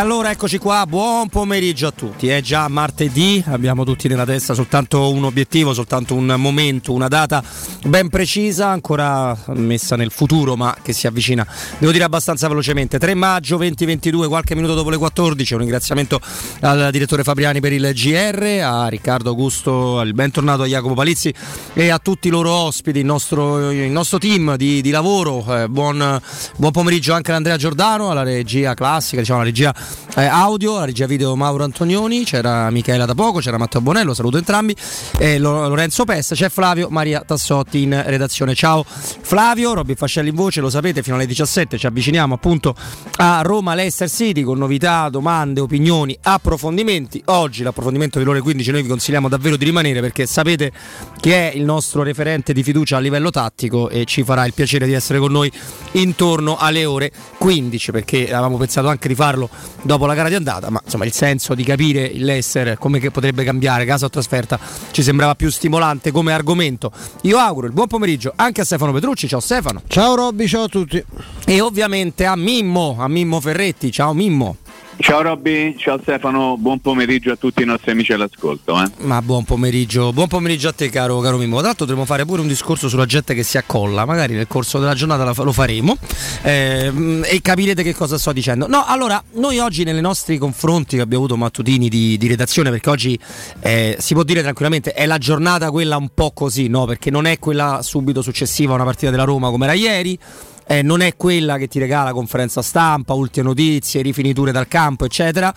Allora eccoci qua, buon pomeriggio a tutti. È già martedì, abbiamo tutti nella testa soltanto un obiettivo, soltanto un momento, una data ben precisa, ancora messa nel futuro, ma che si avvicina, devo dire abbastanza velocemente. 3 maggio 2022, qualche minuto dopo le 14. Un ringraziamento al direttore Fabriani per il GR, a Riccardo Augusto, al bentornato a Jacopo Palizzi e a tutti i loro ospiti, il nostro, il nostro team di, di lavoro. Eh, buon, buon pomeriggio anche ad Andrea Giordano, alla regia classica, diciamo la regia eh, audio, la regia video Mauro Antonioni, c'era Michela da poco, c'era Matteo Bonello, saluto entrambi, eh, Lorenzo Pesta, c'è Flavio Maria Tassotti in redazione. Ciao Flavio, Robby Fascelli in voce, lo sapete, fino alle 17 ci avviciniamo appunto a Roma Leicester City con novità, domande, opinioni, approfondimenti. Oggi l'approfondimento delle ore 15 noi vi consigliamo davvero di rimanere perché sapete che è il nostro referente di fiducia a livello tattico e ci farà il piacere di essere con noi intorno alle ore 15 perché avevamo pensato anche di farlo dopo la gara di andata, ma insomma il senso di capire il Leicester come potrebbe cambiare casa o trasferta ci sembrava più stimolante come argomento. Io auguro il buon pomeriggio anche a Stefano Petrucci, ciao Stefano. Ciao Robby, ciao a tutti. E ovviamente a Mimmo, a Mimmo Ferretti, ciao Mimmo. Ciao Robby, ciao Stefano, buon pomeriggio a tutti i nostri amici all'ascolto. Eh. Ma buon pomeriggio, buon pomeriggio a te caro, caro Mimmo. Tra l'altro dovremmo fare pure un discorso sulla gente che si accolla, magari nel corso della giornata lo faremo eh, e capirete che cosa sto dicendo. No, allora, noi oggi nei nostri confronti che abbiamo avuto mattutini di, di redazione, perché oggi eh, si può dire tranquillamente è la giornata quella un po' così, no? Perché non è quella subito successiva a una partita della Roma come era ieri eh, non è quella che ti regala conferenza stampa, ultime notizie, rifiniture dal campo, eccetera,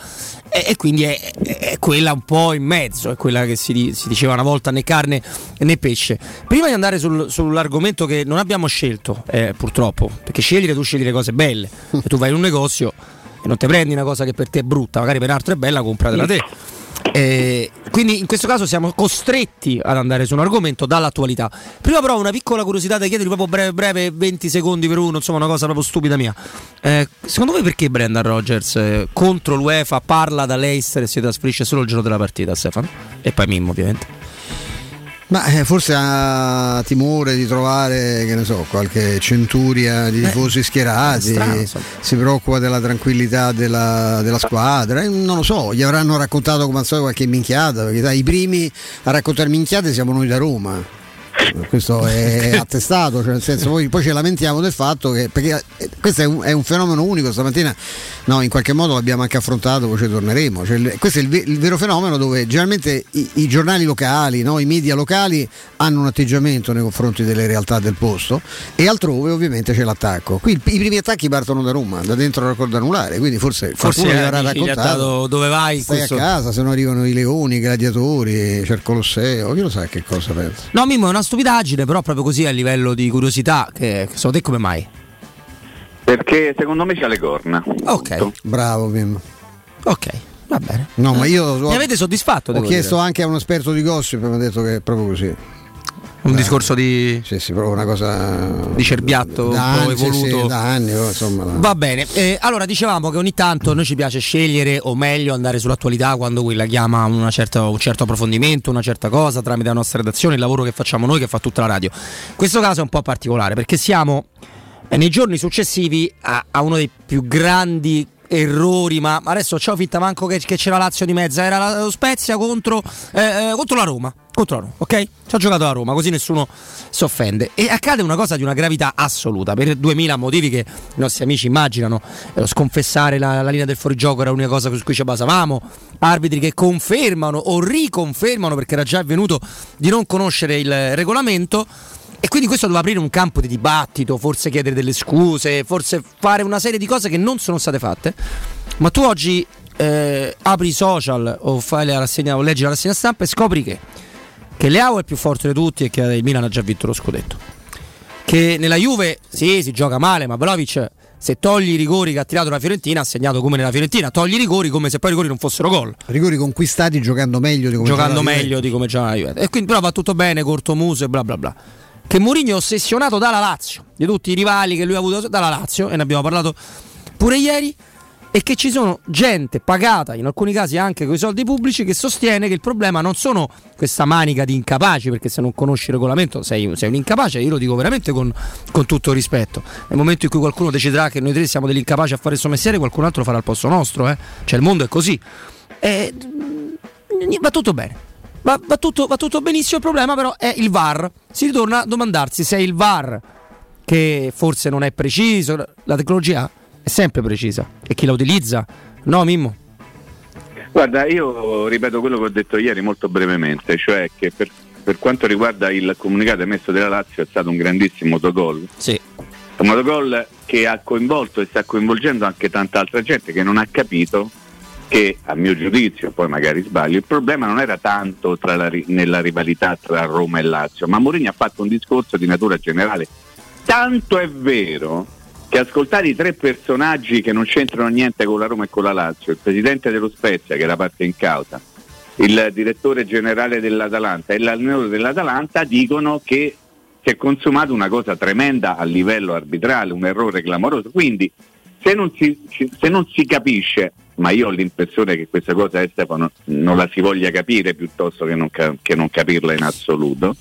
e, e quindi è, è, quella un po' in mezzo, è quella che si, si, diceva una volta né carne né pesce. Prima di andare sul, sull'argomento che non abbiamo scelto, eh, purtroppo, perché scegliere tu scegli le cose belle, e tu vai in un negozio e non ti prendi una cosa che per te è brutta, magari per altro è bella, compratela te. Eh, quindi in questo caso siamo costretti ad andare su un argomento dall'attualità. Prima però una piccola curiosità da chiedervi proprio breve, breve 20 secondi per uno, insomma una cosa proprio stupida mia. Eh, secondo voi perché Brendan Rogers eh, contro l'UEFA parla da Leicester e si trasferisce solo il giorno della partita, Stefano? E poi Mimmo ovviamente. Ma eh, forse ha timore di trovare, che ne so, qualche centuria di tifosi schierati, strano, si preoccupa della tranquillità della, della squadra, eh, non lo so, gli avranno raccontato come al solito qualche minchiata, perché dai, i primi a raccontare minchiate siamo noi da Roma questo è attestato, cioè nel senso poi, poi, ci lamentiamo del fatto che, perché eh, questo è un, è un, fenomeno unico, stamattina no, in qualche modo l'abbiamo anche affrontato, poi ci torneremo, cioè, questo è il, il, vero fenomeno dove generalmente i, i giornali locali, no, i media locali hanno un atteggiamento nei confronti delle realtà del posto e altrove ovviamente c'è l'attacco. Qui i primi attacchi partono da Roma, da dentro il raccordo anulare, quindi forse, forse avrà raccontato dove vai. Stai questo... a casa, se no arrivano i leoni, i gladiatori, c'è il Colosseo, chi lo sa che cosa pensa. No, Mimmo, è una stupidaggine, però proprio così a livello di curiosità, che secondo te come mai? Perché secondo me c'ha le corna. Ok, bravo Mimmo. Ok. Va bene. No, ma io mi avete soddisfatto? Ho chiesto dire. anche a un esperto di gossip e mi ha detto che è proprio così. Un discorso di. Sì, sì, proprio una cosa. Di cerbiato da un po' anni, evoluto. Sì, da anni, insomma. Va bene. Eh, allora, dicevamo che ogni tanto noi ci piace scegliere, o meglio, andare sull'attualità quando quella chiama certa, un certo approfondimento, una certa cosa, tramite la nostra redazione, il lavoro che facciamo noi, che fa tutta la radio. Questo caso è un po' particolare perché siamo eh, nei giorni successivi a, a uno dei più grandi errori, ma adesso c'ho finta manco che, che c'era Lazio di mezza, era lo Spezia contro, eh, eh, contro la Roma. Contro la Roma, ok? Ci ha giocato la Roma, così nessuno si offende. E accade una cosa di una gravità assoluta, per 2000 motivi che i nostri amici immaginano. Eh, sconfessare la, la linea del fuorigioco era l'unica cosa su cui ci basavamo. Arbitri che confermano o riconfermano, perché era già avvenuto, di non conoscere il regolamento e quindi questo doveva aprire un campo di dibattito, forse chiedere delle scuse, forse fare una serie di cose che non sono state fatte. Ma tu oggi eh, apri i social o, fai la rassegna, o leggi la rassegna stampa e scopri che, che Leao è più forte di tutti e che il Milan ha già vinto lo scudetto. Che nella Juve sì, si gioca male, ma Vlaovic se togli i rigori che ha tirato la Fiorentina, ha segnato come nella Fiorentina, togli i rigori come se poi i rigori non fossero gol. Rigori conquistati giocando meglio di come giocando meglio di come giocava la Juve. E quindi però va tutto bene, corto muso e bla bla bla che Mourinho è ossessionato dalla Lazio, di tutti i rivali che lui ha avuto dalla Lazio, e ne abbiamo parlato pure ieri. e che ci sono gente pagata, in alcuni casi anche con i soldi pubblici, che sostiene che il problema non sono questa manica di incapaci, perché se non conosci il regolamento sei, sei un incapace, io lo dico veramente con, con, tutto rispetto. Nel momento in cui qualcuno deciderà che noi tre siamo degli incapaci a fare il suo mestiere, qualcun altro farà il posto nostro, eh? cioè il mondo è così. E, mm, va tutto bene. Va, va, tutto, va tutto benissimo, il problema però è il VAR. Si ritorna a domandarsi se è il VAR che forse non è preciso, la tecnologia è sempre precisa. E chi la utilizza? No, Mimmo? Guarda, io ripeto quello che ho detto ieri molto brevemente, cioè che per, per quanto riguarda il comunicato emesso della Lazio è stato un grandissimo autogol. Sì. Un autogol che ha coinvolto e sta coinvolgendo anche tanta altra gente che non ha capito che a mio giudizio, poi magari sbaglio, il problema non era tanto la, nella rivalità tra Roma e Lazio, ma Mourinho ha fatto un discorso di natura generale. Tanto è vero che ascoltare i tre personaggi che non c'entrano niente con la Roma e con la Lazio, il presidente dello Spezia che era parte in causa, il direttore generale dell'Atalanta e l'allenatore dell'Atalanta dicono che si è consumata una cosa tremenda a livello arbitrale, un errore clamoroso. Quindi se non si, se non si capisce, ma io ho l'impressione che questa cosa eh, Stefano non la si voglia capire piuttosto che non, che non capirla in assoluto,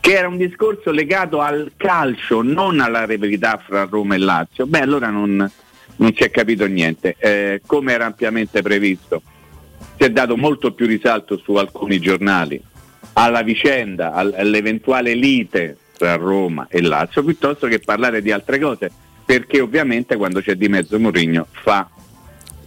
che era un discorso legato al calcio, non alla rivalità fra Roma e Lazio, beh allora non, non si è capito niente. Eh, come era ampiamente previsto, si è dato molto più risalto su alcuni giornali alla vicenda, all'eventuale lite tra Roma e Lazio, piuttosto che parlare di altre cose, perché ovviamente quando c'è di mezzo Mourinho fa,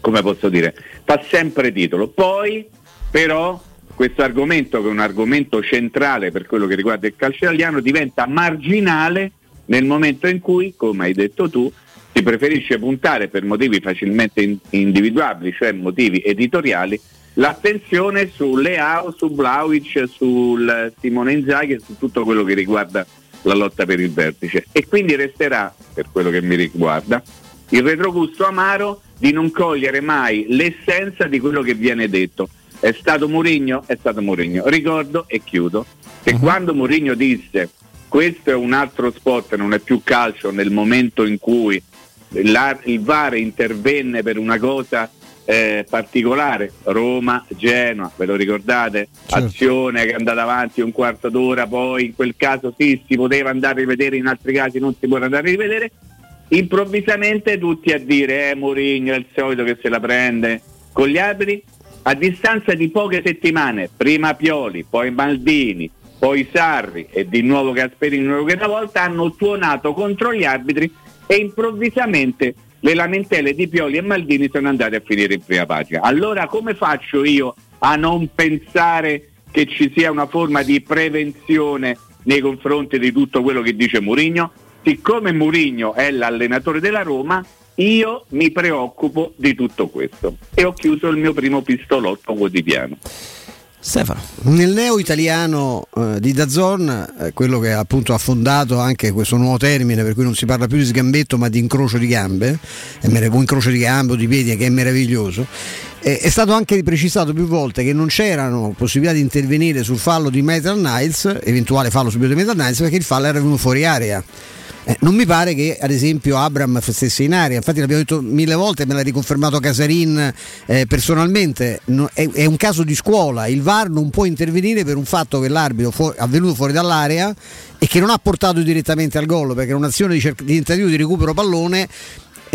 come posso dire, fa sempre titolo. Poi però questo argomento, che è un argomento centrale per quello che riguarda il calcio italiano, diventa marginale nel momento in cui, come hai detto tu, si preferisce puntare per motivi facilmente individuabili, cioè motivi editoriali, l'attenzione su Leao, su Blauic, sul Simone Inzaghi e su tutto quello che riguarda la lotta per il vertice. E quindi resterà, per quello che mi riguarda, il retrogusto amaro di non cogliere mai l'essenza di quello che viene detto. È stato Mourinho? È stato Mourinho. Ricordo e chiudo che uh-huh. quando Mourinho disse questo è un altro sport, non è più calcio, nel momento in cui la, il VAR intervenne per una cosa eh, particolare, Roma, Genoa, ve lo ricordate? Certo. Azione che è andata avanti un quarto d'ora, poi in quel caso sì, si poteva andare a rivedere, in altri casi non si può andare a rivedere. Improvvisamente tutti a dire, eh Mourinho è il solito che se la prende con gli arbitri, a distanza di poche settimane, prima Pioli, poi Maldini, poi Sarri e di nuovo Gasperini una volta hanno tuonato contro gli arbitri e improvvisamente le lamentele di Pioli e Maldini sono andate a finire in prima pagina. Allora come faccio io a non pensare che ci sia una forma di prevenzione nei confronti di tutto quello che dice Mourinho? Siccome Mourinho è l'allenatore della Roma, io mi preoccupo di tutto questo e ho chiuso il mio primo pistolotto quotidiano. Stefano. Nel neo italiano eh, di Dazon, eh, quello che appunto ha fondato anche questo nuovo termine per cui non si parla più di sgambetto ma di incrocio di gambe, è mer- un incrocio di gambe o di piedi che è meraviglioso, eh, è stato anche precisato più volte che non c'erano possibilità di intervenire sul fallo di Metal Knights, eventuale fallo subito di Metal Knights, perché il fallo era venuto fuori area. Eh, non mi pare che ad esempio Abram stesse in aria, infatti l'abbiamo detto mille volte, me l'ha riconfermato Casarin eh, personalmente, no, è, è, un caso di scuola, il VAR non può intervenire per un fatto che l'arbitro fu- avvenuto fuori dall'area e che non ha portato direttamente al gol perché era un'azione di, cer- di tentativo di recupero pallone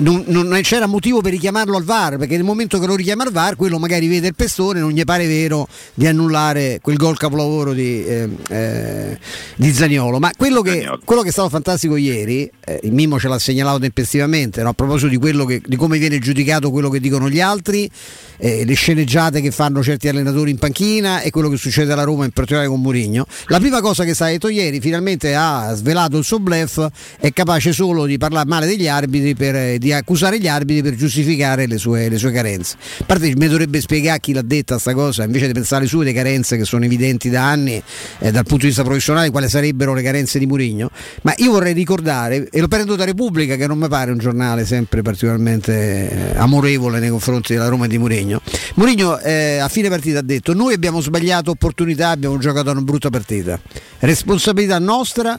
non, non, c'era motivo per richiamarlo al VAR perché nel momento che lo richiama al VAR quello magari vede il pestone non gli pare vero di annullare quel gol capolavoro di, eh, eh, di Zaniolo. Ma quello che, quello che, è stato fantastico ieri eh, il Mimo ce l'ha segnalato tempestivamente no? a proposito di, che, di, come viene giudicato quello che dicono gli altri eh, le sceneggiate che fanno certi allenatori in panchina e quello che succede alla Roma in particolare con Mourinho. La prima cosa che sta detto ieri finalmente ha svelato il suo blef è capace solo di parlare male degli arbitri per, eh, di accusare gli arbitri per giustificare le sue, le sue carenze. A parte mi dovrebbe spiegare chi l'ha detta sta cosa, invece di pensare sue carenze che sono evidenti da anni eh, dal punto di vista professionale, quali sarebbero le carenze di Murigno. Ma io vorrei ricordare, e lo prendo da Repubblica, che non mi pare un giornale sempre particolarmente eh, amorevole nei confronti della Roma e di Murigno. Murigno eh, a fine partita ha detto: Noi abbiamo sbagliato opportunità, abbiamo giocato una brutta partita. Responsabilità nostra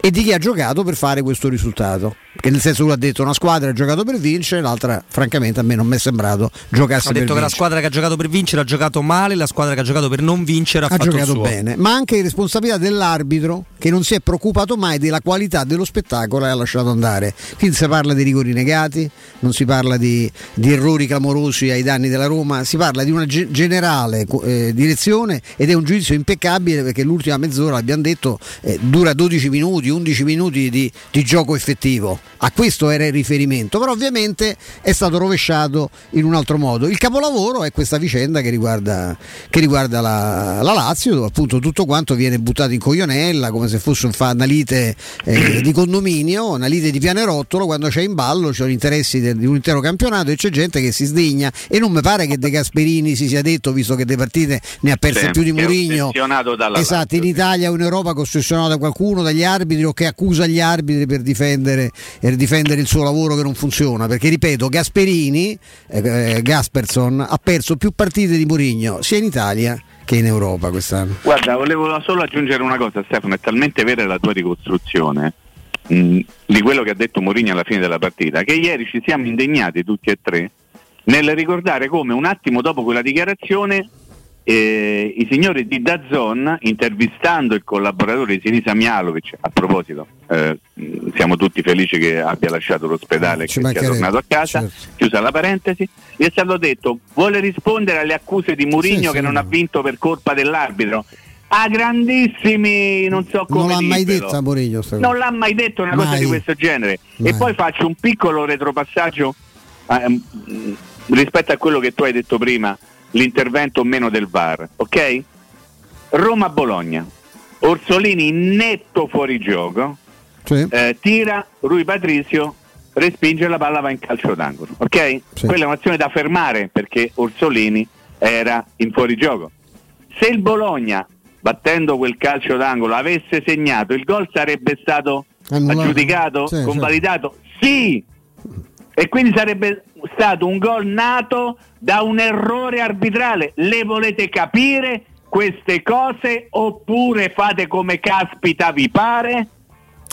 e di chi ha giocato per fare questo risultato. Che nel senso lui ha detto una squadra ha giocato per vincere, l'altra francamente a me non mi è sembrato giocasse ha detto che la squadra che ha giocato per vincere ha giocato male, la squadra che ha giocato per non vincere ha, ha fatto giocato bene, ma anche responsabilità dell'arbitro che non si è preoccupato mai della qualità dello spettacolo e ha lasciato andare. Quindi si parla di rigori negati, non si parla di, di errori clamorosi ai danni della Roma, si parla di una ge- generale eh, direzione ed è un giudizio impeccabile perché l'ultima mezz'ora, abbiamo detto, eh, dura 12 minuti, 11 minuti di, di gioco effettivo. A questo era il riferimento, però ovviamente è stato rovesciato in un altro modo. Il capolavoro è questa vicenda che riguarda, che riguarda la, la, Lazio, dove appunto tutto quanto viene buttato in coglionella come se fosse un fa, una lite eh, di condominio, una lite di pianerottolo, quando c'è in ballo ci sono interessi di un intero campionato e c'è gente che si sdegna. E non mi pare che De Gasperini si sia detto, visto che de partite ne ha perse sì, più di Mourinho, esatto, in Italia o in Europa costruito da qualcuno, dagli arbitri o che accusa gli arbitri per difendere, per difendere il suo lavoro che non funziona, perché ripeto, Gasperini, eh, Gasperson ha perso più partite di Mourinho sia in Italia che in Europa quest'anno. Guarda, volevo solo aggiungere una cosa Stefano, è talmente vera la tua ricostruzione mh, di quello che ha detto Mourinho alla fine della partita, che ieri ci siamo indegnati tutti e tre nel ricordare come un attimo dopo quella dichiarazione eh, i signori di Dazon, intervistando il collaboratore di Sinisa Mialovic, a proposito, eh, siamo tutti felici che abbia lasciato l'ospedale e che sia tornato a casa, certo. chiusa la parentesi, gli è stato detto vuole rispondere alle accuse di Murigno sì, che sì, non no. ha vinto per colpa dell'arbitro. A grandissimi, non so come. Non l'ha mai detto a Mourinho. Non l'ha mai detto una mai. cosa di questo genere. Mai. E poi faccio un piccolo retropassaggio eh, rispetto a quello che tu hai detto prima l'intervento o meno del VAR, ok? Roma-Bologna, Orsolini netto fuori gioco, sì. eh, tira Rui Patrizio, respinge la palla va in calcio d'angolo, ok? Sì. Quella è un'azione da fermare perché Orsolini era in fuorigioco. Se il Bologna, battendo quel calcio d'angolo, avesse segnato, il gol sarebbe stato aggiudicato, sì, convalidato? Sì! E quindi sarebbe stato un gol nato da un errore arbitrale. Le volete capire queste cose oppure fate come caspita vi pare?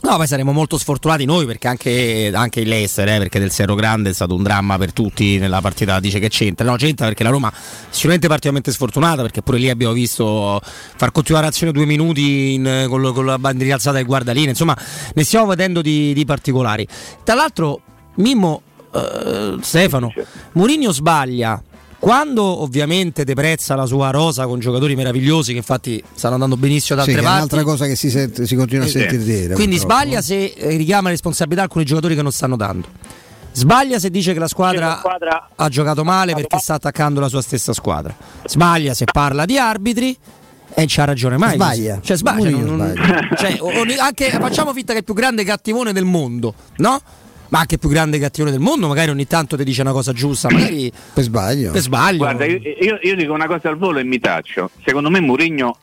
No, poi saremo molto sfortunati noi perché anche, anche il Leicester, eh, perché del Serro Grande è stato un dramma per tutti nella partita, dice che c'entra. No, c'entra perché la Roma sicuramente è particolarmente sfortunata perché pure lì abbiamo visto far continuare l'azione due minuti in, con, con, la bandierina alzata del guardaline, insomma ne stiamo vedendo di, di particolari. Tra l'altro Mimmo uh, Stefano, Mourinho sbaglia quando ovviamente deprezza la sua rosa con giocatori meravigliosi che infatti stanno andando benissimo da altre sì, parti. È un'altra cosa che si, sente, si continua a sì. sentire dire. Quindi sbaglia se eh, richiama responsabilità alcuni giocatori che non stanno dando. Sbaglia se dice che la squadra, squadra ha giocato male perché sta attaccando la sua stessa squadra. Sbaglia se parla di arbitri e c'ha ragione mai. Sbaglia. Cioè, sbaglia. Non, non, cioè, anche, facciamo finta che è il più grande cattivone del mondo, no? Ma anche più grande cattivone del mondo, magari ogni tanto ti dice una cosa giusta, magari per sbaglio. Per sbaglio. Guarda, io, io, io, dico una cosa al volo e mi taccio. Secondo me Mourinho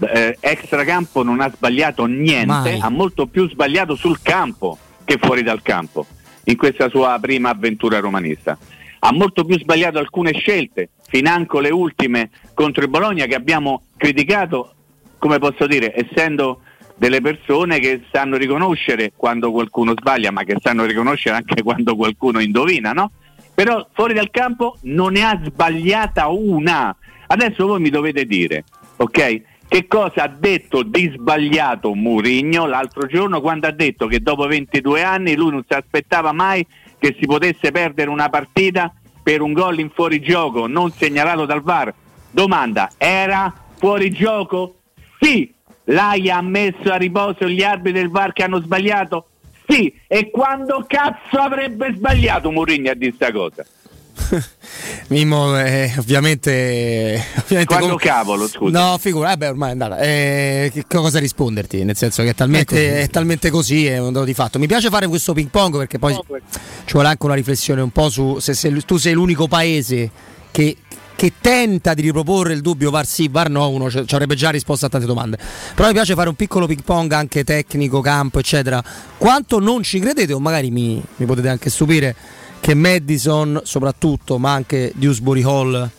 eh, extracampo non ha sbagliato niente, Mai. ha molto più sbagliato sul campo che fuori dal campo in questa sua prima avventura romanista. Ha molto più sbagliato alcune scelte, financo le ultime contro il Bologna che abbiamo criticato, come posso dire, essendo delle persone che sanno riconoscere quando qualcuno sbaglia, ma che sanno riconoscere anche quando qualcuno indovina, no? Però fuori dal campo non ne ha sbagliata una. Adesso voi mi dovete dire, ok? Che cosa ha detto di sbagliato Murigno l'altro giorno quando ha detto che dopo 22 anni lui non si aspettava mai che si potesse perdere una partita per un gol in fuorigioco non segnalato dal VAR? Domanda, era fuorigioco? Sì, L'hai ammesso a riposo gli arbitri del VAR che hanno sbagliato? Sì, e quando cazzo avrebbe sbagliato Mourinho a dire questa cosa? Mimo, eh, ovviamente, ovviamente. Quando com- cavolo, scusa. No, figura, vabbè, ormai è andata. Eh, che cosa risponderti? Nel senso che è talmente, è talmente così, è un dato di fatto. Mi piace fare questo ping pong perché poi ci vuole anche una riflessione un po' su se, se tu sei l'unico paese che che tenta di riproporre il dubbio VAR sì, VAR no, uno ci avrebbe già risposto a tante domande. Però mi piace fare un piccolo ping pong anche tecnico, campo, eccetera. Quanto non ci credete, o magari mi, mi potete anche stupire, che Madison soprattutto, ma anche Dewsbury Hall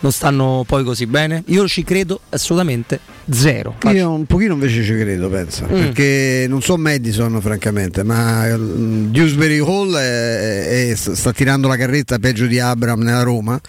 non stanno poi così bene? Io ci credo assolutamente Zero. Io un pochino invece ci credo, penso. Mm. Perché non so Madison, francamente, ma mm, Dewsbury Hall è, è, sta tirando la carretta peggio di Abram nella Roma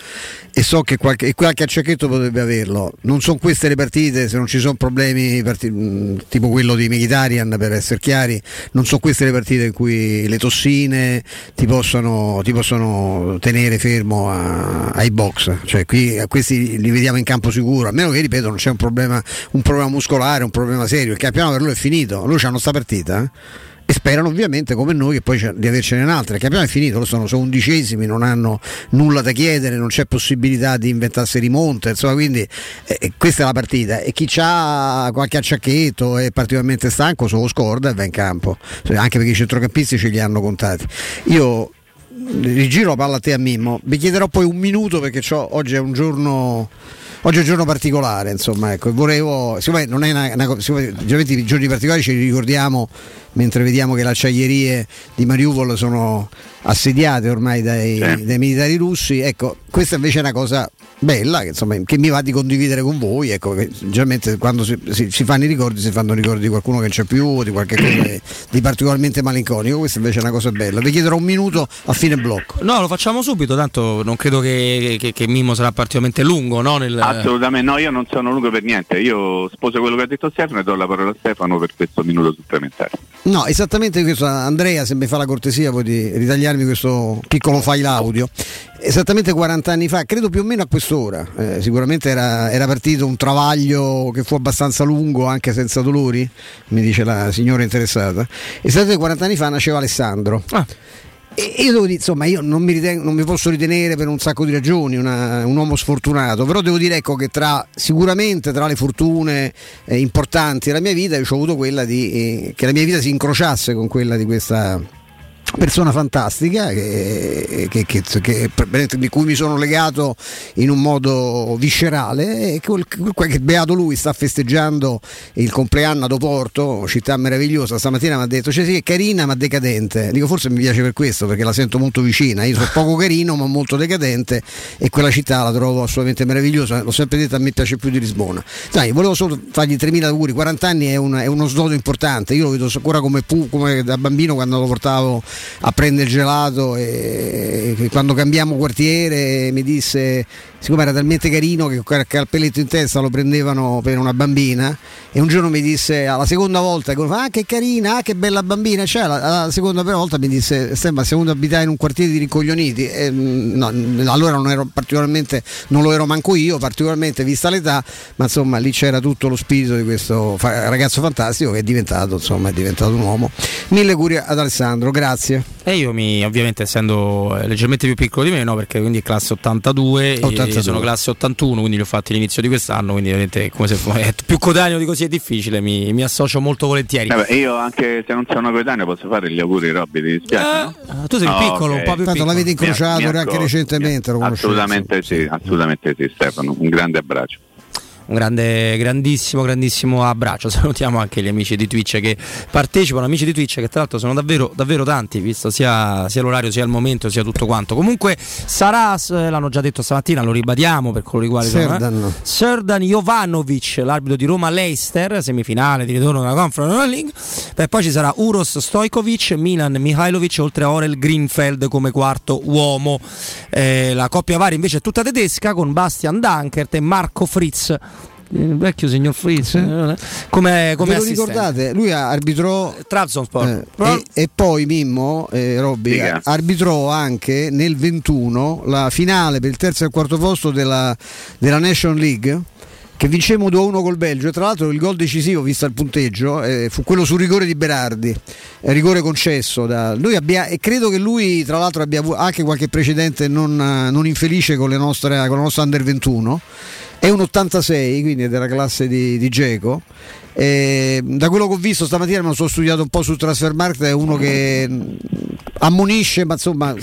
e so che qualche, qualche acciacchetto potrebbe averlo. Non sono queste le partite, se non ci sono problemi parti, mm, tipo quello di Mkhitaryan, per essere chiari, non sono queste le partite in cui le tossine ti possono, ti possono tenere fermo a, ai box. Cioè, qui questi li vediamo in campo sicuro, a meno che ripeto non c'è un problema un problema muscolare, un problema serio. Il campionato per lui è finito, lui hanno sta partita. Eh? E sperano ovviamente come noi che poi di avercene un'altra. Campionato è finito, loro sono, sono undicesimi, non hanno nulla da chiedere, non c'è possibilità di inventarsi rimonte, insomma, quindi eh, questa è la partita. E chi ha qualche acciacchetto è particolarmente stanco, se lo scorda e va in campo, anche perché i centrocampisti ce li hanno contati. Io rigiro la palla a te a Mimmo, vi chiederò poi un minuto perché oggi è un giorno oggi è un giorno particolare, insomma, ecco, volevo, siccome non è una, una siccome, i giorni particolari ce li ricordiamo mentre vediamo che le acciaierie di Mariupol sono assediate ormai dai, sì. dai militari russi, ecco, questa invece è una cosa bella che, insomma, che, mi va di condividere con voi. Ecco, generalmente quando si, si, si, fanno i ricordi si fanno ricordi di qualcuno che non c'è più, di qualche cosa di particolarmente malinconico. Questa invece è una cosa bella. Vi chiederò un minuto a fine blocco. No, lo facciamo subito, tanto non credo che, che, che Mimmo sarà particolarmente lungo. No, nel... Assolutamente, no, io non sono lungo per niente. Io sposo quello che ha detto Stefano e do la parola a Stefano per questo minuto supplementare. No, esattamente questo. Andrea, se mi fa la cortesia poi di ritagliarmi questo piccolo file audio esattamente 40 anni fa, credo più o meno a quest'ora, eh, sicuramente era, era, partito un travaglio che fu abbastanza lungo anche senza dolori, mi dice la signora interessata, esattamente 40 anni fa nasceva Alessandro. Ah. E io devo dire, insomma, io non mi, ritengo, non mi, posso ritenere per un sacco di ragioni una, un uomo sfortunato, però devo dire ecco, che tra, sicuramente tra le fortune eh, importanti della mia vita, io ho avuto quella di, eh, che la mia vita si incrociasse con quella di questa persona fantastica che, che, che, di cui mi sono legato in un modo viscerale e che beato lui sta festeggiando il compleanno ad Oporto, città meravigliosa, stamattina mi ha detto cioè sì è carina ma decadente, dico forse mi piace per questo perché la sento molto vicina, io sono poco carino ma molto decadente e quella città la trovo assolutamente meravigliosa, l'ho sempre detto a me piace più di Lisbona. Sai, volevo solo fargli 3.000 auguri, 40 anni è, una, è uno snodo importante, io lo vedo ancora come, pu, come da bambino quando lo portavo a prendere gelato e quando cambiamo quartiere mi disse siccome era talmente carino che il calpelletto in testa lo prendevano per una bambina e un giorno mi disse alla seconda volta ah che carina, ah che bella bambina cioè la, la seconda volta mi disse Stemma siamo abitare in un quartiere di rincoglioniti e, mm, no, allora non ero particolarmente non lo ero manco io particolarmente vista l'età ma insomma lì c'era tutto lo spirito di questo ragazzo fantastico che è diventato insomma è diventato un uomo. Mille curie ad Alessandro grazie. E io mi ovviamente essendo leggermente più piccolo di me no perché quindi classe 82, 82 io sono classe 81, quindi li ho fatti all'inizio di quest'anno, quindi ovviamente come se fosse più coetaneo di così è difficile, mi, mi associo molto volentieri. Eh io anche se non sono coetaneo posso fare gli auguri Robby, ti dispiace? Eh, no? Tu sei oh, piccolo, okay. un po' più Tanto piccolo. l'avete incrociato mi, mi anche recentemente, mi, assolutamente sì, assolutamente sì Stefano, un grande abbraccio un grande, grandissimo, grandissimo abbraccio. Salutiamo anche gli amici di Twitch che partecipano, amici di Twitch che tra l'altro sono davvero, davvero tanti, visto sia, sia l'orario sia il momento sia tutto quanto. Comunque sarà, l'hanno già detto stamattina, lo ribadiamo per coloro i quali Serdan. sono. Eh? Serdan Jovanovic, l'arbitro di Roma Leicester, semifinale di ritorno della Conference League. E poi ci sarà Uros Stojkovic, Milan Mihailovic, oltre a Orel Greenfeld come quarto uomo. Eh, la coppia varia invece è tutta tedesca con Bastian Dankert e Marco Fritz il vecchio signor Fritz eh, come, come lo ricordate? Lui arbitrò Trabzonsport eh, e, e, poi Mimmo eh, Robby arbitrò anche nel 21 la finale per il terzo e il quarto posto della, della Nation League che vincemmo 2-1 col Belgio. E tra l'altro il gol decisivo visto il punteggio eh, fu quello sul rigore di Berardi eh, rigore concesso da lui abbia, e credo che lui tra l'altro abbia anche qualche precedente non, non infelice con, nostre, con la nostra Under 21 è un 86, quindi è della classe di, di Geco. E da quello che ho visto stamattina, me sono studiato un po' sul Transfermarkt, è uno che ammonisce, ma insomma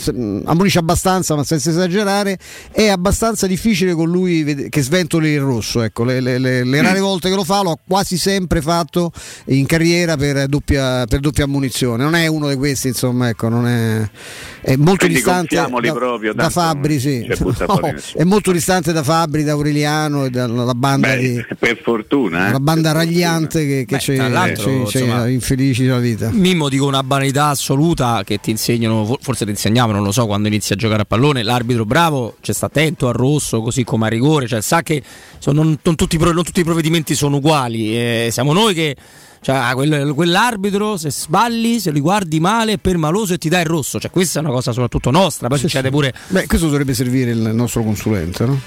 ammonisce abbastanza, ma senza esagerare. È abbastanza difficile con lui che sventoli il rosso. Ecco, le, le, le, le rare volte che lo fa, lo ha quasi sempre fatto in carriera per doppia, per doppia ammunizione. Non è uno di questi, insomma, ecco, non è, è molto Quindi distante da, proprio, da Fabri, sì. no, è molto distante da Fabri, da Aureliano e dalla banda Beh, di, per fortuna, eh, la banda ragliante che, che Beh, c'è, c'è, c'è infelici della vita. Mimmo dico una banalità assoluta che ti insegnano, forse ti insegnavano, non lo so, quando inizi a giocare a pallone, l'arbitro bravo, cioè sta attento al rosso così come a rigore, cioè sa che sono, non, non, tutti, non, tutti, i provvedimenti sono uguali, eh, siamo noi che cioè, ah, quel, quell'arbitro se sballi, se li guardi male, è permaloso e ti dà il rosso. Cioè, questa è una cosa soprattutto nostra. Poi sì, succede sì. pure. Beh, questo dovrebbe servire il nostro consulente, no?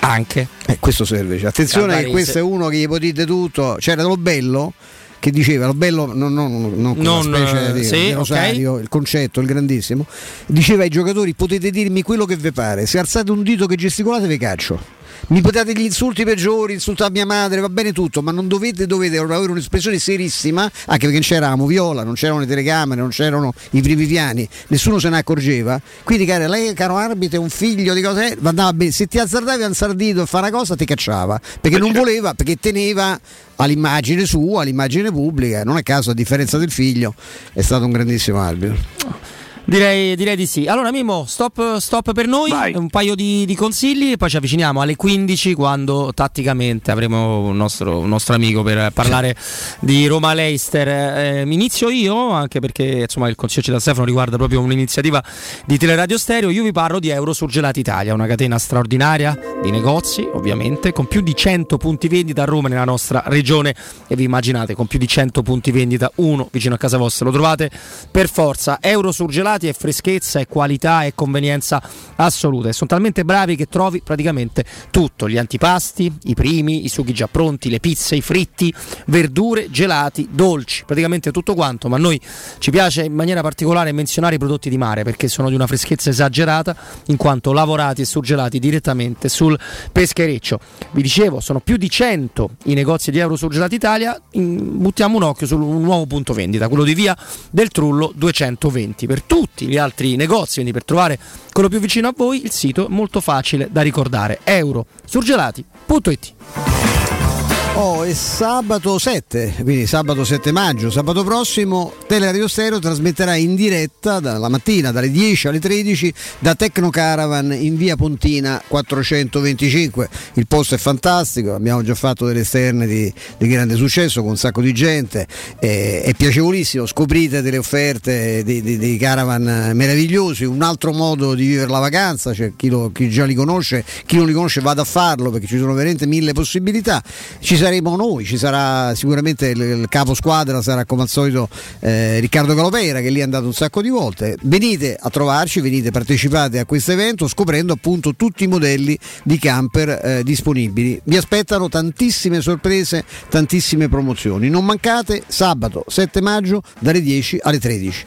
Anche. Eh, questo serve. Cioè, attenzione che questo è uno che gli potete tutto. C'era lo bello che diceva lo bello non, non, non, non specie di, sì, di Rosario, okay. il concetto, il grandissimo, diceva ai giocatori potete dirmi quello che vi pare, se alzate un dito che gesticolate vi caccio mi potete gli insulti peggiori, insultare mia madre, va bene tutto, ma non dovete, dovete avere un'espressione serissima, anche perché non c'eravamo viola, non c'erano le telecamere, non c'erano i primi piani, nessuno se ne accorgeva. Quindi, caro, lei, caro arbitro, è un figlio di cose, andava bene. Se ti azzardavi a un sardito a fare una cosa, ti cacciava perché non voleva, perché teneva all'immagine sua, all'immagine pubblica. Non è caso, a differenza del figlio, è stato un grandissimo arbitro. Direi, direi, di sì. Allora, Mimo, stop, stop per noi, Vai. un paio di, di, consigli e poi ci avviciniamo alle 15 quando tatticamente avremo un nostro, un nostro amico per parlare di Roma Leister. Eh, inizio io, anche perché insomma, il consiglio da Stefano riguarda proprio un'iniziativa di Teleradio Stereo. Io vi parlo di Euro Surgelati Italia, una catena straordinaria di negozi, ovviamente, con più di 100 punti vendita a Roma nella nostra regione. E vi immaginate, con più di 100 punti vendita, uno vicino a casa vostra, lo trovate per forza. Euro Surgelati risultati, è freschezza, è qualità, è convenienza assoluta. E sono talmente bravi che trovi praticamente tutto: gli antipasti, i primi, i sughi già pronti, le pizze, i fritti, verdure, gelati, dolci, praticamente tutto quanto. Ma a noi ci piace in maniera particolare menzionare i prodotti di mare perché sono di una freschezza esagerata, in quanto lavorati e surgelati direttamente sul peschereccio. Vi dicevo, sono più di 100 i negozi di Euro Surgelati Italia. Buttiamo un occhio su un nuovo punto vendita, quello di via del Trullo 220 per tutti tutti gli altri negozi, quindi per trovare quello più vicino a voi il sito è molto facile da ricordare, eurosurgelati.it. Oh, è sabato 7, quindi sabato 7 maggio, sabato prossimo Teleradio Stereo trasmetterà in diretta dalla mattina dalle 10 alle 13 da Tecno Caravan in via Pontina 425. Il posto è fantastico, abbiamo già fatto delle esterne di, di grande successo con un sacco di gente, è, è piacevolissimo, scoprite delle offerte di, di, di, caravan meravigliosi, un altro modo di vivere la vacanza, cioè chi, lo, chi, già li conosce, chi non li conosce vada a farlo perché ci sono veramente mille possibilità. Ci saremo noi, ci sarà sicuramente il, il capo squadra, sarà come al solito eh, Riccardo Galopera che lì è andato un sacco di volte. Venite a trovarci, venite, partecipate a questo evento scoprendo appunto tutti i modelli di camper eh, disponibili. Vi aspettano tantissime sorprese, tantissime promozioni. Non mancate sabato 7 maggio dalle 10 alle 13.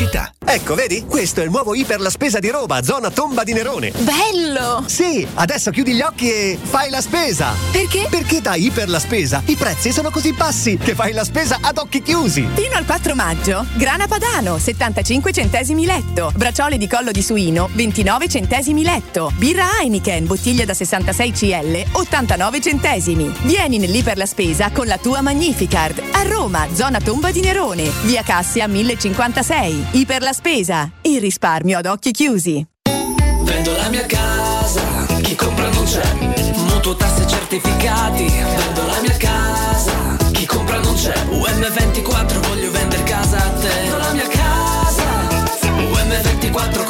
Pubblicità Ecco, vedi? Questo è il nuovo Iper la Spesa di Roma, zona Tomba di Nerone. Bello! Sì, adesso chiudi gli occhi e fai la spesa. Perché? Perché da Iper la Spesa i prezzi sono così bassi che fai la spesa ad occhi chiusi. Fino al 4 maggio, grana padano, 75 centesimi letto. Bracciole di collo di suino, 29 centesimi letto. Birra Heineken, bottiglia da 66 CL, 89 centesimi. Vieni nell'Iper la Spesa con la tua Magnificard. A Roma, zona Tomba di Nerone, via Cassia 1056. Iper la spesa, il risparmio ad occhi chiusi. Vendo la mia casa, chi compra non c'è. Mutuo tasse certificati, vendo la mia casa, chi compra non c'è. UM24 voglio vendere casa a te. Vendo la mia casa, UM24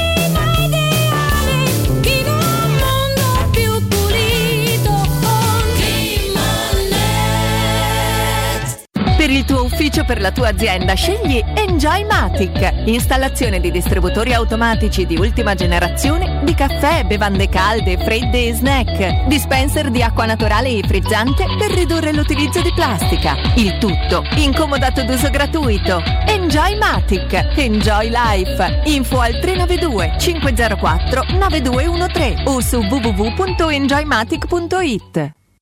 il tuo ufficio, per la tua azienda, scegli Enjoy Matic. Installazione di distributori automatici di ultima generazione di caffè, bevande calde, fredde e snack. Dispenser di acqua naturale e frizzante per ridurre l'utilizzo di plastica. Il tutto incomodato d'uso gratuito. Enjoy Matic. Enjoy Life. Info al 392 504 9213 o su www.enjoymatic.it.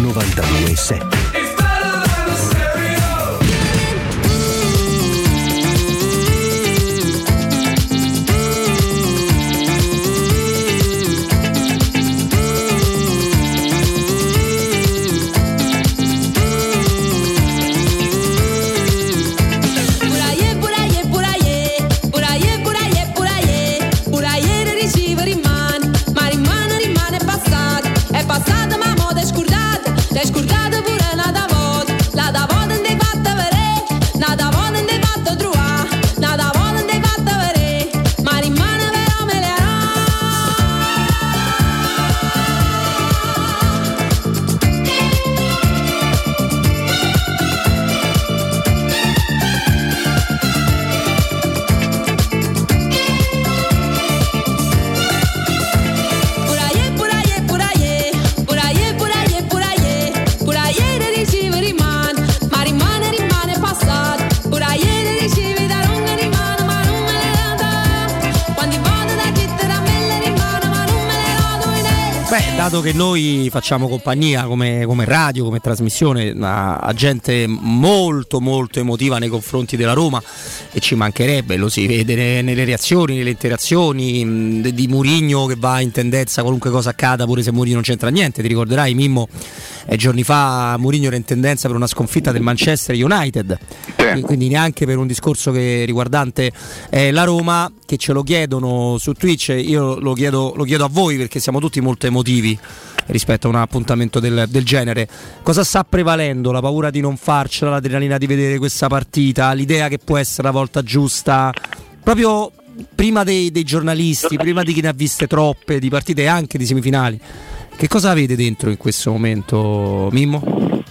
92 e 7 dato che noi facciamo compagnia come, come radio, come trasmissione a, a gente molto molto emotiva nei confronti della Roma e ci mancherebbe, lo si vede ne- nelle reazioni, nelle interazioni mh, di Murigno che va in tendenza qualunque cosa accada pure se Murigno non c'entra niente, ti ricorderai Mimmo eh, giorni fa Murigno era in tendenza per una sconfitta del Manchester United, quindi neanche per un discorso che riguardante eh, la Roma che ce lo chiedono su Twitch, io lo chiedo, lo chiedo a voi perché siamo tutti molto emotivi rispetto a un appuntamento del, del genere. Cosa sta prevalendo? La paura di non farcela, l'adrenalina di vedere questa partita, l'idea che può essere la volta giusta? Proprio prima dei, dei giornalisti, prima di chi ne ha viste troppe, di partite e anche di semifinali. Che cosa avete dentro in questo momento, Mimmo?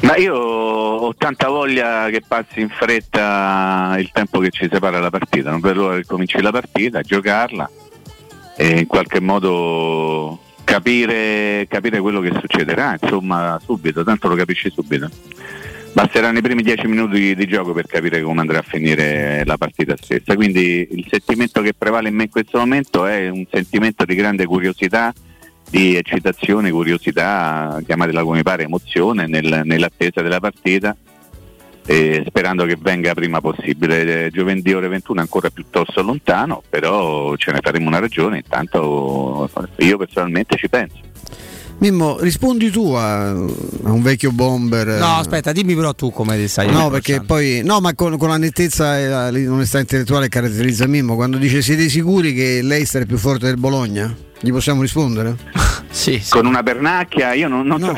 Ma io ho tanta voglia che passi in fretta il tempo che ci separa la partita, non vedo l'ora che cominci la partita, giocarla e in qualche modo capire, capire quello che succederà, insomma, subito, tanto lo capisci subito. Basteranno i primi dieci minuti di, di gioco per capire come andrà a finire la partita stessa. Quindi il sentimento che prevale in me in questo momento è un sentimento di grande curiosità, di eccitazione, curiosità, chiamatela come pare, emozione nel- nell'attesa della partita. e sperando che venga prima possibile. Eh, Giovedì ore 21 è ancora piuttosto lontano, però ce ne faremo una ragione, intanto io personalmente ci penso. Mimmo, rispondi tu a, a un vecchio bomber. No, aspetta, dimmi però tu come ti stai No, perché poi. No, ma con, con la nettezza e la- l'onestà intellettuale che caratterizza Mimmo, quando dice siete sicuri che l'Eister è più forte del Bologna? Gli possiamo rispondere? sì, Con una pernacchia io non, non so.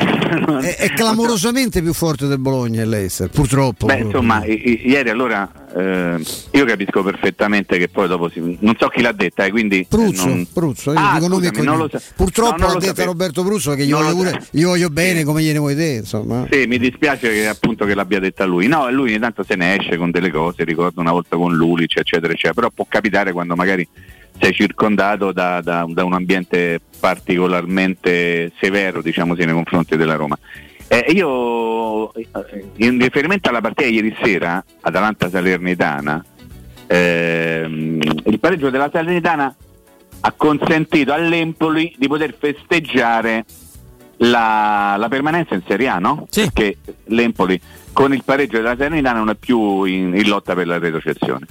È, è clamorosamente più forte del Bologna l'Eister, purtroppo. Beh, insomma, i- i- ieri allora eh, io capisco perfettamente che poi dopo si, non so chi l'ha detta, eh, quindi eh, Pruzzo, non- Pruzzo, io Ah, dico e scusami, non lo sa- Purtroppo no, non l'ha detta sapevo. Roberto Pruzzo che gli voglio, pure, gli voglio bene come gliene vuoi te, insomma. Sì, mi dispiace che appunto che l'abbia detta lui. No, lui ogni tanto se ne esce con delle cose, ricordo una volta con Lulic, eccetera, eccetera. Però può capitare quando magari sei circondato da, da- da un ambiente particolarmente severo, diciamo così, nei confronti della Roma. Eh, io, eh, in riferimento alla partita ieri sera, Atalanta-Salernitana, ehm, il pareggio della Salernitana ha consentito all'Empoli di poter festeggiare la, la permanenza in Serie A, no? Perché l'Empoli con il pareggio della Salernitana non è più in, in lotta per la retrocessione.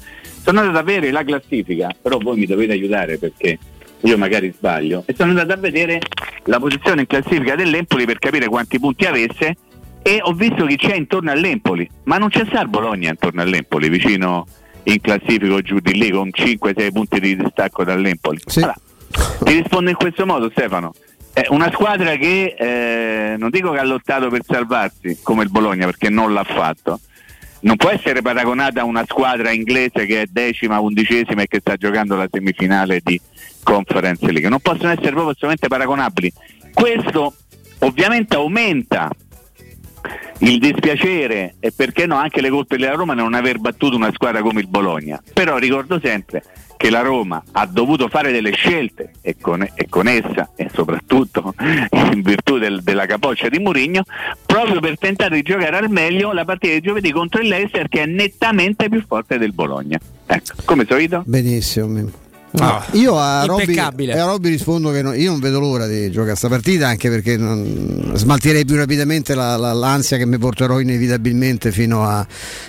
Sono andato a vedere la classifica, però voi mi dovete aiutare perché io magari sbaglio, e sono andato a vedere la posizione in classifica dell'Empoli per capire quanti punti avesse e ho visto chi c'è intorno all'Empoli, ma non c'è il Bologna intorno all'Empoli, vicino in classifica o giù di lì con 5-6 punti di distacco dall'Empoli. Allora, ti rispondo in questo modo Stefano. È una squadra che eh, non dico che ha lottato per salvarsi come il Bologna perché non l'ha fatto. Non può essere paragonata a una squadra inglese che è decima, undicesima e che sta giocando la semifinale di Conference League. Non possono essere proprio assolutamente paragonabili. Questo ovviamente aumenta il dispiacere e perché no anche le colpe della Roma non aver battuto una squadra come il Bologna. Però ricordo sempre che la Roma ha dovuto fare delle scelte e con, e con essa e soprattutto in virtù del- della capoccia di Mourinho proprio per tentare di giocare al meglio la partita di giovedì contro il Leicester che è nettamente più forte del Bologna. Ecco, come solito? Benissimo. Ah, io a Robby, a Robby rispondo che no- io non vedo l'ora di giocare questa partita anche perché non- smaltirei più rapidamente la- la- l'ansia che mi porterò inevitabilmente fino a-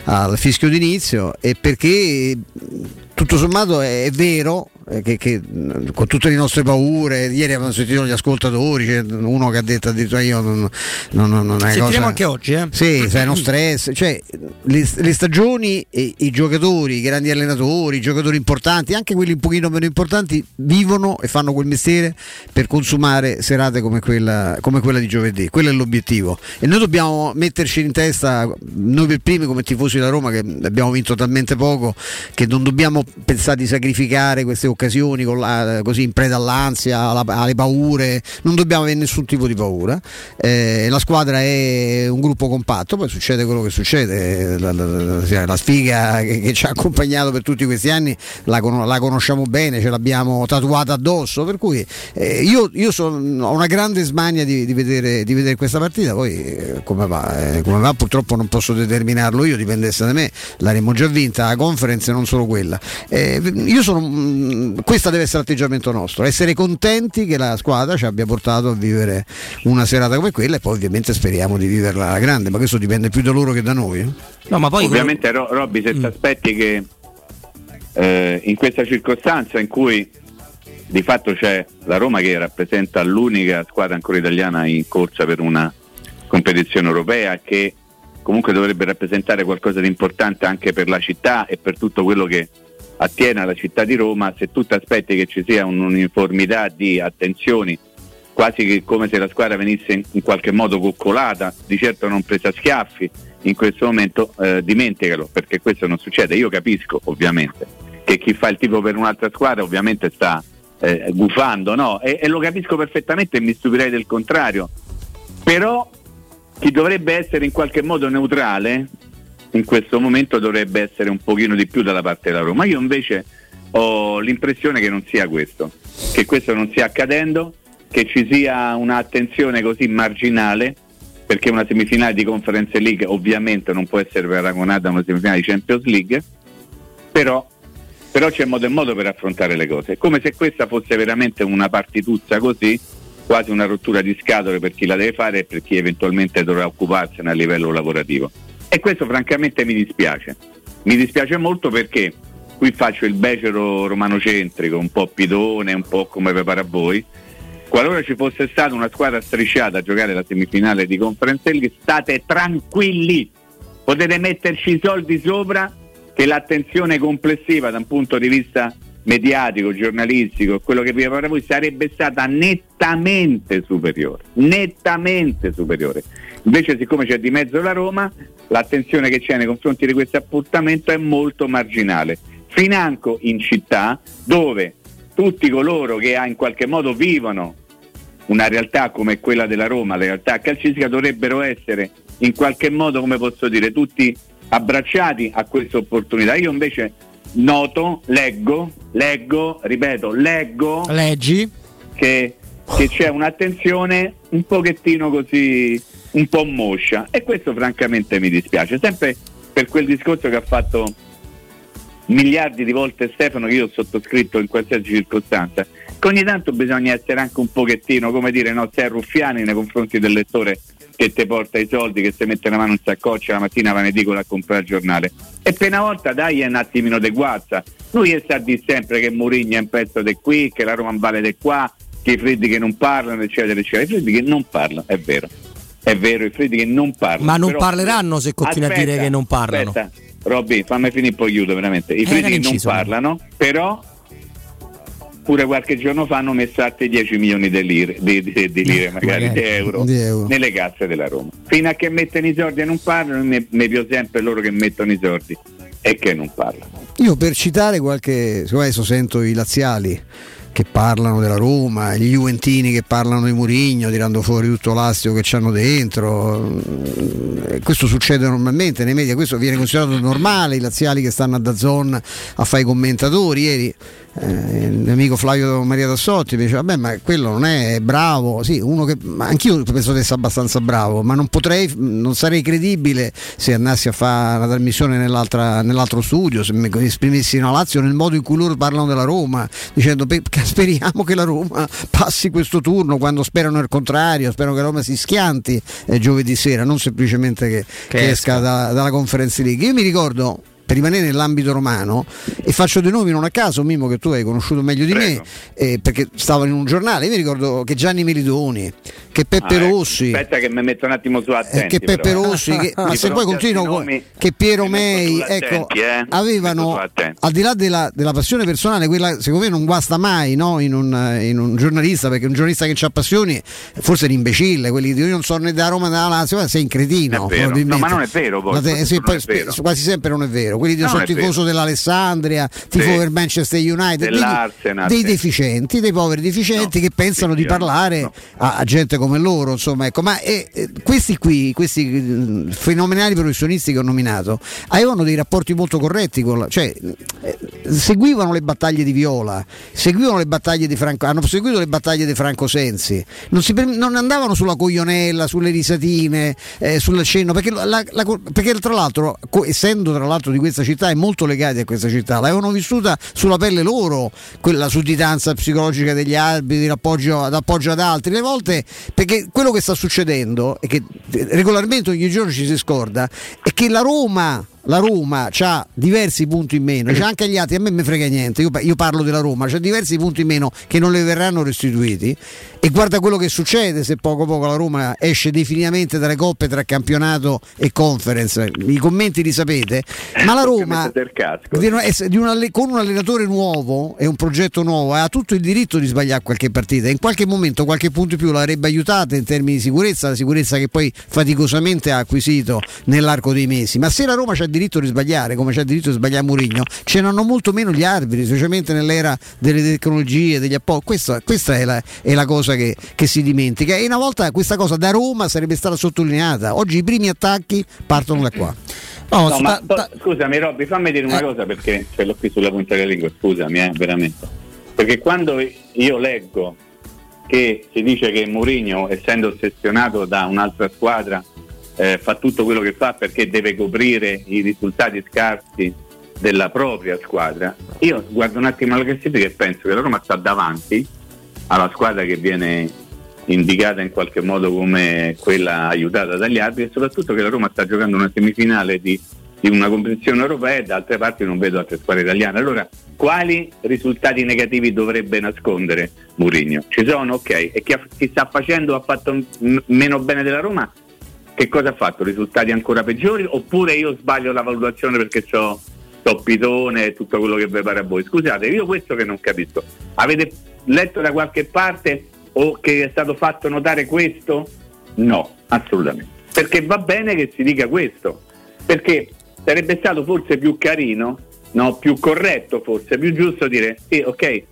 al fischio d'inizio e perché tutto sommato è, è vero che, che, mh, con tutte le nostre paure, ieri abbiamo sentito gli ascoltatori, c'è uno che ha detto addirittura io non, non, non, non è Sentiremo cosa... anche oggi, eh? Sì, sai, no stress, cioè le, le stagioni e i giocatori, i grandi allenatori, i giocatori importanti, anche quelli un pochino meno importanti, vivono e fanno quel mestiere per consumare serate come quella, come quella di giovedì. Quello è l'obiettivo. E noi dobbiamo metterci in testa, noi per primi come tifosi della Roma, che abbiamo vinto talmente poco, che non dobbiamo pensare di sacrificare queste occasioni con la- così in preda all'ansia, alla- alle paure, non dobbiamo avere nessun tipo di paura. Eh, la squadra è un gruppo compatto, poi succede quello che succede, la, la- la- la sfiga che, che ci ha accompagnato per tutti questi anni la, con- la conosciamo bene, ce l'abbiamo tatuata addosso, per cui eh, io, io sono- ho una grande smania di, di vedere, di vedere questa partita, poi eh, come va, eh, come va purtroppo non posso determinarlo io, dipendesse da me, l'avremmo già vinta la conference e non solo quella. Eh, io sono mm, questo deve essere l'atteggiamento nostro, essere contenti che la squadra ci abbia portato a vivere una serata come quella e poi ovviamente speriamo di viverla alla grande, ma questo dipende più da loro che da noi. No, ma poi Ovviamente Ro- Robby se ti aspetti che eh, in questa circostanza in cui di fatto c'è la Roma che rappresenta l'unica squadra ancora italiana in corsa per una competizione europea che comunque dovrebbe rappresentare qualcosa di importante anche per la città e per tutto quello che attiene alla città di Roma, se tu ti aspetti che ci sia un'uniformità di attenzioni, quasi come se la squadra venisse in, in qualche modo coccolata, di certo non presa a schiaffi, in questo momento eh, dimenticalo, perché questo non succede. Io capisco ovviamente che chi fa il tipo per un'altra squadra ovviamente sta eh, gufando, no? E, e lo capisco perfettamente e mi stupirei del contrario. Però chi dovrebbe essere in qualche modo neutrale in questo momento dovrebbe essere un pochino di più dalla parte della Roma. Io invece ho l'impressione che non sia questo, che questo non stia accadendo, che ci sia un'attenzione così marginale, perché una semifinale di Conference League ovviamente non può essere paragonata a una semifinale di Champions League, però, però c'è modo e modo per affrontare le cose. Come se questa fosse veramente una partituzza così, quasi una rottura di scatole per chi la deve fare e per chi eventualmente dovrà occuparsene a livello lavorativo. E questo francamente mi dispiace. Mi dispiace molto perché qui faccio il becero romanocentrico, un po' pidone, un po' come prepara voi. Qualora ci fosse stata una squadra strisciata a giocare la semifinale di Conference League, state tranquilli, potete metterci i soldi sopra che l'attenzione complessiva da un punto di vista mediatico, giornalistico, quello che vi prepara voi sarebbe stata nettamente superiore, nettamente superiore. Invece siccome c'è di mezzo la Roma, l'attenzione che c'è nei confronti di questo appuntamento è molto marginale. Financo in città dove tutti coloro che in qualche modo vivono una realtà come quella della Roma, la realtà calcistica, dovrebbero essere in qualche modo, come posso dire, tutti abbracciati a questa opportunità. Io invece noto, leggo, leggo, ripeto, leggo Leggi. che, che c'è un'attenzione un pochettino così, un po' moscia e questo francamente mi dispiace, sempre per quel discorso che ha fatto miliardi di volte Stefano che io ho sottoscritto in qualsiasi circostanza, che ogni tanto bisogna essere anche un pochettino, come dire, no, sei ruffiani nei confronti del lettore che ti porta i soldi, che si mette la mano in saccoccia la mattina va in edicola a comprare il giornale. E per una volta dai un attimino di guazza. Lui sa di sempre che Mourinho è un pezzo di qui, che la Roma vale di qua, che i freddi che non parlano, eccetera, eccetera. I freddi che non parlano, è vero. È vero, i freddi che non parlano. Ma non Però- parleranno se continui a dire che non parlano. Aspetta, Robby, fammi finire poi chiudo veramente. I Eh, freddi che non parlano, però pure qualche giorno fa hanno messo altri 10 milioni di lire, di, di- di lire magari, magari. di euro, Di euro. nelle casse della Roma. Fino a che mettono i soldi e non parlano, mi, mi piace sempre loro che mettono i soldi e che non parlano. Io per citare qualche, adesso sento i laziali che parlano della Roma, gli Juventini che parlano di Murigno, tirando fuori tutto l'astico che c'hanno dentro. mm, Questo succede normalmente nei media, questo viene considerato normale, i laziali che stanno a Dazon a fare i commentatori. Ieri eh, il mio amico Flavio Maria Tassotti mi diceva, vabbè ma quello non è bravo, sì, uno che ma anch'io penso di essere abbastanza bravo, ma non potrei, non sarei credibile se andassi a fare la trasmissione nell'altra- nell'altro studio, se mi esprimessi una Lazio nel modo in cui loro parlano della Roma, dicendo "Pe- che speriamo che la Roma passi questo turno quando sperano il contrario, sperano che la Roma si schianti eh, giovedì sera, non semplicemente che, che esca da- dalla Conference League. Io mi ricordo per rimanere nell'ambito romano e faccio dei nomi non a caso, Mimmo che tu hai conosciuto meglio di me eh, perché stavo in un giornale, io mi ricordo che Gianni Melidoni, che Peppe Ah, ecco, Rossi, Aspetta che mi metto un attimo su eh, attenti. che Peppe però, eh. Rossi, che- ma Di se poi continuo con- che Piero Mei, ecco, eh. Avevano, al di là della, della passione personale, quella secondo me non guasta mai no? in, un, eh, in un giornalista, perché un giornalista che ha passioni forse è un imbecille, quelli che io non so né da Roma né da Lazio, ma sei un cretino. Probabilmente. No, ma non è vero, poi, te- sì, non poi è vero. quasi sempre non è vero. Quelli di No, sono tifoso vero. dell'Alessandria, tifo Sì. per Manchester United, dei sì. deficienti, dei poveri deficienti che pensano di parlare a, a gente come loro, insomma, ecco, ma eh, eh, questi qui, questi eh, fenomenali professionisti che ho nominato, avevano dei rapporti molto corretti con la, cioè eh, seguivano le battaglie di Viola, seguivano le battaglie di Franco, hanno seguito le battaglie di Franco Sensi, non, si non andavano sulla coglionella, sulle risatine, eh, sul cenno, perché, la- la- perché tra l'altro, essendo tra l'altro di questa città e molto legati a questa città, l'avevano vissuta sulla pelle loro, quella sudditanza psicologica degli arbitri, l'appoggio, l'appoggio ad altri, le volte perché quello che sta succedendo e che regolarmente ogni giorno ci si scorda è che la Roma la Roma ha diversi punti in meno, c'ha anche gli altri, a me mi frega niente, io, io parlo della Roma, c'ha diversi punti in meno che non le verranno restituiti. E guarda quello che succede se poco poco la Roma esce definitivamente dalle coppe tra campionato e conference, i commenti li sapete, ma la Roma di una- con un allenatore nuovo e un progetto nuovo ha tutto il diritto di sbagliare qualche partita, in qualche momento qualche punto in più l'avrebbe aiutata in termini di sicurezza, la sicurezza che poi faticosamente ha acquisito nell'arco dei mesi, ma se la Roma c'ha il diritto di sbagliare come c'ha il diritto di sbagliare Mourinho, ce n'hanno molto meno gli arbitri, specialmente nell'era delle tecnologie, degli appo- questa, questa è, la, è la cosa che, che si dimentica e una volta questa cosa da Roma sarebbe stata sottolineata, oggi i primi attacchi partono da qua. No, ma to- scusami Robby, fammi dire una cosa perché ce l'ho qui sulla punta della lingua, scusami, eh, veramente. Perché quando io leggo che si dice che Mourinho, essendo ossessionato da un'altra squadra, eh, fa tutto quello che fa perché deve coprire i risultati scarsi della propria squadra, io guardo un attimo la classifica e penso che la Roma sta davanti alla squadra che viene indicata in qualche modo come quella aiutata dagli altri e soprattutto che la Roma sta giocando una semifinale di, di una competizione europea e da altre parti non vedo altre squadre italiane. Allora, quali risultati negativi dovrebbe nascondere Mourinho? Ci sono? Ok. E chi, ha- chi sta facendo ha fatto m- meno bene della Roma? Che cosa ha fatto? Risultati ancora peggiori? Oppure io sbaglio la valutazione perché ho Pitone e tutto quello che vi pare a voi? Scusate, io questo che non capisco. Avete letto da qualche parte o che è stato fatto notare questo? No, assolutamente. Perché va bene che si dica questo, perché sarebbe stato forse più carino, no, più corretto forse, più giusto dire sì, ok,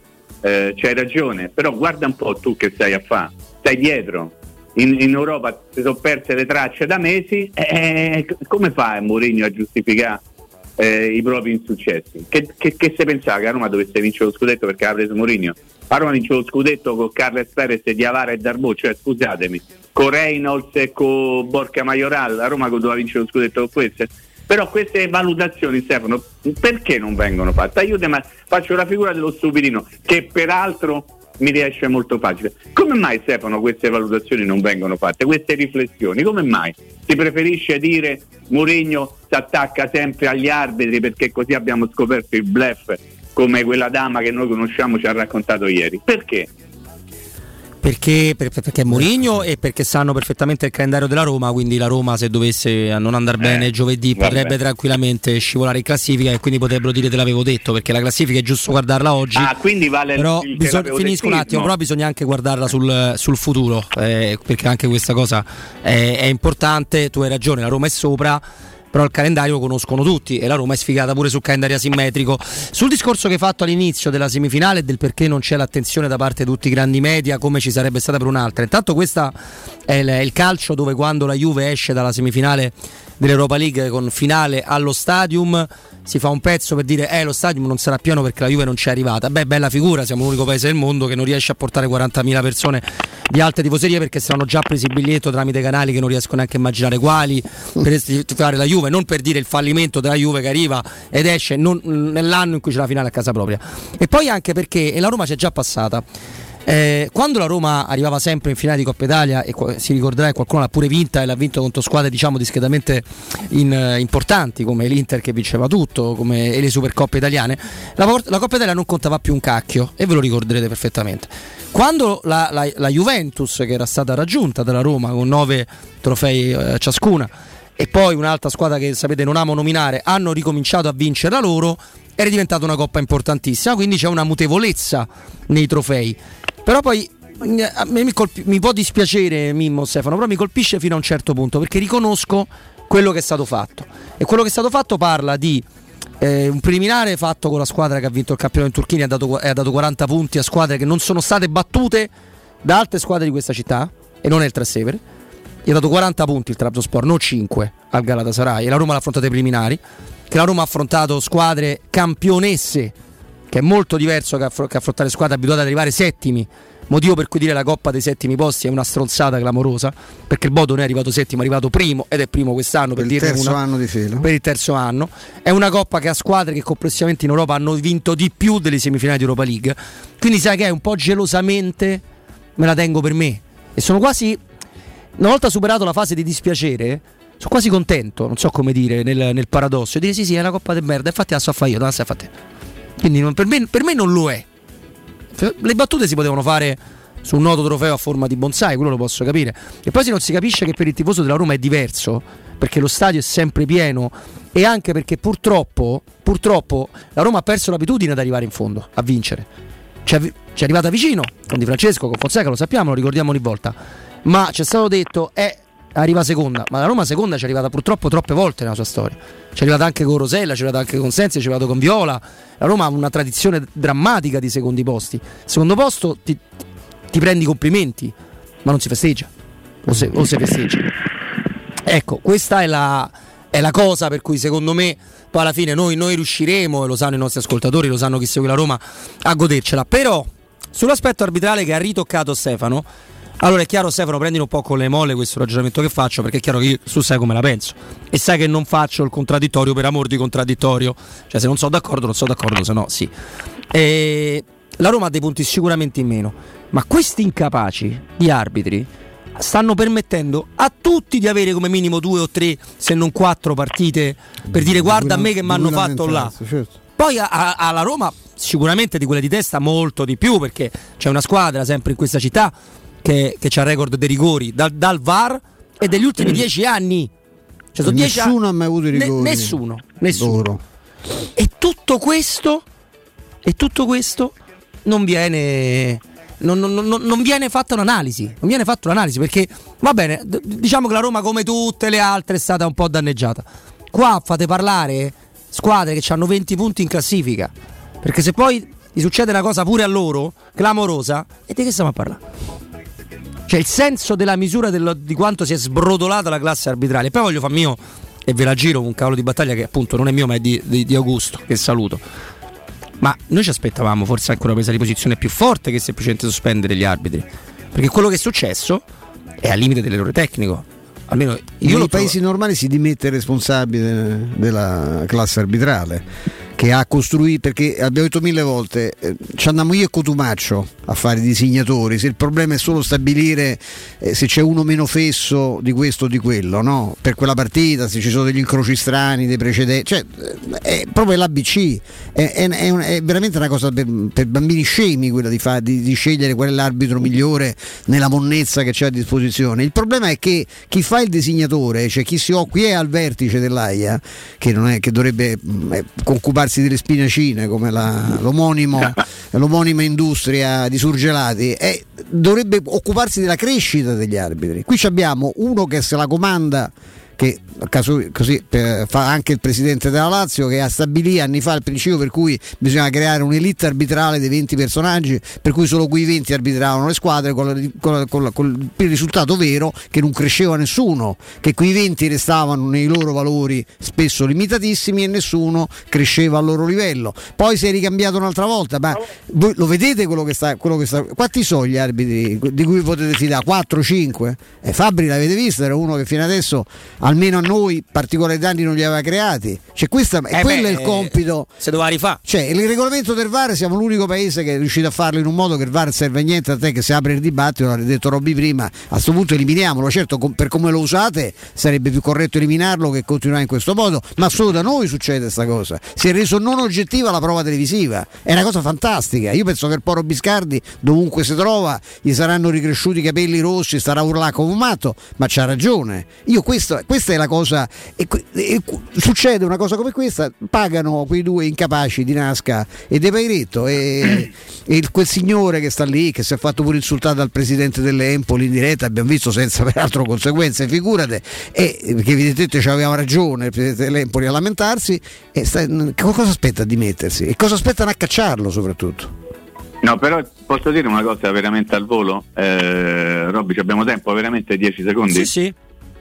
eh, c'hai ragione, però guarda un po' tu che stai a fare, stai dietro. In, in Europa si sono perse le tracce da mesi, eh, come fa Mourinho a giustificare eh, i propri insuccessi? Che, che, che se pensava che a Roma dovesse vincere lo scudetto perché aveva preso Mourinho? A Roma vince lo scudetto con Carles Perez, Diavara e Darbo, cioè scusatemi, con Reynolds e con Borca Majoral, a Roma doveva vincere lo scudetto con queste. Però queste valutazioni Stefano perché non vengono fatte? Aiutami, faccio la figura dello stupidino che peraltro mi riesce molto facile. Come mai Stefano queste valutazioni non vengono fatte? Queste riflessioni, come mai? Si preferisce dire Mourinho si attacca sempre agli arbitri perché così abbiamo scoperto il bluff come quella dama che noi conosciamo ci ha raccontato ieri. Perché? Perché, per- perché è Mourinho e perché sanno perfettamente il calendario della Roma, quindi la Roma se dovesse non andare bene giovedì vabbè. potrebbe tranquillamente scivolare in classifica e quindi potrebbero dire te l'avevo detto perché la classifica è giusto guardarla oggi. Ah, quindi vale però il l'avevo finisco un attimo, no? però bisogna anche guardarla sul, sul futuro eh, perché anche questa cosa è, è importante, tu hai ragione, la Roma è sopra. Però il calendario lo conoscono tutti e la Roma è sfigata pure sul calendario asimmetrico. Sul discorso che hai fatto all'inizio della semifinale e del perché non c'è l'attenzione da parte di tutti i grandi media come ci sarebbe stata per un'altra. Intanto il, è il calcio dove quando la Juve esce dalla semifinale dell'Europa League con finale allo stadium si fa un pezzo per dire eh lo stadium non sarà pieno perché la Juve non c'è arrivata. Beh, bella figura, siamo l'unico paese del mondo che non riesce a portare 40.000 persone di alte tifoserie perché saranno già presi il biglietto tramite canali che non riesco neanche a immaginare quali per fare la Juve, non per dire il fallimento della Juve che arriva ed esce non- nell'anno in cui c'è la finale a casa propria. E poi anche perché e la Roma c'è già passata. Eh, quando la Roma arrivava sempre in finale di Coppa Italia e si ricorderà che qualcuno l'ha pure vinta e l'ha vinto contro squadre diciamo discretamente in- eh, importanti come l'Inter che vinceva tutto come, e le Supercoppe italiane la, la Coppa Italia non contava più un cacchio e ve lo ricorderete perfettamente quando la, la- la Juventus che era stata raggiunta dalla Roma con nove trofei eh, ciascuna e poi un'altra squadra che sapete non amo nominare hanno ricominciato a vincere la loro era diventata una coppa importantissima quindi c'è una mutevolezza nei trofei però poi me mi, colpi- mi può dispiacere Mimmo Stefano, però mi colpisce fino a un certo punto perché riconosco quello che è stato fatto. E quello che è stato fatto parla di eh, un preliminare fatto con la squadra che ha vinto il campionato in Turchia e ha dato, ha dato 40 punti a squadre che non sono state battute da altre squadre di questa città e non è il Trastevere. Gli ha dato 40 punti il Trabzonspor, non 5 al Galatasaray e la Roma l'ha affrontato ai preliminari. Che la Roma ha affrontato squadre campionesse che è molto diverso che, affro- che affrontare squadre abituate ad arrivare settimi Motivo per cui dire la Coppa dei settimi posti è una stronzata clamorosa, perché il Bodo non è arrivato settimo, è arrivato primo ed è primo quest'anno per, Per il terzo una- anno di fila. per il terzo anno. È una coppa che ha squadre che complessivamente in Europa hanno vinto di più delle semifinali di Europa League. Quindi sai che è un po' gelosamente me la tengo per me. E sono quasi, una volta superato la fase di dispiacere, sono quasi contento, non so come dire, nel, nel paradosso, dire sì sì è una coppa di merda, infatti la so fare io, la sai fare te. Quindi non- per, me, per me non lo è. Le battute si potevano fare su un noto trofeo a forma di bonsai, quello lo posso capire. E poi se non si capisce che per il tifoso della Roma è diverso, perché lo stadio è sempre pieno e anche perché purtroppo, purtroppo la Roma ha perso l'abitudine ad arrivare in fondo, a vincere. Ci è arrivata vicino, con Di Francesco, con Fonseca, lo sappiamo, lo ricordiamo ogni volta. Ma ci è stato detto, eh, arriva seconda, ma la Roma seconda ci è arrivata purtroppo troppe volte nella sua storia. Ci è arrivata anche con Rosella, ci è arrivata anche con Sensi, ci è arrivata con Viola. La Roma ha una tradizione drammatica di secondi posti. Secondo posto ti, ti prendi complimenti, ma non si festeggia. O se, o se festeggia. Ecco, questa è la, è la cosa per cui secondo me poi alla fine noi, noi riusciremo, e lo sanno i nostri ascoltatori, lo sanno chi segue la Roma, a godercela. Però sull'aspetto arbitrale che ha ritoccato Stefano, allora è chiaro Stefano, prendilo un po' con le molle questo ragionamento che faccio, perché è chiaro che io, tu sai come la penso. E sai che non faccio il contraddittorio per amor di contraddittorio. Cioè se non sono d'accordo, non sono d'accordo, se no sì. E la Roma ha dei punti sicuramente in meno, ma questi incapaci di arbitri stanno permettendo a tutti di avere come minimo due o tre, se non quattro partite per dire guarda a me che mi hanno fatto là. certo. Poi alla Roma sicuramente di quelle di testa molto di più perché c'è una squadra sempre in questa città che, che ha record dei rigori dal, dal VAR e degli ultimi dieci anni. Cioè, Nessuno ha mai avuto i Ne- rigori. nessuno, nessuno. Loro. E tutto questo, e tutto questo non viene, non, non- non- non viene fatta un'analisi. Non viene fatta un'analisi perché va bene, d- diciamo che la Roma, come tutte le altre, è stata un po' danneggiata. Qua fate parlare squadre che hanno 20 punti in classifica. Perché se poi gli succede una cosa pure a loro, clamorosa, e di che stiamo a parlare? Cioè il senso della misura dello- di quanto si è sbrodolata la classe arbitrale. Poi voglio far mio, e ve la giro, un cavolo di battaglia che appunto non è mio ma è di, di- di Augusto, che saluto. Ma noi ci aspettavamo forse anche una presa di posizione più forte che semplicemente sospendere gli arbitri. Perché quello che è successo è al limite dell'errore tecnico. Almeno io Nei paesi normali si dimette il responsabile della classe arbitrale che ha costruito perché abbiamo detto mille volte eh, ci andiamo io e Cotumaccio a fare i disegnatori. Se il problema è solo stabilire eh, se c'è uno meno fesso di questo o di quello no? per quella partita se ci sono degli incroci strani dei precedenti cioè eh, è proprio l'ABC è, è- è un- è veramente una cosa per, per bambini scemi quella di, fa- di- di scegliere qual è l'arbitro migliore nella monnezza che c'è a disposizione. Il problema è che chi fa il disegnatore cioè chi si occupa chi è al vertice dell'AIA che, non è, che dovrebbe mh, eh, occuparsi delle spinacine come la- l'omonimo, l'omonima industria di surgelati eh, dovrebbe occuparsi della crescita degli arbitri. Qui abbiamo uno che se la comanda che così per- fa anche il presidente della Lazio che ha stabilì anni fa il principio per cui bisogna creare un'elite arbitrale dei 20 personaggi per cui solo quei 20 arbitravano le squadre con il risultato vero che non cresceva nessuno che quei 20 restavano nei loro valori spesso limitatissimi e nessuno cresceva al loro livello. Poi si è ricambiato un'altra volta ma voi lo vedete quello che sta, quello che sta quanti sono gli arbitri di cui potete fidare? 4 5 e Fabri l'avete visto era uno che fino adesso almeno a noi particolari danni non li aveva creati. Cioè questa, Eh è il compito. se doveva rifare. Cioè il regolamento del VAR siamo l'unico paese che è riuscito a farlo in un modo che il VAR serve a niente a te che se apre il dibattito l'ha detto Robby prima a questo punto eliminiamolo. Certo com- per come lo usate sarebbe più corretto eliminarlo che continuare in questo modo ma solo da noi succede questa cosa. Si è reso non oggettiva la prova televisiva. È una cosa fantastica. Io penso che il Poro Biscardi dovunque si trova gli saranno ricresciuti i capelli rossi starà urlare come un matto ma c'ha ragione. Io questo, questa è la cosa e, e succede una cosa come questa pagano quei due incapaci di Nasca e De Pairetto e, e il- quel signore che sta lì che si è fatto pure insultare dal presidente dell'Empoli in diretta abbiamo visto senza peraltro conseguenze figurate e perché evidentemente ci aveva ragione il presidente dell'Empoli a lamentarsi e sta- che cosa aspetta di mettersi e cosa aspettano a cacciarlo soprattutto No, però posso dire una cosa veramente al volo? Eh, Robby, ci abbiamo tempo, veramente 10 secondi? Sì, sì.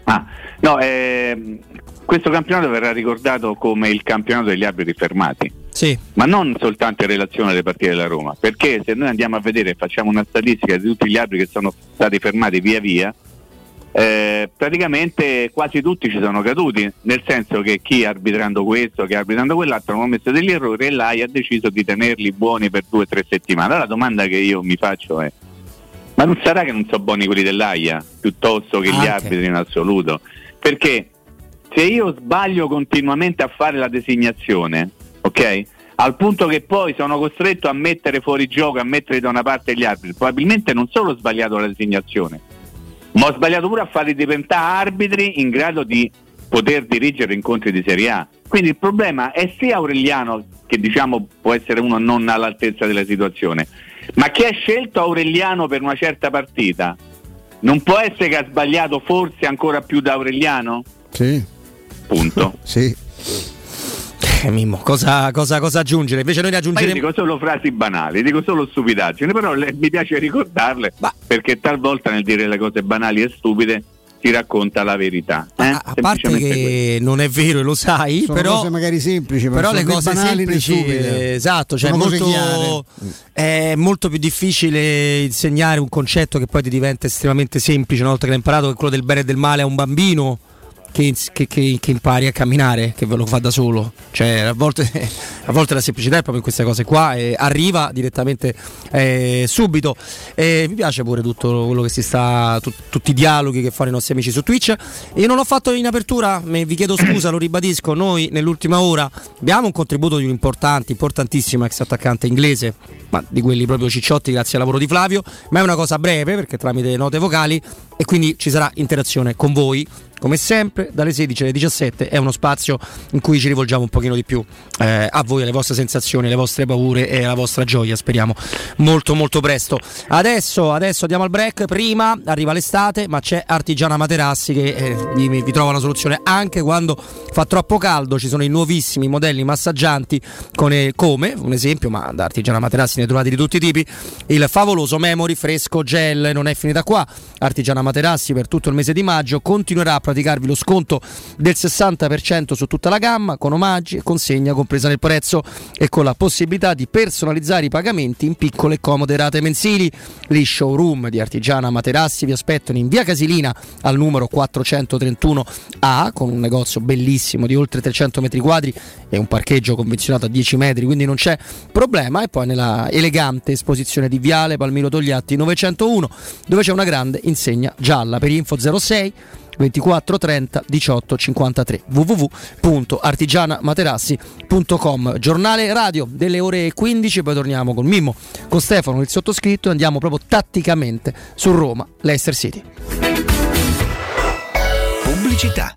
Ah, no, ehm, questo campionato verrà ricordato come il campionato degli arbitri fermati. Sì. ma non soltanto in relazione alle partite della Roma, perché se noi andiamo a vedere e facciamo una statistica di tutti gli arbitri che sono stati fermati via via, eh, praticamente quasi tutti ci sono caduti, nel senso che chi arbitrando questo, chi arbitrando quell'altro hanno messo degli errori e l'AI ha deciso di tenerli buoni per due o tre settimane. Allora la domanda che io mi faccio è, ma non sarà che non sono buoni quelli dell'AIA piuttosto che gli Anche. arbitri in assoluto? Perché se io sbaglio continuamente a fare la designazione, ok? Al punto che poi sono costretto a mettere fuori gioco, a mettere da una parte gli arbitri, probabilmente non solo ho sbagliato la designazione, ma ho sbagliato pure a farli diventare arbitri in grado di poter dirigere incontri di Serie A. Quindi il problema è sia Aureliano, che diciamo può essere uno non all'altezza della situazione, ma chi ha scelto Aureliano per una certa partita non può essere che ha sbagliato forse ancora più da Aureliano? Sì. Punto. sì. Eh, Mimmo, cosa, cosa, cosa aggiungere? Invece noi ne Ma io aggiungeremo. dico solo frasi banali, dico solo stupidaggini, però le- mi piace ricordarle perché talvolta nel dire le cose banali e stupide si racconta la verità. eh? A parte Semplicemente che non è vero e lo sai, Sono però, cose magari semplici, ma però sono le cose semplici, esatto, cioè molto, è molto più difficile insegnare un concetto che poi ti diventa estremamente semplice una volta che l'hai imparato, che è quello del bene e del male a un bambino. Che, che- che- che impari a camminare, che ve lo fa da solo. Cioè, a volte, a volte la semplicità è proprio in queste cose qua e arriva direttamente eh, subito. E mi piace pure tutto quello che si sta, tu- tutti i dialoghi che fanno i nostri amici su Twitch. Io non l'ho fatto in apertura, vi chiedo scusa, lo ribadisco. Noi nell'ultima ora abbiamo un contributo di un importante, importantissimo ex attaccante inglese, ma di quelli proprio cicciotti grazie al lavoro di Flavio. Ma è una cosa breve perché tramite note vocali e quindi ci sarà interazione con voi. Come sempre, dalle 16 alle 17 è uno spazio in cui ci rivolgiamo un pochino di più eh, a voi, alle vostre sensazioni, alle vostre paure e alla vostra gioia. Speriamo molto molto presto. Adesso, adesso andiamo al break. Prima arriva l'estate, ma c'è Artigiana Materassi che eh, vi, vi trova una soluzione anche quando fa troppo caldo. Ci sono i nuovissimi modelli massaggianti con, eh, come un esempio, ma da Artigiana Materassi ne trovate di tutti i tipi. Il favoloso Memory fresco gel non è finita qua. Artigiana Materassi per tutto il mese di maggio continuerà a praticarvi lo sconto del 60% su tutta la gamma con omaggi e consegna compresa nel prezzo e con la possibilità di personalizzare i pagamenti in piccole e comode rate mensili. Gli showroom di Artigiana Materassi vi aspettano in via Casilina al numero 431A con un negozio bellissimo di oltre 300 metri quadri e un parcheggio convenzionato a 10 metri, quindi non c'è problema. E poi nella elegante esposizione di Viale Palmiro Togliatti 901 dove c'è una grande insegna gialla per info 06 24 30 18 53 www.artigianamaterassi.com giornale radio delle ore 15 poi torniamo con Mimmo con Stefano il sottoscritto e andiamo proprio tatticamente su Roma Leicester City. Pubblicità.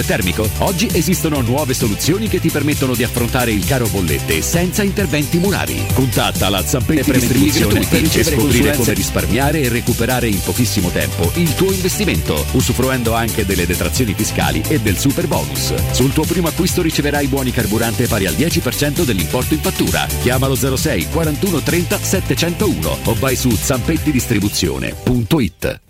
e termico? Oggi esistono nuove soluzioni che ti permettono di affrontare il caro bollette senza interventi murari. Contatta la Zampetti Distribuzione per ricevere scoprire come risparmiare e recuperare in pochissimo tempo il tuo investimento, usufruendo anche delle detrazioni fiscali e del super bonus. Sul tuo primo acquisto riceverai buoni carburante pari al 10% dell'importo in fattura. Chiamalo 06 41 30 701 o vai su zampettidistribuzione.it.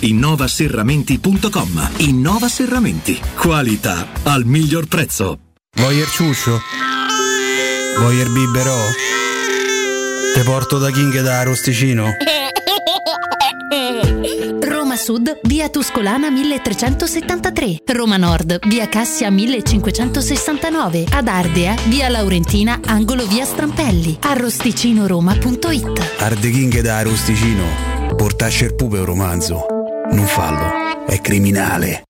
innovaserramenti.com. Innova Serramenti. Qualità al miglior prezzo. Voyer ciuscio? Voyer biberò? Te porto da King da Rosticino? Roma Sud, via Tuscolana 1373. Roma Nord, via Cassia 1569. Ad Ardea, via Laurentina, angolo via Strampelli. Arrosticinoroma.it. Arde King da Rosticino. Portasce il pupe un romanzo. Non fallo, è criminale.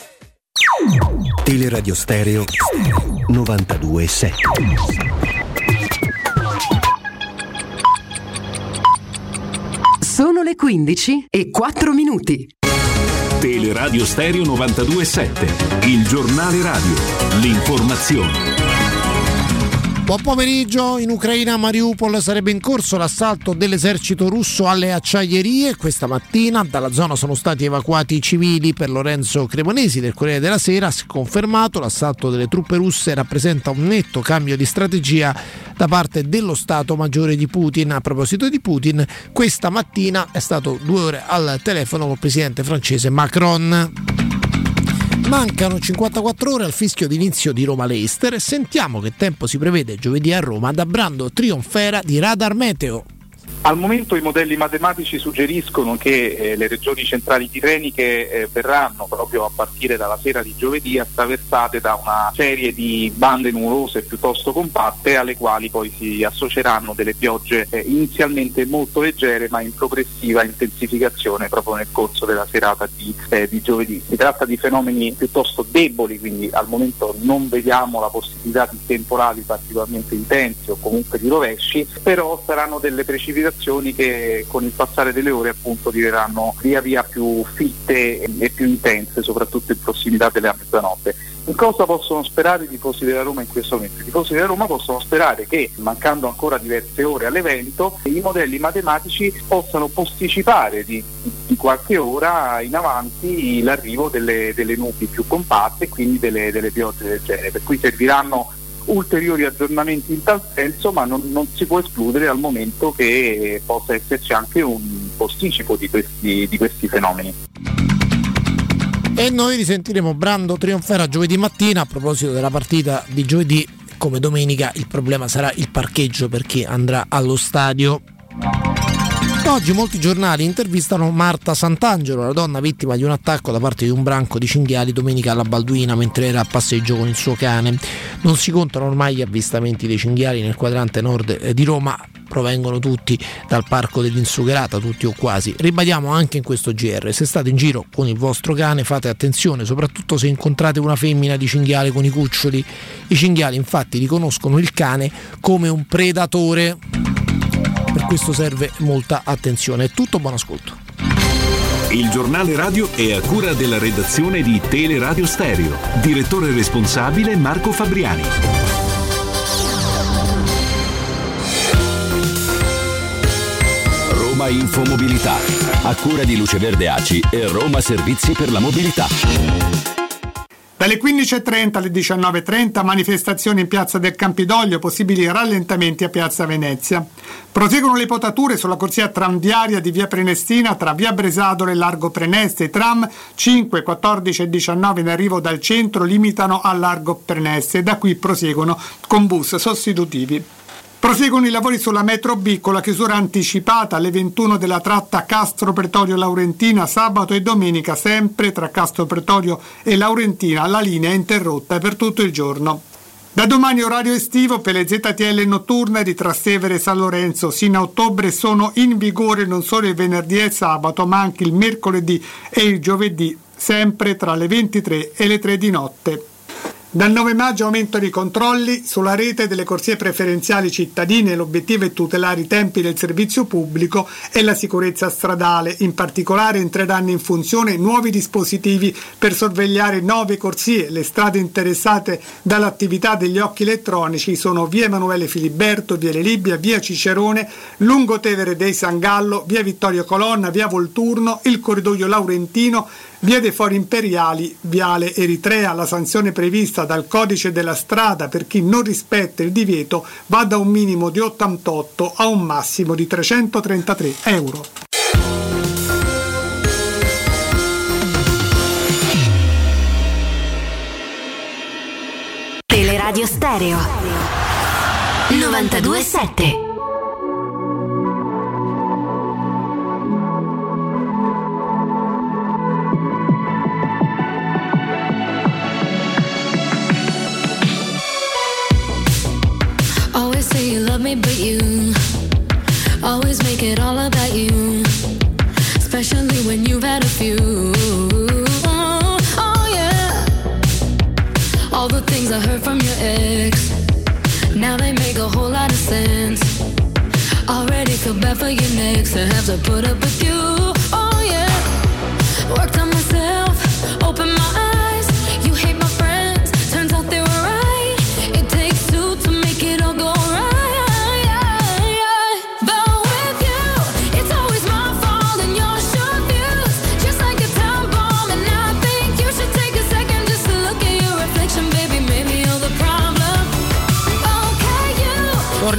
Teleradio Stereo 927. Sono le 15 e 4 minuti. Teleradio Stereo 927, il giornale radio, l'informazione. Buon pomeriggio, in Ucraina a Mariupol sarebbe in corso l'assalto dell'esercito russo alle acciaierie. Questa mattina dalla zona sono stati evacuati i civili per Lorenzo Cremonesi del Corriere della Sera. Si è confermato l'assalto delle truppe russe rappresenta un netto cambio di strategia da parte dello Stato Maggiore di Putin. A proposito di Putin, questa mattina è stato due ore al telefono col presidente francese Macron. Mancano 54 ore al fischio d'inizio di Roma-Leicester e sentiamo che tempo si prevede giovedì a Roma da Brando Trionfera di Radar Meteo. Al momento i modelli matematici suggeriscono che eh, le regioni centrali tirreniche eh, verranno proprio a partire dalla sera di giovedì attraversate da una serie di bande nuvolose piuttosto compatte alle quali poi si associeranno delle piogge eh, inizialmente molto leggere ma in progressiva intensificazione proprio nel corso della serata di, eh, di giovedì. Si tratta di fenomeni piuttosto deboli, quindi al momento non vediamo la possibilità di temporali particolarmente intensi o comunque di rovesci, però saranno delle precipitazioni che con il passare delle ore appunto diventeranno via via più fitte e più intense, soprattutto in prossimità della mezzanotte. In cosa possono sperare i tifosi della Roma in questo momento? I tifosi della Roma possono sperare che, mancando ancora diverse ore all'evento, i modelli matematici possano posticipare di, di qualche ora in avanti l'arrivo delle, delle nubi più compatte e quindi delle, delle piogge del genere, per cui serviranno ulteriori aggiornamenti in tal senso, ma non, non, si può escludere al momento che possa esserci anche un posticipo di questi, di questi fenomeni. E noi risentiremo Brando trionferà giovedì mattina a proposito della partita di giovedì. Come domenica il problema sarà il parcheggio per chi andrà allo stadio. Oggi molti giornali intervistano Marta Sant'Angelo, la donna vittima di un attacco da parte di un branco di cinghiali domenica alla Balduina mentre era a passeggio con il suo cane. Non si contano ormai gli avvistamenti dei cinghiali nel quadrante nord di Roma, provengono tutti dal parco dell'Insugherata, tutti o quasi. Ribadiamo anche in questo GR, se state in giro con il vostro cane fate attenzione, soprattutto se incontrate una femmina di cinghiale con i cuccioli. I cinghiali infatti riconoscono il cane come un predatore. Questo serve molta attenzione. È tutto, buon ascolto. Il giornale radio è a cura della redazione di Teleradio Stereo. Direttore responsabile Marco Fabriani. Roma Infomobilità, a cura di Luce Verde Aci e Roma Servizi per la Mobilità. Dalle 15.30 alle 19.30 manifestazioni in piazza del Campidoglio, possibili rallentamenti a piazza Venezia. Proseguono le potature sulla corsia tranviaria di via Prenestina tra via Bresadolo e Largo Preneste. I tram 5, 14 e 19 in arrivo dal centro limitano a Largo Preneste e da qui proseguono con bus sostitutivi. Proseguono i lavori sulla metro B con la chiusura anticipata alle 21 della tratta Castro Pretorio Laurentina sabato e domenica sempre tra Castro Pretorio e Laurentina la linea è interrotta per tutto il giorno. Da domani orario estivo per le ZTL notturne di Trastevere e San Lorenzo sino a ottobre sono in vigore non solo il venerdì e il sabato ma anche il mercoledì e il giovedì sempre tra le 23 e le 3 di notte. Dal 9 maggio aumentano i controlli sulla rete delle corsie preferenziali cittadine. L'obiettivo è tutelare i tempi del servizio pubblico e la sicurezza stradale. In particolare entreranno in funzione nuovi dispositivi per sorvegliare nove corsie. Le strade interessate dall'attività degli occhi elettronici sono via Emanuele Filiberto, via Le Libia, via Cicerone, lungo Tevere dei San Gallo, via Vittorio Colonna, via Volturno, il corridoio Laurentino, Via dei Fori Imperiali, Viale Eritrea, la sanzione prevista dal codice della strada per chi non rispetta il divieto va da un minimo di 88 a un massimo di 333 euro. Teleradio Stereo 927 love me, but you always make it all about you. Especially when you've had a few. Oh, oh, yeah. All the things I heard from your ex. Now they make a whole lot of sense. Already feel bad for your next to have to put up with you. Oh, yeah. Worked on myself, open my eyes.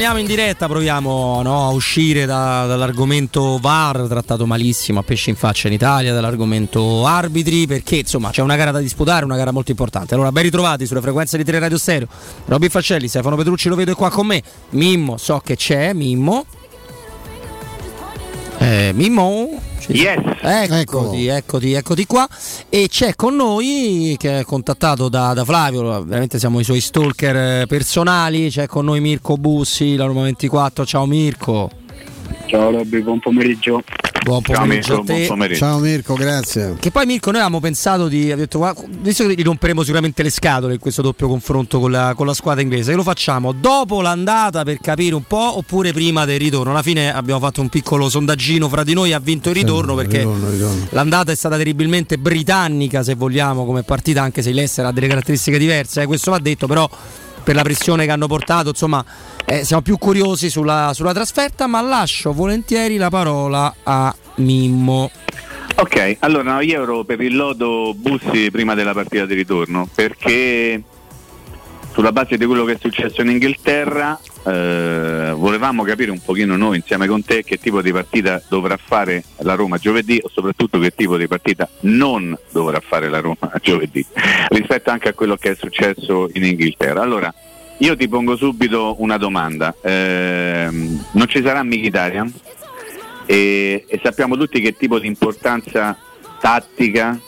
Torniamo in diretta, proviamo no, a uscire da- dall'argomento VAR, trattato malissimo a pesce in faccia in Italia, dall'argomento arbitri, perché insomma c'è una gara da disputare, una gara molto importante. Allora, ben ritrovati sulle frequenze di Teleradio Stereo. Robby Fascelli, Stefano Petrucci lo vedo qua con me. Mimmo, so che c'è, Mimmo. Eh, Mimmo? Yes. Eccoti, eccoti, eccoti qua. E c'è con noi, che è contattato da, da Flavio, veramente siamo i suoi stalker eh, personali, c'è con noi Mirko Bussi, la Roma 24. Ciao Mirko. Ciao Robby, buon pomeriggio. Buon pomeriggio a te. Ciao Mirko, grazie. Che poi Mirko noi avevamo pensato di, detto, "Guarda, visto che gli romperemo sicuramente le scatole in questo doppio confronto con la, con la squadra inglese, che lo facciamo dopo l'andata per capire un po' oppure prima del ritorno? Alla fine abbiamo fatto un piccolo sondaggino fra di noi, ha vinto il ritorno perché ritorno, ritorno. l'andata è stata terribilmente britannica se vogliamo come partita, anche se il Leicester ha delle caratteristiche diverse, eh, questo va detto, però per la pressione che hanno portato, insomma, eh, siamo più curiosi sulla, sulla trasferta, ma lascio volentieri la parola a Mimmo. Ok, allora io ero per il lodo Bussi prima della partita di ritorno perché sulla base di quello che è successo in Inghilterra eh, volevamo capire un pochino noi insieme con te che tipo di partita dovrà fare la Roma giovedì o soprattutto che tipo di partita non dovrà fare la Roma giovedì rispetto anche a quello che è successo in Inghilterra. Allora, io ti pongo subito una domanda. Ehm, non ci sarà Mkhitaryan e, e sappiamo tutti che tipo di importanza tattica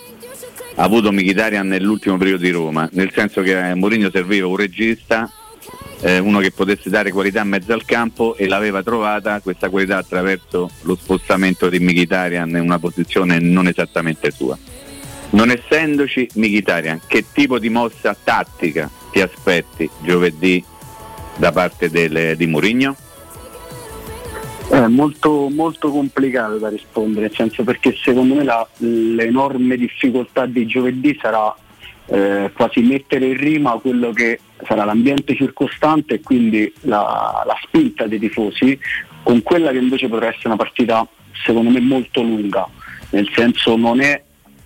ha avuto Mkhitaryan nell'ultimo periodo di Roma, nel senso che a Mourinho serviva un regista, eh, uno che potesse dare qualità in mezzo al campo e l'aveva trovata questa qualità attraverso lo spostamento di Mkhitaryan in una posizione non esattamente sua. Non essendoci Mkhitaryan, che tipo di mossa tattica ti aspetti giovedì da parte del- di Mourinho? È molto, molto complicato da rispondere, nel senso perché secondo me la- l'enorme difficoltà di giovedì sarà eh, quasi mettere in rima quello che sarà l'ambiente circostante e quindi la, la spinta dei tifosi con quella che invece potrà essere una partita secondo me molto lunga, nel senso non è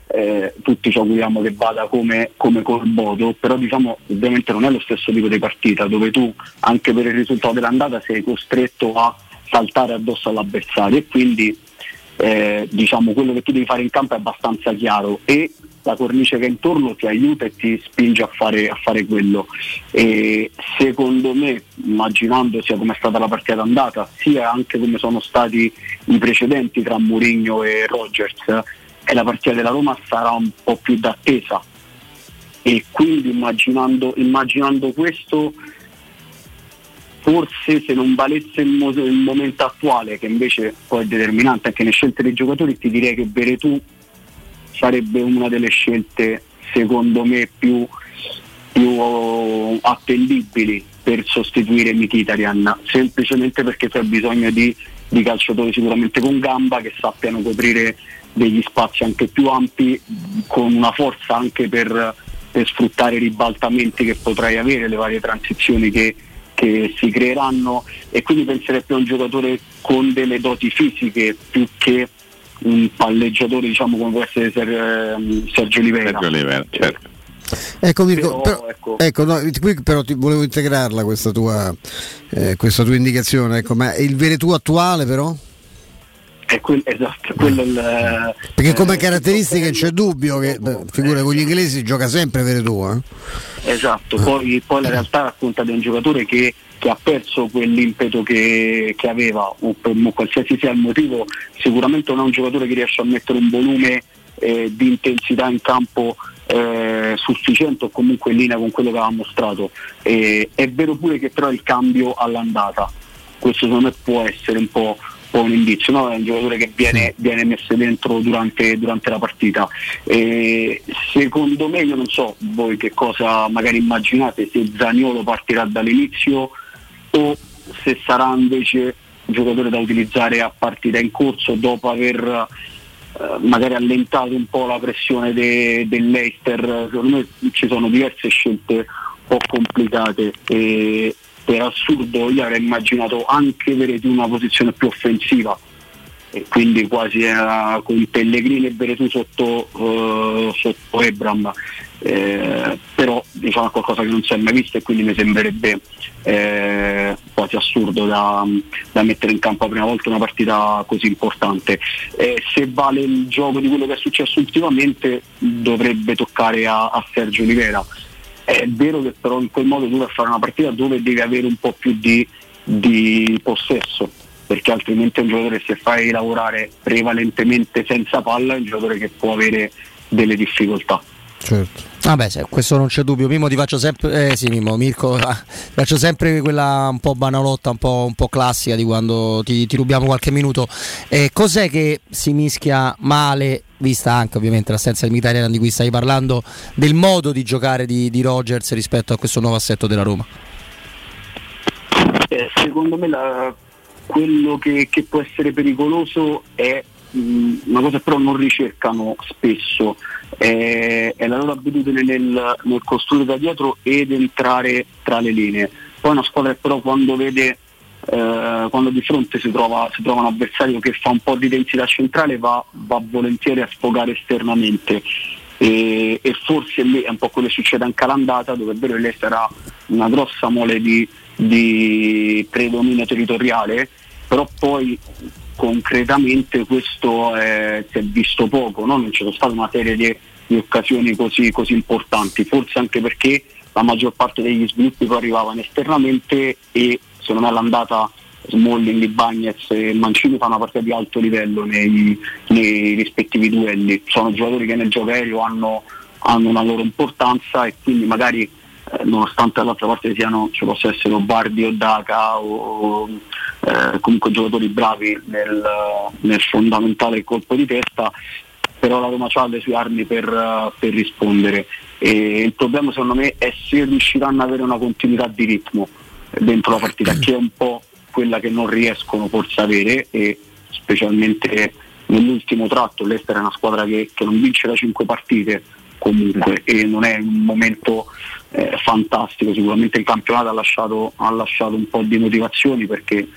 eh, tutti ci auguriamo che vada come, come col Bodo, però diciamo ovviamente non è lo stesso tipo di partita dove tu anche per il risultato dell'andata sei costretto a saltare addosso all'avversario e quindi eh, diciamo quello che tu devi fare in campo è abbastanza chiaro e la cornice che è intorno ti aiuta e ti spinge a fare, a fare quello. E secondo me, immaginando sia come è stata la partita d'andata, sia anche come sono stati i precedenti tra Mourinho e Rogers, e la partita della Roma sarà un po' più d'attesa. E quindi immaginando, immaginando questo forse se non valesse il, mo- il momento attuale, che invece poi è determinante anche nelle scelte dei giocatori, ti direi che Veretù sarebbe una delle scelte secondo me più, più attendibili per sostituire Mkhitaryan, semplicemente perché c'è bisogno di, di calciatori sicuramente con gamba che sappiano coprire degli spazi anche più ampi, con una forza anche per, per sfruttare i ribaltamenti che potrai avere, le varie transizioni che, che si creeranno e quindi penserei più a un giocatore con delle doti fisiche più che un palleggiatore diciamo come può essere Ser- ehm, Sergio Oliveira. Sergio Oliveira, certo. Ecco Mirko, Però, però, ecco, no, qui però ti volevo integrarla questa tua, eh, questa tua indicazione, ecco, ma è il Veretù attuale però? È quel- esatto, quello il, Perché come eh, caratteristiche non c'è dubbio che beh, figura con gli inglesi gioca sempre Veretù, eh? Esatto, poi, poi la realtà racconta di un giocatore che, che ha perso quell'impeto che, che aveva, o per mo- qualsiasi sia il motivo, sicuramente non è un giocatore che riesce a mettere un volume eh, di intensità in campo eh, sufficiente o comunque in linea con quello che aveva mostrato. E è vero pure che però il cambio all'andata, questo secondo me può essere un po', un po' un indizio, no? è un giocatore che viene, viene messo dentro durante, durante la partita. E secondo me, io non so voi che cosa magari immaginate, se Zaniolo partirà dall'inizio o se sarà invece un giocatore da utilizzare a partita in corso dopo aver eh, magari allentato un po' la pressione de- dell'Eister. Secondo me ci sono diverse scelte un po' complicate e per assurdo io avrei immaginato anche Veretù una posizione più offensiva. E quindi quasi era con Pellegrini e Veretù sotto, eh, sotto Ebram. Eh, però diciamo è qualcosa che non si è mai visto e quindi mi sembrerebbe eh, quasi assurdo da, da mettere in campo la prima volta una partita così importante. Eh, se vale il gioco di quello che è successo ultimamente dovrebbe toccare a, a Sergio Oliveira è vero che però in quel modo tu vai a fare una partita dove devi avere un po' più di, di possesso perché altrimenti è un giocatore se fai lavorare prevalentemente senza palla è un giocatore che può avere delle difficoltà. Certo. Vabbè, se- questo non c'è dubbio. Mimo ti faccio sempre. Eh sì, Mimo, Mirko, ah, faccio sempre quella un po' banalotta, un po', un po' classica di quando ti, ti rubiamo qualche minuto. Eh, cos'è che si mischia male, vista anche ovviamente l'assenza di Mkhitaryan di cui stai parlando, del modo di giocare di, di Rogers rispetto a questo nuovo assetto della Roma? Eh, secondo me la- quello che, che può essere pericoloso è una cosa però non ricercano spesso, è, è la loro abitudine nel, nel costruire da dietro ed entrare tra le linee. Poi una squadra però quando vede eh, quando di fronte si trova, si trova un avversario che fa un po' di densità centrale va, va volentieri a sfogare esternamente e, e forse lì è un po' quello che succede anche all'andata dove è vero che lei sarà una grossa mole di, di predominio territoriale però poi concretamente questo eh, si è visto poco, no? non c'è stata una serie di, di occasioni così, così importanti, forse anche perché la maggior parte degli sviluppi poi arrivavano esternamente e secondo me all'andata Smalling, Bagnez e Mancini fanno una partita di alto livello nei, nei rispettivi duelli, sono giocatori che nel gioco aereo hanno, hanno una loro importanza e quindi magari eh, nonostante dall'altra parte siano, ci possa essere Obardi o Daca o eh, comunque giocatori bravi nel, nel fondamentale colpo di testa, però la Roma ha le sue armi per, per rispondere. E il problema secondo me è se riusciranno ad avere una continuità di ritmo dentro la partita, che è un po' quella che non riescono forse ad avere e specialmente nell'ultimo tratto. l'Ester è una squadra che, che non vince da 5 partite comunque e non è un momento eh, fantastico, sicuramente il campionato ha lasciato, ha lasciato un po' di motivazioni perché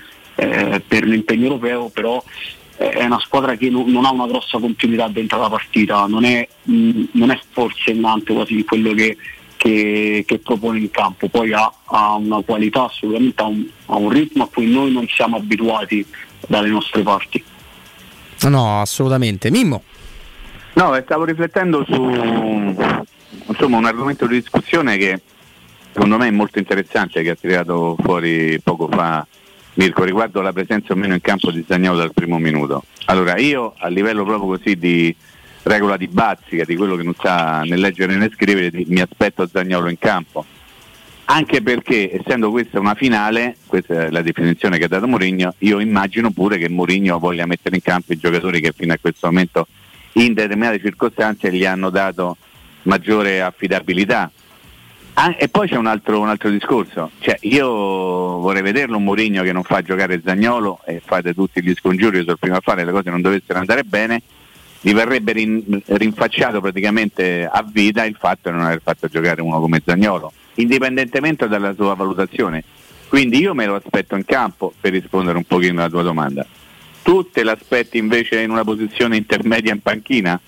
eh, per l'impegno europeo però eh, è una squadra che non, non ha una grossa continuità dentro la partita, non è, mh, non è forsennante quasi quello che, che, che propone in campo, poi ha, ha una qualità assolutamente, ha un, ha un ritmo a cui noi non siamo abituati dalle nostre parti. No, assolutamente. Mimmo. No, eh, stavo riflettendo su insomma, un argomento di discussione che secondo me è molto interessante, che ha tirato fuori poco fa Mirko, riguardo la presenza o meno in campo di Zagnolo dal primo minuto. Allora, io a livello proprio così di regola di bazzica, di quello che non sa né leggere né scrivere, mi aspetto Zagnolo in campo. Anche perché, essendo questa una finale, questa è la definizione che ha dato Mourinho, io immagino pure che Mourinho voglia mettere in campo i giocatori che fino a questo momento in determinate circostanze gli hanno dato maggiore affidabilità. Ah, e poi c'è un altro, un altro discorso, cioè, io vorrei vederlo un Mourinho che non fa giocare Zagnolo e fate tutti gli scongiuri sul primo affare, le cose non dovessero andare bene, gli verrebbe rin- rinfacciato praticamente a vita il fatto di non aver fatto giocare uno come Zagnolo, indipendentemente dalla sua valutazione. Quindi io me lo aspetto in campo per rispondere un pochino alla tua domanda. Tu te l'aspetti invece in una posizione intermedia in panchina?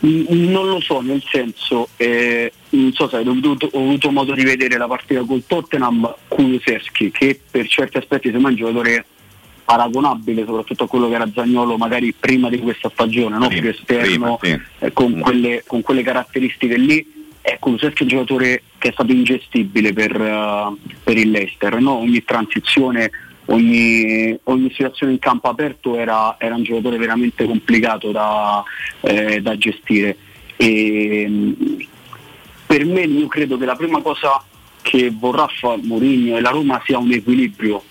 Non lo so, nel senso, eh, non so se hai avuto, ho avuto modo di vedere la partita col Tottenham Kuluseschi, che per certi aspetti sembra un giocatore paragonabile soprattutto a quello che era Zagnolo magari prima di questa stagione, no? più esterno, prima, sì. eh, con, quelle, con quelle caratteristiche lì. È Kuluseschi è un giocatore che è stato ingestibile per, eh, per il Leicester, no? ogni transizione, ogni, ogni situazione in campo aperto era, era un giocatore veramente complicato da, eh, da gestire. E, mh, per me io credo che la prima cosa che vorrà fare Mourinho e la Roma sia un equilibrio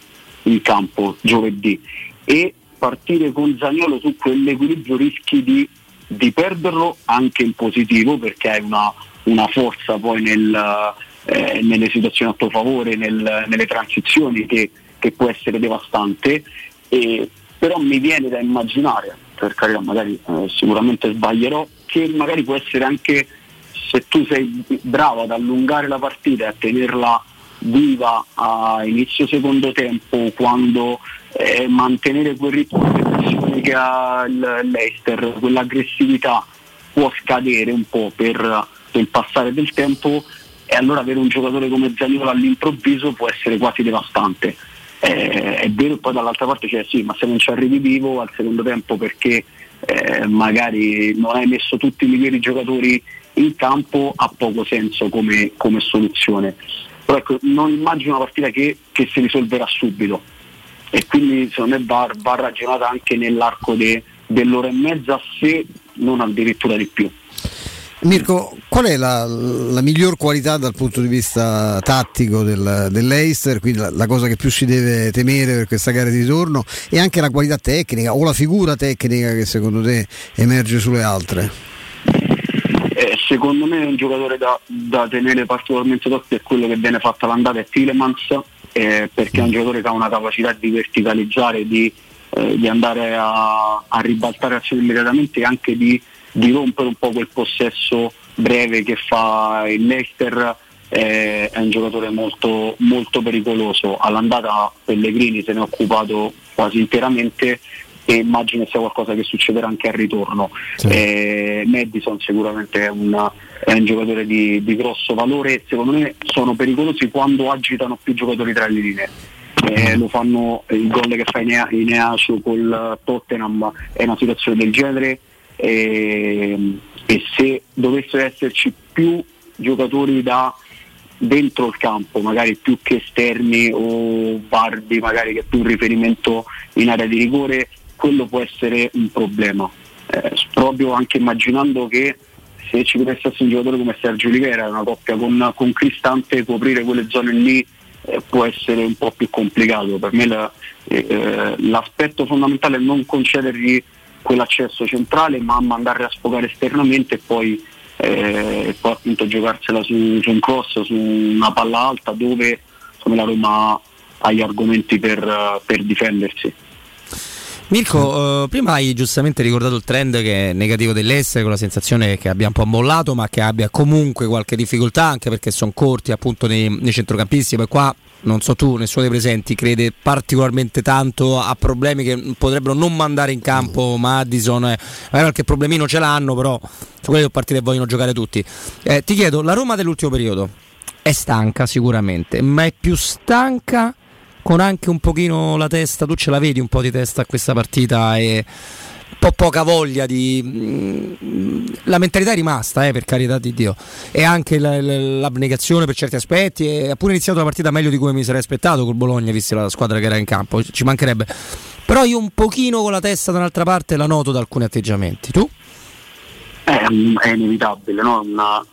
in campo giovedì e partire con Zagnolo su quell'equilibrio rischi di, di perderlo anche in positivo perché hai una, una forza poi nel, eh, nelle situazioni a tuo favore, nel- nelle transizioni che, che può essere devastante, e, però mi viene da immaginare, per carità magari eh, sicuramente sbaglierò, che magari può essere anche se tu sei bravo ad allungare la partita e a tenerla viva a inizio secondo tempo quando eh, mantenere quel ritmo di pressione che ha il Leicester, quell'aggressività può scadere un po' per, per il passare del tempo e allora avere un giocatore come Zaniolo all'improvviso può essere quasi devastante. Eh, è vero poi dall'altra parte c'è sì, ma se non ci arrivi vivo al secondo tempo perché eh, magari non hai messo tutti i migliori giocatori in campo ha poco senso come, come soluzione. Però ecco, non immagino una partita che, che si risolverà subito. e quindi secondo me va, va ragionata anche nell'arco de, dell'ora e mezza se non addirittura di più. Mirko, qual è la, la, miglior qualità dal punto di vista tattico del, dell'Eister, quindi la, la, cosa che più si deve temere per questa gara di ritorno e anche la qualità tecnica o la figura tecnica che secondo te emerge sulle altre? Eh, secondo me un giocatore da, da tenere particolarmente d'occhio è quello che viene fatto all'andata è Tilemans eh, perché è un giocatore che ha una capacità di verticalizzare, di, eh, di andare a, a ribaltare azioni immediatamente e anche di di rompere un po' quel possesso breve che fa il Leicester eh, è un giocatore molto, molto pericoloso. All'andata Pellegrini se ne è occupato quasi interamente e immagino sia qualcosa che succederà anche al ritorno. Sì. eh, Madison sicuramente è, una, è un giocatore di, di, grosso valore e secondo me sono pericolosi quando agitano più giocatori tra le linee. Eh, lo fanno il gol che fa in Eacio col Tottenham è una situazione del genere e, e se dovessero esserci più giocatori da dentro il campo, magari più che esterni o Bardi magari che è più un riferimento in area di rigore, quello può essere un problema. Eh, proprio anche immaginando che se ci potesse essere un giocatore come Sergio Olivera, una coppia con, con Cristante, coprire quelle zone lì eh, può essere un po' più complicato. Per me la, eh, l'aspetto fondamentale è non concedergli quell'accesso centrale ma mandare a sfogare esternamente e poi, eh, poi appunto giocarsela su, su, un cross, su una palla alta dove insomma, la Roma ha gli argomenti per, per difendersi. Mirko, eh, prima hai giustamente ricordato il trend che è negativo dell'essere, con la sensazione che abbia un po' mollato, ma che abbia comunque qualche difficoltà, anche perché sono corti appunto nei, nei centrocampisti. Poi qua non so tu, nessuno dei presenti, crede particolarmente tanto a problemi che potrebbero non mandare in campo Madison, eh, magari qualche problemino ce l'hanno, però su quelli partite vogliono giocare tutti. Eh, ti chiedo, la Roma dell'ultimo periodo è stanca sicuramente, ma è più stanca con anche un pochino la testa, tu ce la vedi un po' di testa a questa partita e po' poca voglia di... Mm, la mentalità è rimasta, eh, per carità di Dio, e anche la, la, l'abnegazione per certi aspetti, ha pure iniziato la partita meglio di come mi sarei aspettato col Bologna, vista la squadra che era in campo, ci mancherebbe. Però io un pochino con la testa da un'altra parte la noto da alcuni atteggiamenti, tu? È, è inevitabile, no? Una,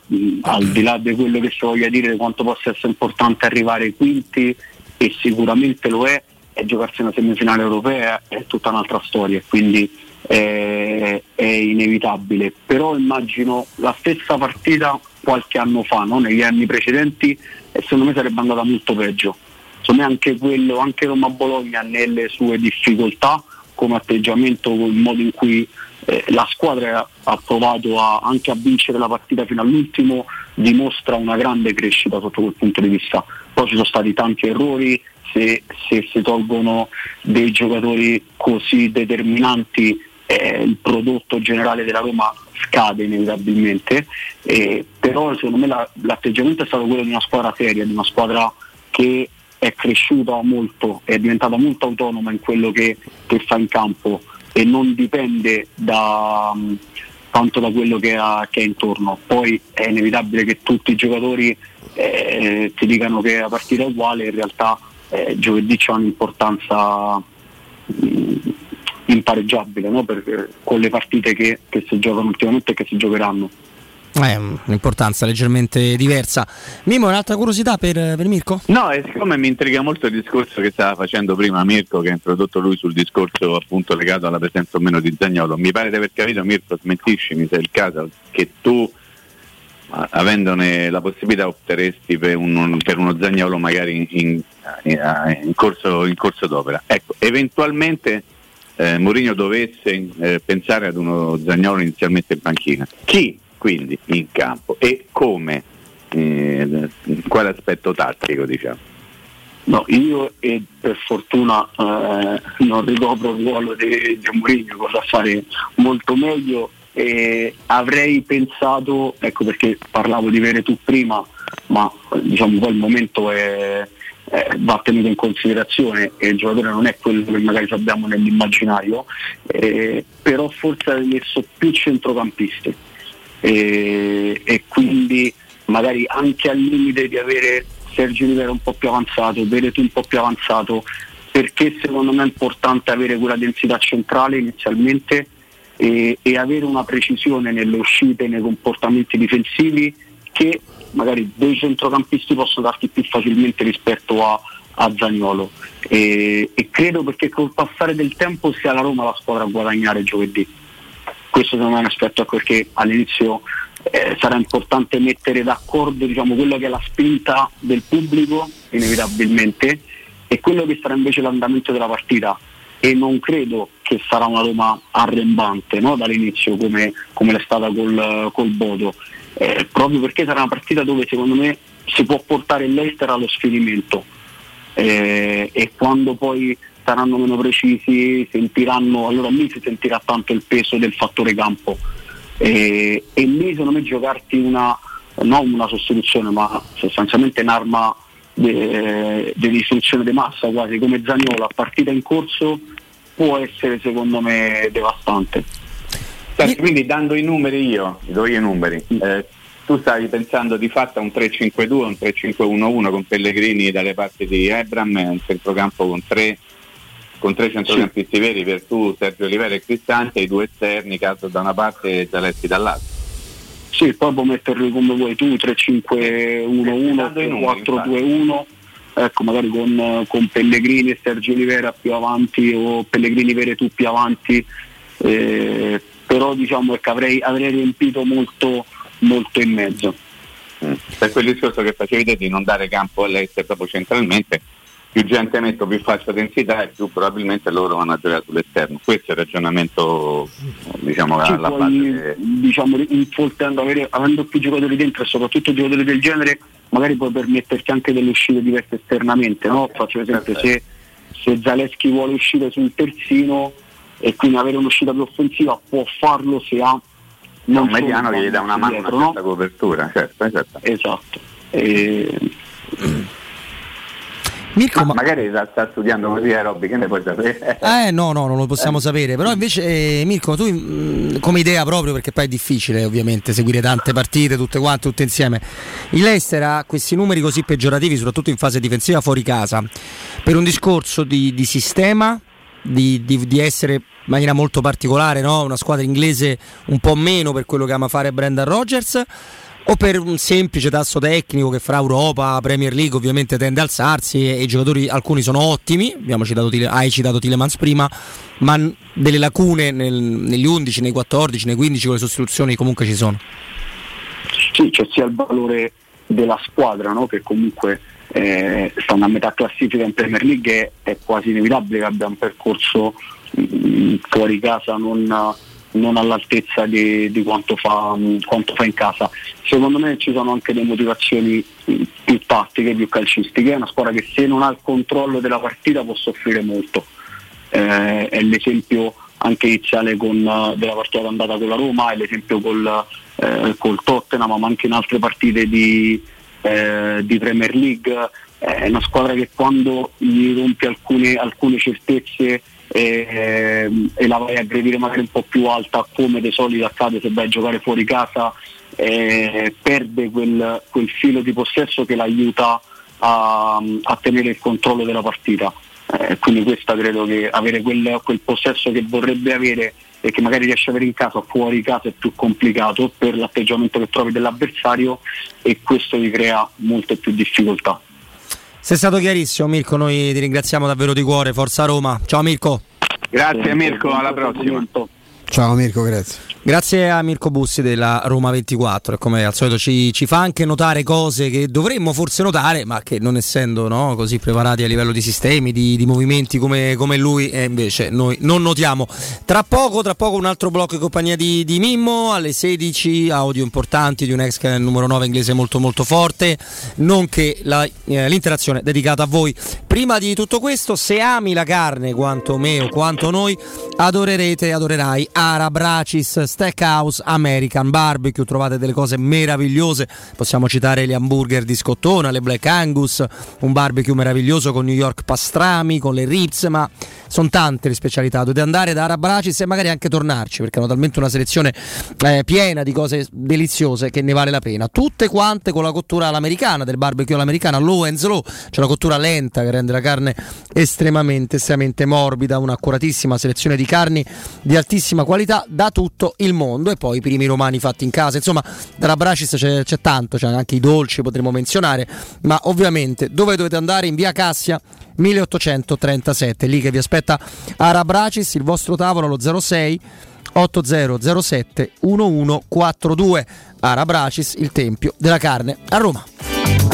al di là di quello che si voglia dire quanto possa essere importante arrivare ai quinti, e sicuramente lo è, e giocarsi una semifinale europea è tutta un'altra storia, quindi è, è inevitabile, però immagino la stessa partita qualche anno fa, no? negli anni precedenti, e secondo me sarebbe andata molto peggio. Secondo me anche quello, anche Roma Bologna nelle sue difficoltà, come atteggiamento, il modo in cui eh, la squadra ha provato a, anche a vincere la partita fino all'ultimo, dimostra una grande crescita sotto quel punto di vista. Poi ci sono stati tanti errori, se, se si tolgono dei giocatori così determinanti eh, il prodotto generale della Roma scade inevitabilmente, eh, però secondo me la, l'atteggiamento è stato quello di una squadra seria, di una squadra che è cresciuta molto, è diventata molto autonoma in quello che, che fa in campo e non dipende da, um, tanto da quello che ha, che ha, intorno. Poi è inevitabile che tutti i giocatori eh, ti dicano che la partita è uguale, in realtà eh, giovedì c'è un'importanza mh, impareggiabile no? per, con le partite che, che si giocano ultimamente e che si giocheranno. Eh, un'importanza leggermente diversa. Mimo, un'altra curiosità per, per Mirko? No, e siccome mi intriga molto il discorso che stava facendo prima Mirko, che ha introdotto lui sul discorso appunto legato alla presenza o meno di Zagnolo, mi pare di aver capito, Mirko, smentiscimi se è il caso, che tu avendone la possibilità opteresti per, un, per uno Zagnolo magari in, in, in, corso, in corso d'opera. Ecco, eventualmente eh, Mourinho dovesse eh, pensare ad uno Zagnolo inizialmente in panchina, chi quindi in campo? E come, eh, quale aspetto tattico diciamo? No, io e per fortuna eh, non ricopro il ruolo di, di Mourinho, potrà fare molto meglio. E avrei pensato, ecco perché parlavo di Vere tu prima, ma diciamo poi il momento è, eh, va tenuto in considerazione e il giocatore non è quello che magari abbiamo nell'immaginario, eh, però forse ha messo più centrocampisti. E, e, quindi magari anche al limite di avere Sergio Rivera un po' più avanzato, Veretu un po' più avanzato, perché secondo me è importante avere quella densità centrale inizialmente e, e avere una precisione nelle uscite, nei comportamenti difensivi che magari dei centrocampisti possono darti più facilmente rispetto a, a Zagnolo e, e credo perché col passare del tempo sia la Roma la squadra a guadagnare giovedì. Questo secondo me è un aspetto perché all'inizio eh, sarà importante mettere d'accordo diciamo, quello che è la spinta del pubblico inevitabilmente e quello che sarà invece l'andamento della partita. E non credo che sarà una Roma arrembante no? dall'inizio come, come l'è stata col, col Bodo eh, proprio perché sarà una partita dove secondo me si può portare l'Ester allo sfinimento eh, e quando poi saranno meno precisi sentiranno, allora lì si sentirà tanto il peso del fattore campo e, e lì secondo me giocarti una, non una sostituzione ma sostanzialmente un'arma di distruzione di massa quasi come Zagnolo a partita in corso può essere secondo me devastante. Senti, quindi dando i numeri io, do io i numeri, eh, tu stavi pensando di fatto a un 3-5-2, un 3-5-1-1 con Pellegrini dalle parti di Ebram, un centrocampo con tre, con tre centrocampisti sì. veri per tu, Sergio Olivera e Cristante, i due esterni, Caso da una parte e Zaletti dall'altra. Sì, poi puoi metterli come vuoi tu, 3-5-1-1, 4-2-1, ecco magari con, con, Pellegrini e Sergio Olivera più avanti o Pellegrini Vere tu più avanti, eh, però diciamo che avrei, avrei riempito molto, molto in mezzo. Mm. Per quel discorso che facevi te di non dare campo all'Est proprio centralmente, più gente metto più faccia densità e più probabilmente loro vanno a giocare sull'esterno. Questo è il ragionamento diciamo Ci alla puoi, base. Diciamo, avere, avendo più giocatori dentro e soprattutto giocatori del genere, magari puoi permetterti anche delle uscite diverse esternamente. No? Faccio esempio, se, se Zaleschi vuole uscire sul terzino e quindi avere un'uscita più offensiva può farlo se ha non un mediano che gli dà una mano dietro, una certa no? copertura, certo, certo. Esatto. E... Mirko, ma ma- magari sta, sta studiando così eh, Robby, che ne puoi sapere? Eh no, no, non lo possiamo sapere. Però invece, eh, Mirko, tu mh, come idea proprio, perché poi è difficile ovviamente seguire tante partite, tutte quante, tutte insieme. Il Leicester ha questi numeri così peggiorativi, soprattutto in fase difensiva fuori casa, per un discorso di, di sistema, di, di, di essere in maniera molto particolare, no? una squadra inglese un po' meno per quello che ama fare Brendan Rodgers o per un semplice tasso tecnico che fra Europa, Premier League ovviamente tende a alzarsi e, i giocatori alcuni sono ottimi, citato, hai citato Tilemans prima, ma delle lacune nel, negli 11, nei 14, nei 15 con le sostituzioni comunque ci sono. Sì, c'è sia il valore della squadra no? che comunque eh, stanno a metà classifica in Premier League è, è quasi inevitabile che abbia un percorso fuori casa non non all'altezza di, di quanto, fa, quanto, fa, in casa. Secondo me ci sono anche delle motivazioni più tattiche, più calcistiche. È una squadra che se non ha il controllo della partita può soffrire molto. Eh, è l'esempio anche iniziale con, della partita andata con la Roma, è l'esempio col, eh, col Tottenham, ma anche in altre partite di, eh, di Premier League. È una squadra che quando gli rompe alcune, alcune certezze e, e, la vai a aggredire magari un po' più alta come di solito accade se vai a giocare fuori casa eh, perde quel, quel, filo di possesso che l'aiuta a, a tenere il controllo della partita. Eh, quindi questa credo che avere quel, quel, possesso che vorrebbe avere e che magari riesce a avere in casa fuori casa è più complicato per l'atteggiamento che trovi dell'avversario e questo gli crea molte più difficoltà sei stato chiarissimo Mirko, noi ti ringraziamo davvero di cuore, Forza Roma. Ciao Mirko. Grazie Mirko, alla prossima. Ciao Mirko, grazie. Grazie a Mirko Bussi della Roma 24 e come al solito ci, ci, fa anche notare cose che dovremmo forse notare ma che non essendo no, così preparati a livello di sistemi, di, di movimenti come, come lui eh, invece noi non notiamo. Tra poco, tra poco un altro blocco in compagnia di, di Mimmo alle 16 audio importanti di un ex numero 9 inglese molto molto forte nonché la, eh, l'interazione dedicata a voi. Prima di tutto questo se ami la carne quanto me o quanto noi adorerete, adorerai Arabracis Steakhouse American Barbecue. Trovate delle cose meravigliose. Possiamo citare gli hamburger di Scottona, le Black Angus, un barbecue meraviglioso con New York pastrami, con le ribs, ma sono tante le specialità. Dovete andare da Arabracis e magari anche tornarci perché hanno talmente una selezione eh, piena di cose deliziose che ne vale la pena. Tutte quante con la cottura all'americana, del barbecue all'americana, low and slow, c'è una cottura lenta che rende la carne estremamente, estremamente morbida, un'accuratissima selezione di carni di altissima qualità da tutto il mondo e poi i primi romani fatti in casa. Insomma, dalla Bracis c'è, c'è tanto, c'è anche i dolci potremmo menzionare, ma ovviamente dove dovete andare? In via Cassia 1837, lì che vi aspetta Arabracis, il vostro tavolo allo 06 8007 1142 Arabracis, il tempio della carne a Roma.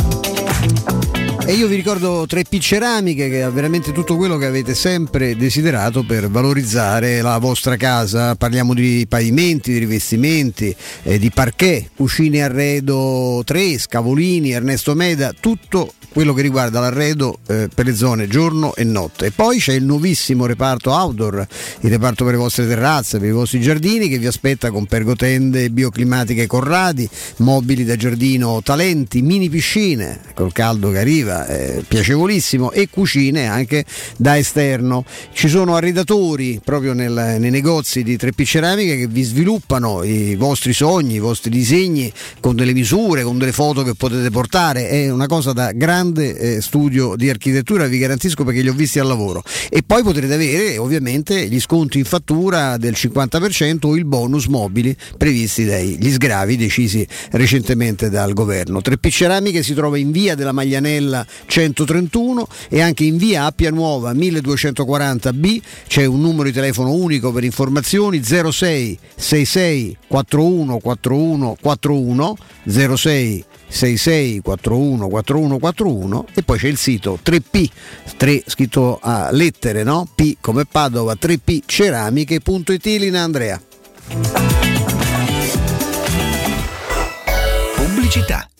E io vi ricordo 3P Ceramiche che ha veramente tutto quello che avete sempre desiderato per valorizzare la vostra casa. Parliamo di pavimenti, di rivestimenti, eh, di parquet, cucine arredo 3, scavolini, Ernesto Meda, tutto quello che riguarda l'arredo eh, per le zone giorno e notte. E poi c'è il nuovissimo reparto outdoor, il reparto per le vostre terrazze, per i vostri giardini che vi aspetta con pergotende bioclimatiche Corradi, mobili da giardino Talenti, mini piscine col caldo che arriva, eh, piacevolissimo e cucine anche da esterno. Ci sono arredatori proprio nel, nei negozi di 3P Ceramiche che vi sviluppano i vostri sogni, i vostri disegni con delle misure, con delle foto che potete portare. È una cosa da grande eh, studio di architettura, vi garantisco perché li ho visti al lavoro. E poi potrete avere ovviamente gli sconti in fattura del 50% o il bonus mobili previsti dagli sgravi decisi recentemente dal governo. 3P Ceramiche si trova in via della Maglianella 131 e anche in via Appia Nuova 1240B. C'è un numero di telefono unico per informazioni 06 66 41 41 41 06 66 41 41 41 e poi c'è il sito 3P 3 scritto a lettere no? P come Padova 3P ceramiche.it Lina Andrea Pubblicità.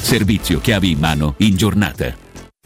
Servizio chiavi in mano in giornata.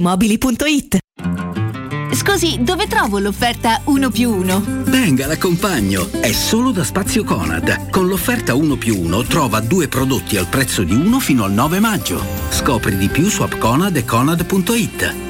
paolettimobili.it. Scusi, dove trovo l'offerta 1 più 1? Venga, l'accompagno. È solo da Spazio Conad. Con l'offerta 1 più 1 trova due prodotti al prezzo di uno fino al 9 maggio. Scopri di più su appconad e conad.it.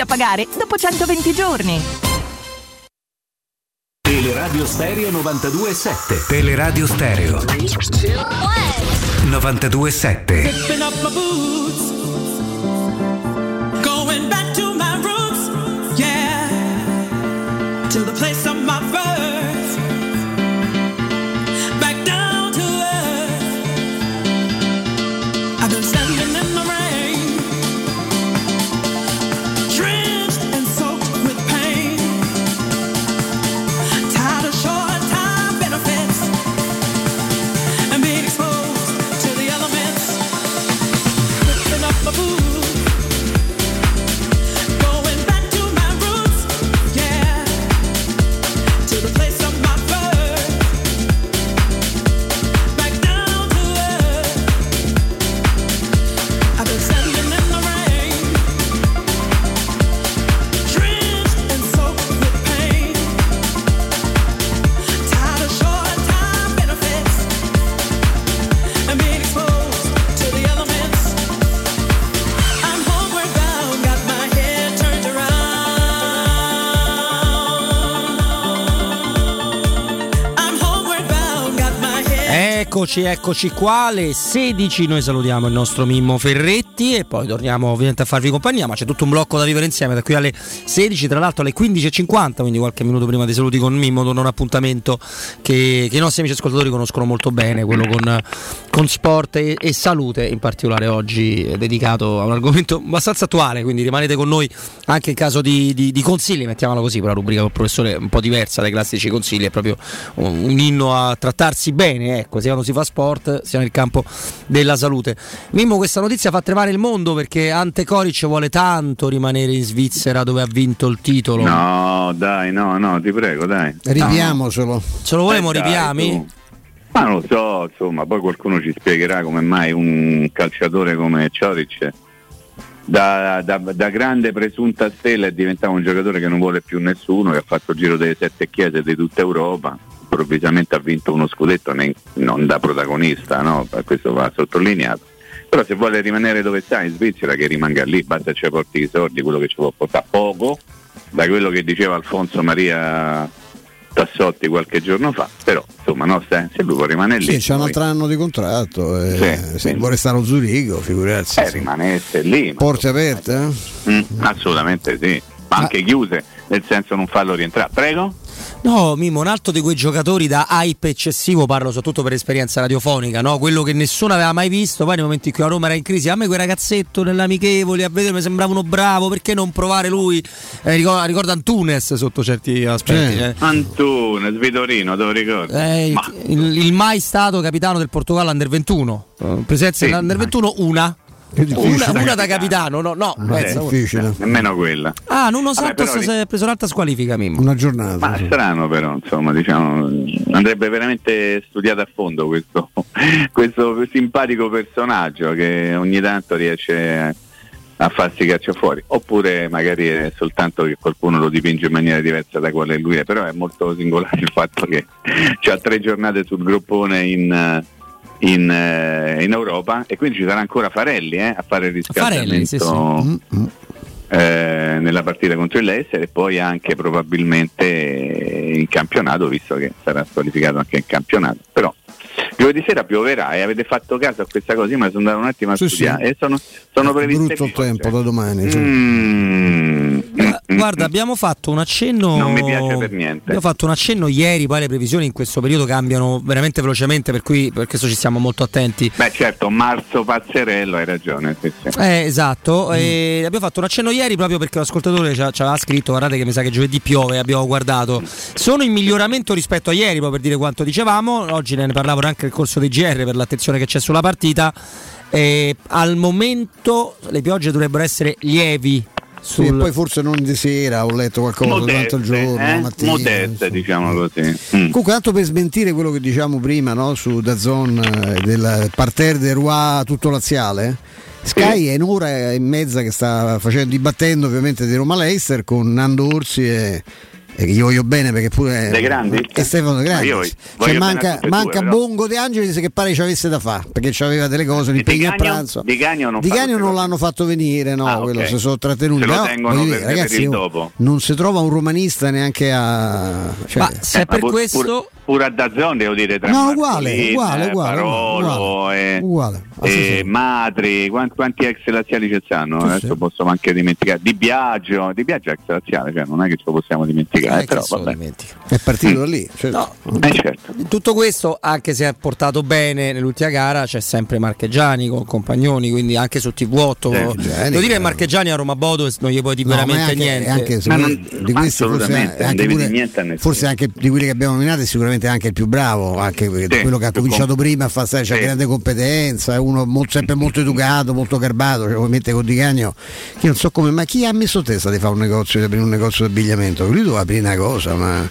a pagare dopo 120 giorni. Teleradio Stereo 92.7 Teleradio Stereo. 92.7 Zipping up my boots, going back to my roots, yeah, to the place Eccoci, eccoci qua, le 16 noi salutiamo il nostro Mimmo Ferretti e poi torniamo ovviamente a farvi compagnia, ma c'è tutto un blocco da vivere insieme da qui alle 16, tra l'altro alle 15.50, quindi qualche minuto prima dei saluti con Mimmo, un appuntamento che, che i nostri amici ascoltatori conoscono molto bene, quello con, con sport e, e salute, in particolare oggi dedicato a un argomento abbastanza attuale, quindi rimanete con noi anche in caso di, di- di consigli, mettiamola così, per la rubrica col professore è un po' diversa dai classici consigli, è proprio un, un inno a trattarsi bene, ecco, sia quando si fa sport sia nel campo della salute. Mimmo, questa notizia fa tremare il mondo perché Ante Coric vuole tanto rimanere in Svizzera dove ha vinto il titolo. No, dai, no, no, ti prego, dai. Ripiamocelo. Ce lo volemo Eh, dai, ripiami? tu. Ma non lo so, insomma, poi qualcuno ci spiegherà come mai un calciatore come Cioric da, da- da grande presunta stella è diventato un giocatore che non vuole più nessuno, che ha fatto il giro delle sette chiese di tutta Europa, improvvisamente ha vinto uno scudetto ne- non da protagonista, no? questo va sottolineato. Però se vuole rimanere dove sta in Svizzera che rimanga lì, basta ci porti i soldi, quello che ci può portare poco, da quello che diceva Alfonso Maria Tassotti qualche giorno fa, però insomma no, se se lui può rimanere Sì, lì. c'è un altro anno di contratto. eh, Sì, se sì. vuole stare a Zurigo, figurarsi. Eh, rimanesse lì. ma- Porte aperte? Mm, assolutamente sì, ma anche chiuse, nel senso non farlo rientrare. Prego? No, Mimo, un altro di quei giocatori da hype eccessivo, parlo soprattutto per esperienza radiofonica, no? quello che nessuno aveva mai visto, poi nel momento in cui la Roma era in crisi, a me quel ragazzetto nell'amichevole, a vedere mi sembrava uno bravo, perché non provare lui? Eh, ricorda, ricorda Antunes sotto certi aspetti. eh. Antunes, Vitorino, te lo ricordi? Eh, Ma- il, il mai stato capitano del Portogallo Under 21, Eh, presenza Sì, Under 21 una. Una, una da capitano, no, no, pensa, una. difficile. Nemmeno quella. Ah, Nuno Vabbè, Santos però- si è preso un'altra squalifica, Mimmo. Una giornata. Ma strano però, insomma, diciamo, andrebbe veramente studiato a fondo questo, questo simpatico personaggio che ogni tanto riesce a farsi caccia fuori. Oppure magari è soltanto che qualcuno lo dipinge in maniera diversa da quale lui è, però è molto singolare il fatto che ha tre giornate sul gruppone in, in, eh, in Europa e quindi ci sarà ancora Farelli eh, a fare il Farelli, sì, riscaldamento sì. eh, nella partita contro il Leicester e poi anche probabilmente in campionato visto che sarà squalificato anche in campionato però giovedì sera pioverà e avete fatto caso a questa cosa io me la sono andato un attimo a Sì, studiare sì. e sono, sono previste Brutto tempo da domani. sì. Mm, Eh, Guarda, abbiamo fatto un accenno. Non mi piace per niente. Abbiamo fatto un accenno ieri, poi le previsioni in questo periodo cambiano veramente velocemente, per cui per questo ci stiamo molto attenti. beh certo marzo pazzerello hai ragione sì, sì. Eh, esatto, e abbiamo fatto un accenno ieri proprio perché l'ascoltatore ci, aveva scritto, guardate che mi sa che giovedì piove, abbiamo guardato. Sono in miglioramento rispetto a ieri, proprio per dire quanto dicevamo, oggi ne parlavo anche nel corso dei GR per l'attenzione che c'è sulla partita. E al momento le piogge dovrebbero essere lievi. Sì, sul- e poi forse non di sera ho letto qualcosa durante il modeste, giorno, eh? mattina. modeste diciamo così Mm. Comunque, tanto per smentire quello che diciamo prima no, su Dazon eh, del parterre del Roi tutto laziale. Sky è in ora e mezza che sta facendo dibattendo ovviamente di Roma Leicester con Nando Orsi e, e che gli voglio bene perché pure De Grandi? e Stefano De Grandi. Io Cioè, manca, e manca due. Bongo De Angelis che pare ci avesse da fare perché c'aveva delle cose, E Di l'impegno a Gagno? pranzo. Di Gagno non Di Gagno non l'hanno fatto venire, no, Ah, quello si sono trattenuti. Per- dire, per ragazzi, il io- dopo. non si trova un romanista neanche a. Cioè, Ma se Eh, per ma pur- questo. pur- pure a Dazzon devo dire tra No, uguale, uguale, eh, uguale, Parolo uguale, e, uguale. Ah, e. Matri quanti, quanti ex laziali ci stanno adesso sì. possiamo anche dimenticare Di Biagio Di Biagio è ex laziale cioè non è che ce lo possiamo dimenticare Eh, però che se lo vabbè dimentica. È partito da lì. cioè- No, Eh, certo. Tutto questo, anche se ha portato bene nell'ultima gara, c'è sempre Marcheggiani con Compagnoni, quindi anche su TV8. Marcheggiani, Devo dire che eh. Marcheggiani a Roma Bodo non gli puoi dire No, veramente anche, niente. anche Ma non- di ma questi forse, anche devi pure- forse anche di quelli che abbiamo nominato è sicuramente anche il più bravo anche Sì, quello che ha cominciato com- prima a fare c'ha Sì. grande competenza è uno molto- sempre molto educato molto garbato cioè, ovviamente con Di Cagno io non so come ma chi ha messo testa di fare un negozio di aprire un negozio di abbigliamento lui doveva aprire una cosa ma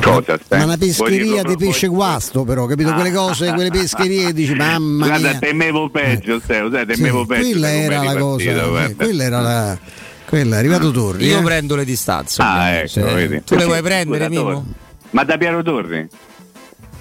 cosa ma una pescheria di pesce guasto però capito quelle cose quelle pescherie dici mamma guarda mia temevo peggio Steo, sai, Sì, temevo peggio quella da era la cosa sì, guarda. quella era la quella è arrivato Torri Io eh? prendo le distanze. ah ecco vedi. Tu le vuoi prendere, scusa, Mimo? Ma da Piero Torri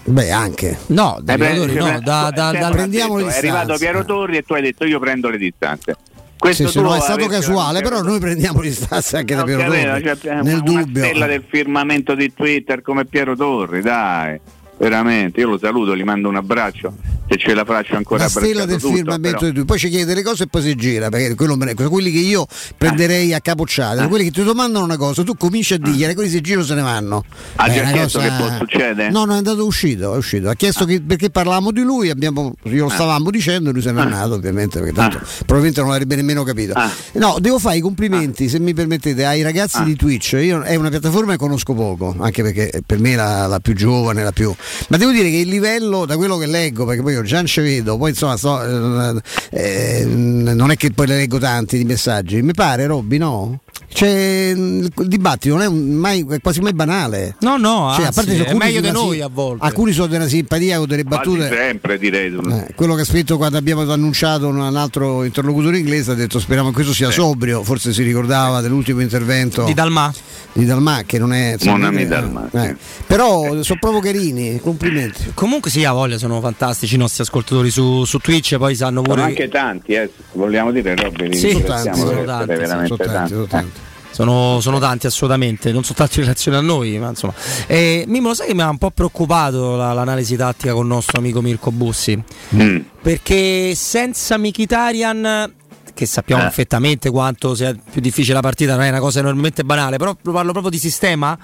beh anche No, da Eh, beh, Piero Torri, cioè, no, da, da- Stefano dal- prendiamo detto, le è arrivato distanze. Piero Torri e tu hai detto io prendo le distanze questo Sì, no, è stato casuale, però noi prendiamo distanze anche da Non Piero Torri. cioè, nel una dubbio. stella del firmamento di Twitter come Piero Torri, dai, veramente, io lo saluto, gli mando un abbraccio, se ce la faccio ancora la stella del tutto, firmamento però- di tu. Poi ci chiede le cose e poi si gira, perché ne- quelli che io prenderei a capocciate, Ah. quelli che ti domandano una cosa, tu cominci a dirgliela, quelli si girano se ne vanno. Ha È già chiesto cosa- che può succedere? No, no, è andato uscito, è uscito. Ha chiesto che- perché parlavamo di lui, abbiamo, glielo stavamo dicendo, lui se n'è andato ovviamente, perché tanto probabilmente non l'avrebbe nemmeno capito. No, devo fare i complimenti, se mi permettete, ai ragazzi di Twitch. Io, è una piattaforma che conosco poco, anche perché per me è la, la più giovane, la più. Ma devo dire che il livello, da quello che leggo, perché poi io già non ci vedo, poi insomma sto, eh, eh, non è che poi le leggo tanti di messaggi. Mi pare, Robby, no? C'è il dibattito non è mai, è quasi mai banale. No, no, Cioè, a anzi, parte è alcuni meglio di noi si- a volte. Alcuni sono della simpatia con delle Quasi battute. sempre direi. Eh, quello che ha scritto quando abbiamo annunciato un, un altro interlocutore inglese ha detto speriamo che questo sia sobrio, forse si ricordava dell'ultimo intervento Di Dalmà. di Dalmà che non è non è- Dalmà, eh. però sono proprio carini, complimenti. Comunque sì, a voglia, sono fantastici i nostri ascoltatori su, su Twitch, poi sanno pure... Sono anche tanti, eh, vogliamo dire, Robby, Sì, sono tanti, sì, veramente sono tanti, sono tanti. Sono, sono tanti assolutamente, non soltanto in relazione a noi, ma insomma. E, Mimmo, lo sai che mi ha un po' preoccupato la- l'analisi tattica con il nostro amico Mirko Bussi? Mm. Perché senza Mkhitaryan, che sappiamo Eh. perfettamente quanto sia più difficile la partita, non è una cosa enormemente banale, però parlo proprio di sistema.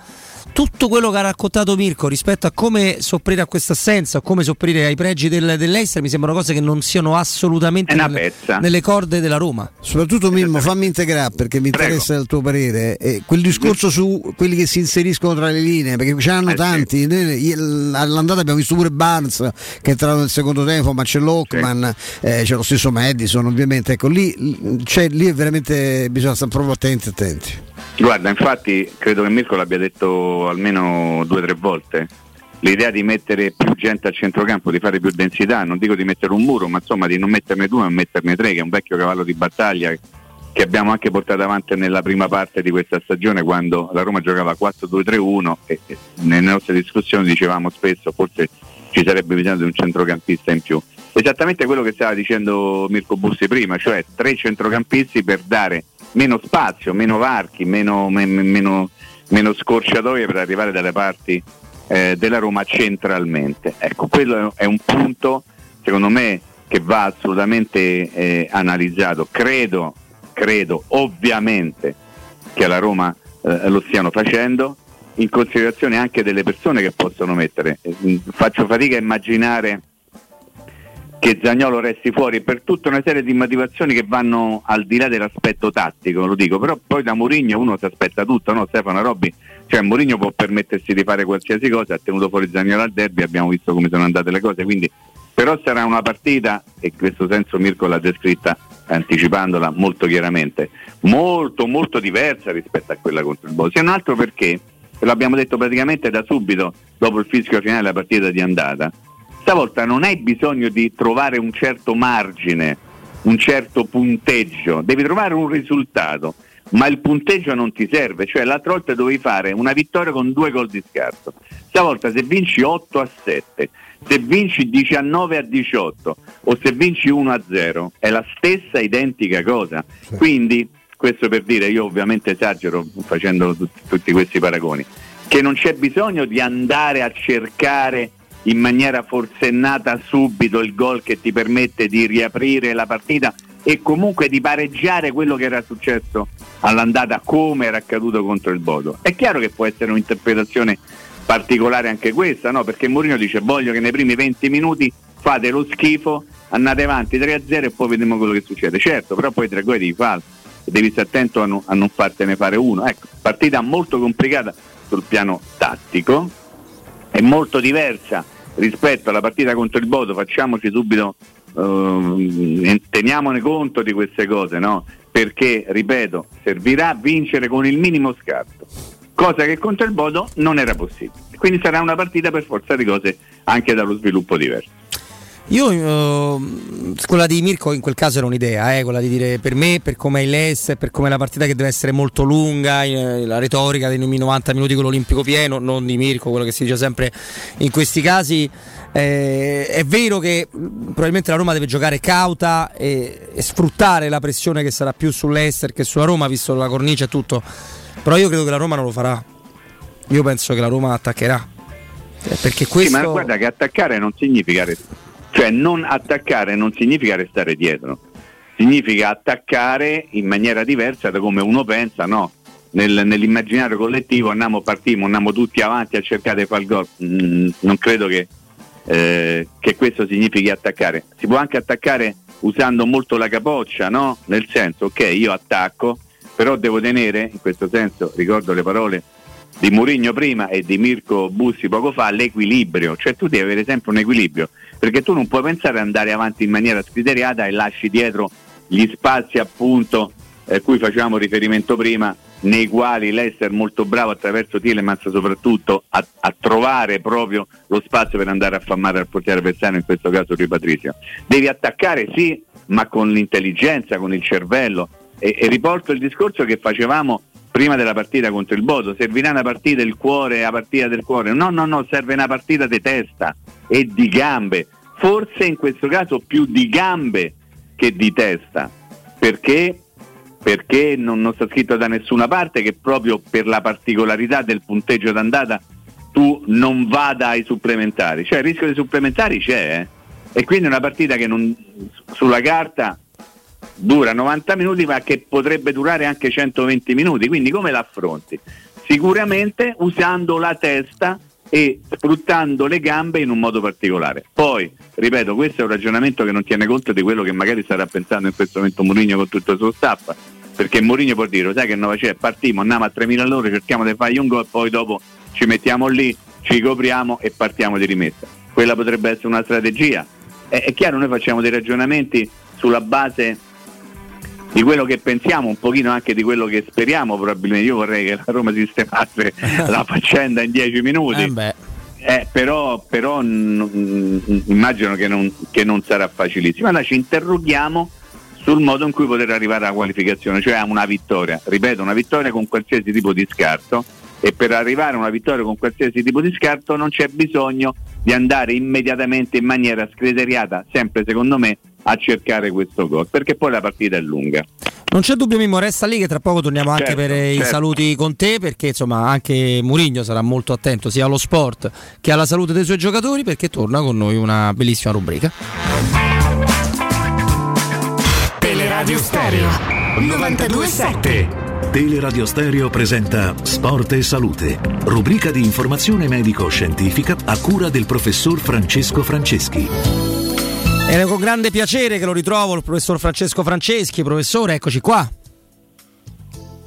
Tutto quello che ha raccontato Mirko rispetto a come sopperire a questa assenza, o come sopperire ai pregi del, dell'Eister, mi sembrano cose che non siano assolutamente nelle, nelle corde della Roma. Soprattutto Mimmo, fammi integrare perché mi interessa il tuo parere. Eh, quel discorso su quelli che si inseriscono tra le linee, perché ce n'hanno tanti. Noi, l- All'andata abbiamo visto pure Barnes che è entrato nel secondo tempo, ma c'è Lockman, eh, c'è lo stesso Madison, ovviamente. Ecco, lì, c'è, lì è veramente bisogna stare proprio attenti, attenti. Guarda, infatti credo che Mirko l'abbia detto almeno due o tre volte. L'idea di mettere più gente al centrocampo, di fare più densità, non dico di mettere un muro, ma insomma di non metterne due ma metterne tre, che è un vecchio cavallo di battaglia che abbiamo anche portato avanti nella prima parte di questa stagione quando la Roma giocava 4-2-3-1 e nelle nostre discussioni dicevamo spesso forse ci sarebbe bisogno di un centrocampista in più. Esattamente quello che stava dicendo Mirko Bussi prima, cioè tre centrocampisti per dare meno spazio, meno varchi, meno, me- me- meno- meno scorciatoie per arrivare dalle parti eh, della Roma centralmente. Ecco, quello è un punto secondo me che va assolutamente eh, analizzato. Credo, credo ovviamente che alla Roma eh, lo stiano facendo, in considerazione anche delle persone che possono mettere. Eh, Faccio fatica a immaginare che Zagnolo resti fuori per tutta una serie di motivazioni che vanno al di là dell'aspetto tattico, lo dico, però poi da Mourinho uno si aspetta tutto, no Stefano Robbi? Cioè Mourinho può permettersi di fare qualsiasi cosa, ha tenuto fuori Zagnolo al derby, abbiamo visto come sono andate le cose, quindi però sarà una partita, e in questo senso Mirko l'ha descritta anticipandola molto chiaramente, molto molto diversa rispetto a quella contro il Bodo, se non altro perché, e l'abbiamo detto praticamente da subito dopo il fischio finale della partita di andata, stavolta non hai bisogno di trovare un certo margine, un certo punteggio, devi trovare un risultato, ma il punteggio non ti serve, cioè l'altra volta dovevi fare una vittoria con due gol di scarto, stavolta se vinci 8 a 7, se vinci 19 a 18 o se vinci 1 a 0 è la stessa identica cosa, quindi questo per dire, io ovviamente esagero facendo tut- tutti questi paragoni, che non c'è bisogno di andare a cercare in maniera forsennata subito il gol che ti permette di riaprire la partita e comunque di pareggiare quello che era successo all'andata come era accaduto contro il Bodo. È chiaro che può essere un'interpretazione particolare anche questa, no? perché Mourinho dice voglio che nei primi 20 minuti fate lo schifo, andate avanti 3-0 e poi vediamo quello che succede. Certo, però poi tre gol devi farlo, devi stare attento a, non- a non fartene fare uno. Ecco, partita molto complicata sul piano tattico, è molto diversa rispetto alla partita contro il Bodo, facciamoci subito, ehm, e teniamone conto di queste cose, no? perché, ripeto, servirà vincere con il minimo scarto, cosa che contro il Bodo non era possibile. Quindi sarà una partita per forza di cose anche dallo sviluppo diverso. Io ehm, quella di Mirko in quel caso era un'idea, eh, quella di dire per me, per come è l'Est, per come è la partita che deve essere molto lunga, eh, la retorica dei 90 minuti con l'Olimpico pieno, non di Mirko, quello che si dice sempre in questi casi. eh, è vero che probabilmente la Roma deve giocare cauta e, e sfruttare la pressione che sarà più sull'Ester che sulla Roma, visto la cornice e tutto. Però io credo che la Roma non lo farà. Io penso che la Roma attaccherà. Eh, Perché questo. Sì, ma guarda che attaccare non significa cioè non attaccare non significa restare dietro, significa attaccare in maniera diversa da come uno pensa, no? Nel- nell'immaginario collettivo andiamo, partiamo, andiamo tutti avanti a cercare di fare il gol. Mm, non credo che, eh, che questo significhi attaccare. Si può anche attaccare usando molto la capoccia, no? Nel senso, ok, io attacco, però devo tenere, in questo senso, ricordo le parole di Mourinho prima e di Mirko Bussi poco fa, l'equilibrio, cioè tu devi avere sempre un equilibrio, perché tu non puoi pensare ad andare avanti in maniera scriteriata e lasci dietro gli spazi appunto a cui facevamo riferimento prima nei quali l'Ester molto bravo attraverso Tielemans soprattutto a, a, trovare proprio lo spazio per andare a fammare al portiere avversario, in questo caso Rui Patricio. Devi attaccare sì, ma con l'intelligenza, con il cervello. E, e riporto il discorso che facevamo prima della partita contro il Bodo, servirà una partita del cuore, la partita del cuore. No, no, no, serve una partita di testa e di gambe. Forse in questo caso più di gambe che di testa. Perché? Perché non, non sta scritto da nessuna parte che proprio per la particolarità del punteggio d'andata tu non vada ai supplementari. Cioè il rischio dei supplementari c'è, eh? E quindi è una partita che non, sulla carta dura 90 minuti ma che potrebbe durare anche 120 minuti, quindi come l'affronti? Sicuramente usando la testa e sfruttando le gambe in un modo particolare. Poi, ripeto, questo è un ragionamento che non tiene conto di quello che magari starà pensando in questo momento Mourinho con tutto il suo staff, perché Mourinho può dire, sai che non c'è, partiamo, andiamo a 3.000 all'ora, cerchiamo di fare un gol, poi dopo ci mettiamo lì, ci copriamo e partiamo di rimessa. Quella potrebbe essere una strategia. È, è chiaro, noi facciamo dei ragionamenti sulla base di quello che pensiamo, un pochino anche di quello che speriamo probabilmente. Io vorrei che la Roma sistemasse la faccenda in dieci minuti. Eh eh, però, però n- immagino che non, che non sarà facilissimo. Allora ci interroghiamo sul modo in cui poter arrivare alla qualificazione, cioè a una vittoria. Ripeto, una vittoria con qualsiasi tipo di scarto e per arrivare a una vittoria con qualsiasi tipo di scarto non c'è bisogno di andare immediatamente in maniera scriteriata, sempre secondo me, a cercare questo gol, perché poi la partita è lunga. Non c'è dubbio Mimmo, resta lì che tra poco torniamo anche Certo, per i certo. saluti con te, perché insomma anche Murigno sarà molto attento sia allo sport che alla salute dei suoi giocatori, perché torna con noi una bellissima rubrica. Teleradio Stereo 927. Teleradio Stereo presenta Sport e Salute, rubrica di informazione medico-scientifica a cura del professor Francesco Franceschi. È con grande piacere che lo ritrovo il professor Francesco Franceschi. Professore, eccoci qua.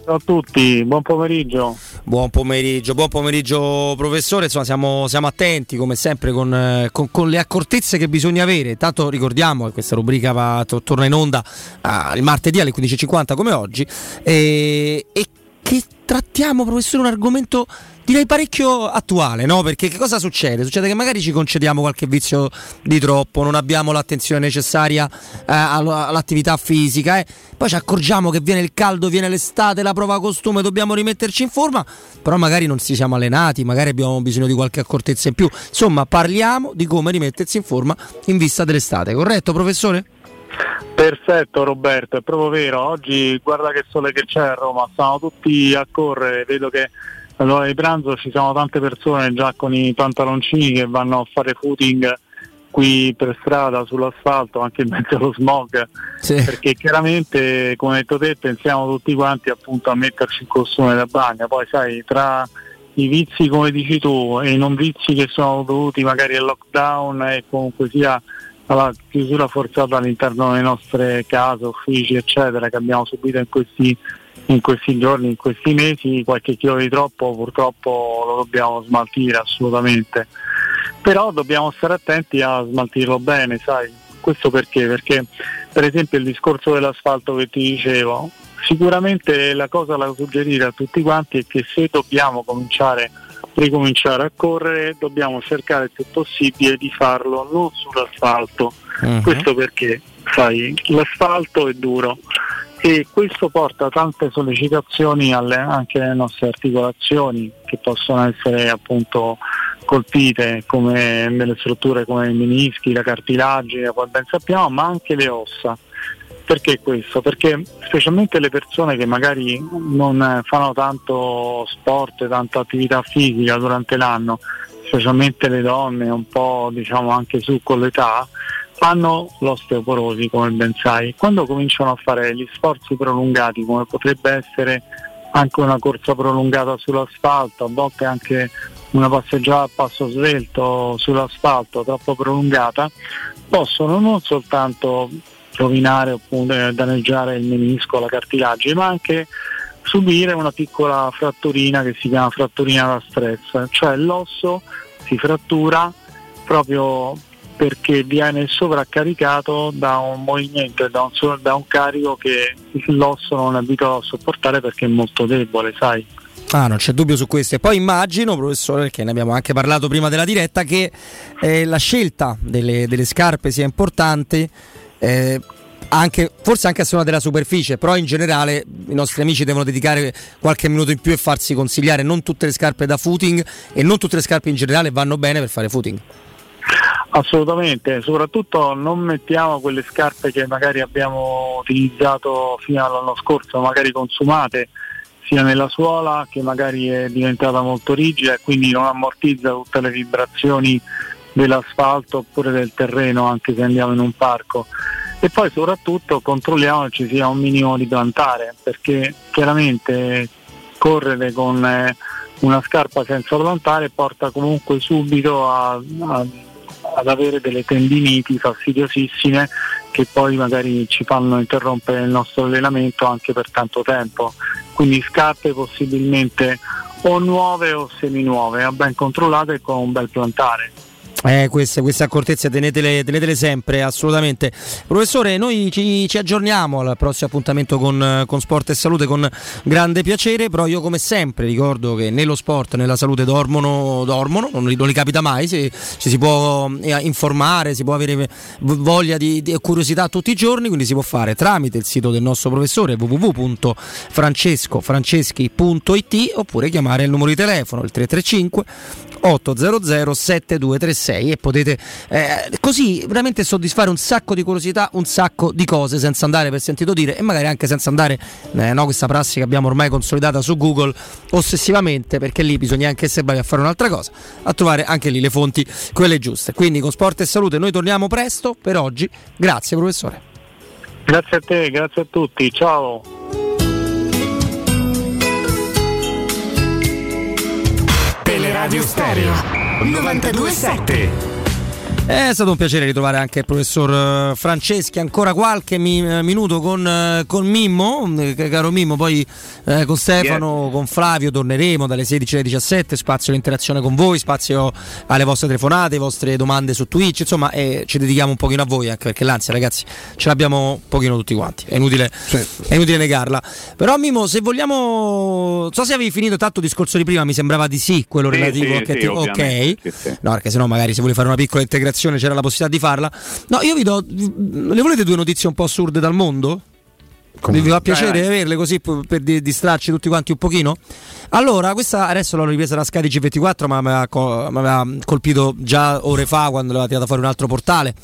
Ciao a tutti, buon pomeriggio. Buon pomeriggio, buon pomeriggio professore, insomma siamo, siamo attenti come sempre con, eh, con- con le accortezze che bisogna avere, intanto ricordiamo che questa rubrica va, to- torna in onda ah, il martedì alle 15.50 come oggi e, e che trattiamo professore un argomento direi parecchio attuale, no? Perché che cosa succede? Succede che magari ci concediamo qualche vizio di troppo, non abbiamo l'attenzione necessaria eh, all- all'attività fisica, eh. poi ci accorgiamo che viene il caldo, viene l'estate, la prova costume, dobbiamo rimetterci in forma, però magari non ci siamo allenati, magari abbiamo bisogno di qualche accortezza in più. Insomma, parliamo di come rimettersi in forma in vista dell'estate, corretto professore? Perfetto Roberto, è proprio vero. Oggi guarda che sole che c'è a Roma, stanno tutti a correre, vedo che all'ora di pranzo ci sono tante persone già con i pantaloncini che vanno a fare footing qui per strada sull'asfalto, anche in mezzo allo smog, perché chiaramente come detto te pensiamo tutti quanti appunto a metterci il costume da bagno, poi sai tra i vizi come dici tu e i non vizi che sono dovuti magari al lockdown e comunque sia alla chiusura forzata all'interno delle nostre case, uffici eccetera che abbiamo subito in questi, in questi giorni, in questi mesi, qualche chilo di troppo purtroppo lo dobbiamo smaltire assolutamente. Però dobbiamo stare attenti a smaltirlo bene, sai? Questo perché? Perché per esempio il discorso dell'asfalto che ti dicevo, sicuramente la cosa da suggerire a tutti quanti è che se dobbiamo cominciare ricominciare a correre dobbiamo cercare il più possibile di farlo non sull'asfalto Mhm. questo perché sai l'asfalto è duro e questo porta tante sollecitazioni alle- anche alle nostre articolazioni che possono essere appunto colpite come nelle strutture come i menischi, la cartilagine, come ben sappiamo, ma anche le ossa. Perché questo? Perché specialmente le persone che magari non fanno tanto sport, tanta attività fisica durante l'anno, specialmente le donne, un po' diciamo anche su con l'età, hanno l'osteoporosi come ben sai. Quando cominciano a fare gli sforzi prolungati, come potrebbe essere anche una corsa prolungata sull'asfalto, a volte anche una passeggiata a passo svelto sull'asfalto troppo prolungata, possono non soltanto rovinare oppure danneggiare il menisco, la cartilagine, ma anche subire una piccola fratturina che si chiama fratturina da stress, cioè l'osso si frattura proprio perché viene sovraccaricato da un movimento e da da un carico che l'osso non è abituato a sopportare perché è molto debole, sai. Ah, non c'è dubbio su questo. E poi immagino, professore, perché ne abbiamo anche parlato prima della diretta, che eh, la scelta delle, delle scarpe sia importante. eh, anche, forse anche a seconda della superficie, però in generale i nostri amici devono dedicare qualche minuto in più e farsi consigliare. Non tutte le scarpe da footing e non tutte le scarpe in generale vanno bene per fare footing. Assolutamente, soprattutto non mettiamo quelle scarpe che magari abbiamo utilizzato fino all'anno scorso, magari consumate sia nella suola che magari è diventata molto rigida e quindi non ammortizza tutte le vibrazioni dell'asfalto oppure del terreno anche se andiamo in un parco. E poi soprattutto controlliamo che ci sia un minimo di plantare perché chiaramente correre con eh, una scarpa senza plantare porta comunque subito a- a- ad avere delle tendiniti fastidiosissime che poi magari ci fanno interrompere il nostro allenamento anche per tanto tempo. Quindi scarpe possibilmente o nuove o seminuove, ben controllate con un bel plantare. Eh, queste, queste accortezze tenetele, tenetele sempre, assolutamente. Professore, noi ci, ci aggiorniamo al prossimo appuntamento con, con Sport e Salute con grande piacere, però io come sempre ricordo che nello sport e nella salute dormono, dormono non, li- non li capita mai, si, ci si può eh, informare, si può avere voglia di curiosità tutti i giorni, quindi si può fare tramite il sito del nostro professore www.francescofranceschi.it oppure chiamare il numero di telefono il 335 800 7236 e potete eh, così veramente soddisfare un sacco di curiosità, un sacco di cose senza andare per sentito dire e magari anche senza andare, eh, no, questa prassi che abbiamo ormai consolidata su Google ossessivamente perché lì bisogna anche essere bravi a fare un'altra cosa, a trovare anche lì le fonti, quelle giuste. Quindi con Sport e Salute noi torniamo presto per oggi. Grazie professore. Grazie a te, grazie a tutti, ciao. Teleradio Stereo 927 È stato un piacere ritrovare anche il professor eh, Franceschi, ancora qualche mi- minuto con, eh, con Mimmo, eh, caro Mimmo, poi eh, con Stefano, con Flavio torneremo dalle 16 alle 17, spazio all'interazione con voi, spazio alle vostre telefonate, vostre domande su Twitch, insomma eh, ci dedichiamo un pochino a voi anche perché l'ansia ragazzi ce l'abbiamo un pochino tutti quanti, è inutile, è inutile negarla. Però Mimmo se vogliamo, non so se avevi finito tanto il discorso di prima, mi sembrava di sì, quello Sì, relativo sì, a che sì, ti- ok. sì, sì. No, perché sennò magari se vuole fare una piccola integrazione c'era la possibilità di farla. No, io vi do. Le volete due notizie un po' assurde dal mondo? Vi vi fa piacere Vai, averle così per, per di- distrarci tutti quanti un pochino? Allora, questa adesso l'ho ripresa da Sky G24, ma mi aveva colpito già ore fa quando l'aveva tirata fuori un altro portale.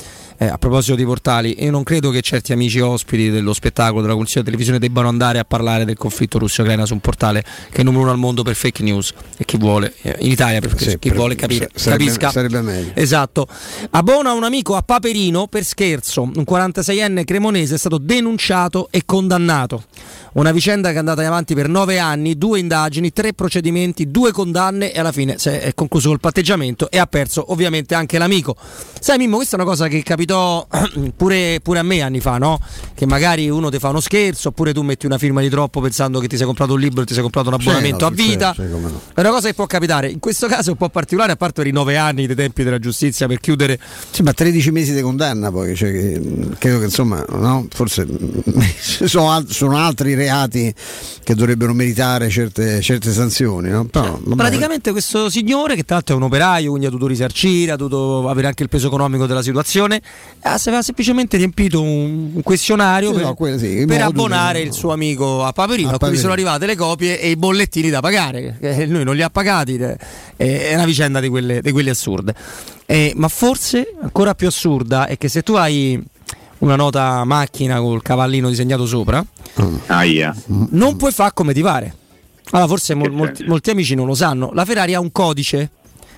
Eh, a proposito di portali, io non credo che certi amici ospiti dello spettacolo della Consiglio Televisione debbano andare a parlare del conflitto russo-ucraina su un portale che è numero uno al mondo per fake news e chi vuole, eh, in Italia per Sì, chi per- vuole capire, sarebbe- capisca. sarebbe meglio. Esatto. Abbona un amico a Paperino per scherzo. Un 46enne cremonese è stato denunciato e condannato. Una vicenda che è andata avanti per nove anni, due indagini, tre procedimenti, due condanne e alla fine si è concluso col patteggiamento e ha perso ovviamente anche l'amico. Sai Mimmo, questa è una cosa che capitò pure, pure a me anni fa, no? Che magari uno ti fa uno scherzo oppure tu metti una firma di troppo pensando che ti sei comprato un libro e ti sei comprato un abbonamento a Certo, vita. certo, no. È una cosa che può capitare. In questo caso è un po' particolare, a parte per i nove anni dei tempi della giustizia per chiudere. Sì, ma 13 mesi di condanna poi, cioè, mh, credo che insomma, no? forse sono, sono altri reati che dovrebbero meritare certe, certe sanzioni. No? Però, vabbè. Praticamente questo signore, che tra l'altro è un operaio, quindi ha dovuto risarcire, ha dovuto avere anche il peso economico della situazione, ha aveva semplicemente riempito un, questionario Sì, per, no, quello sì, per abbonare il suo amico a Paperino, A a cui sono arrivate le copie e i bollettini da pagare. che lui non li ha pagati, eh, è una vicenda di quelle, di quelle assurde. Eh, ma forse ancora più assurda è che se tu hai una nota macchina col cavallino disegnato sopra, Aia. non puoi fare come ti pare. Allora, forse mol- molti, molti amici non lo sanno. La Ferrari ha un codice,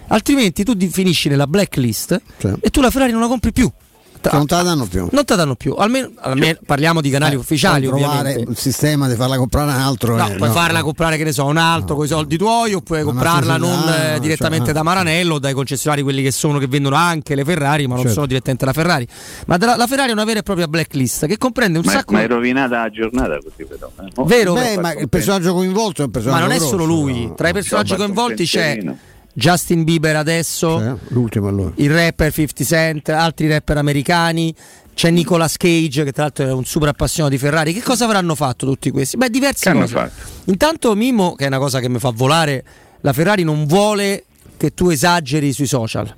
altrimenti tu finisci nella blacklist e tu la Ferrari non la compri più. Cioè, non te la danno più. Non te la danno più. Almeno, almeno parliamo di canali Eh, ufficiali, puoi trovare ovviamente. un sistema di farla comprare un altro. No, eh, puoi no. farla comprare, che ne so, un altro con i soldi tuoi, oppure Una comprarla non eh, cioè, direttamente ah. da Maranello o dai concessionari quelli che sono che vendono anche le Ferrari, ma non Certo. sono direttamente la Ferrari. Ma della- la Ferrari è una vera e propria blacklist che comprende un Ma, sacco ma è rovinata la giornata così però. eh. Vero, Beh, ma il personaggio coinvolto è un Ma personaggio non è solo lui, no? tra i personaggi coinvolti c'è. Justin Bieber adesso, Eh, l'ultimo allora. il rapper 50 Cent, altri rapper americani. C'è Nicolas Cage, che tra l'altro è un super appassionato di Ferrari. Che cosa avranno fatto tutti questi? Beh, diverse Che cose. fatto? Intanto, Mimo, che è una cosa che mi fa volare, la Ferrari non vuole che tu esageri sui social.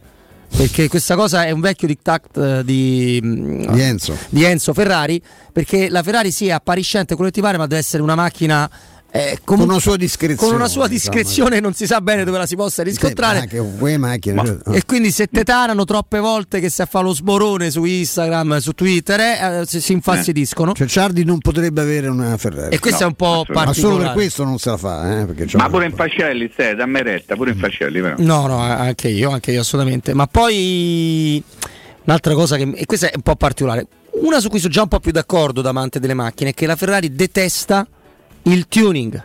Perché questa cosa è un vecchio diktat eh, di, Di Enzo. di Enzo Ferrari. Perché la Ferrari sì è appariscente quello che ti pare, ma deve essere una macchina. Eh, Con comu- una sua discrezione. con una sua discrezione non si sa bene dove la si possa riscontrare. Sì, ma anche quelle macchine. cioè, E quindi se te tarano troppe volte che si fa lo sborone su Instagram, su Twitter, eh, eh, si, si infastidiscono. Cioè Ciardi non potrebbe avere una Ferrari. E questo è un po' Ma solo particolare. per questo non se la fa, eh, Ma pure in Fascelli, stai, dammi retta, pure in Fascelli però. No, no, anche io, anche io assolutamente. Ma poi un'altra cosa che e questa è un po' particolare. Una su cui sono già un po' più d'accordo da amante delle macchine è che la Ferrari detesta il tuning.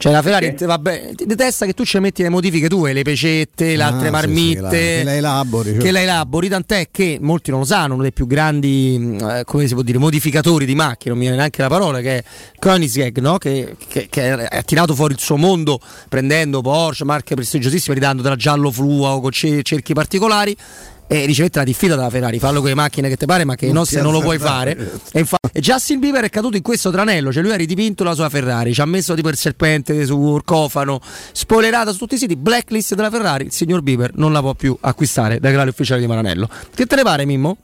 Cioè la Ferrari te- vabbè, ti detesta che tu ci metti le modifiche tue, le pecette, le Ah, altre sì, marmitte, sì, che la- che la elabori, cioè. che la elabori, tant'è che molti non lo sanno, uno dei più grandi, mh, eh, come si può dire, modificatori di macchine, non mi viene neanche la parola, che è Koenigsegg, no? che, che- che ha tirato fuori il suo mondo prendendo Porsche, marche prestigiosissime, ridando della giallo fluo con ce- cerchi particolari. E ricevette la diffida dalla Ferrari, fallo con le macchine che ti pare, ma che i Non nostri ti non lo puoi fare. E, infa- e Justin Bieber è caduto in questo tranello, cioè lui ha ridipinto la sua Ferrari, ci ha messo tipo il serpente su Orcofano, spoilerata su tutti i siti, blacklist della Ferrari, il signor Bieber non la può più acquistare dai canali ufficiali di Maranello. Che te ne pare Mimmo?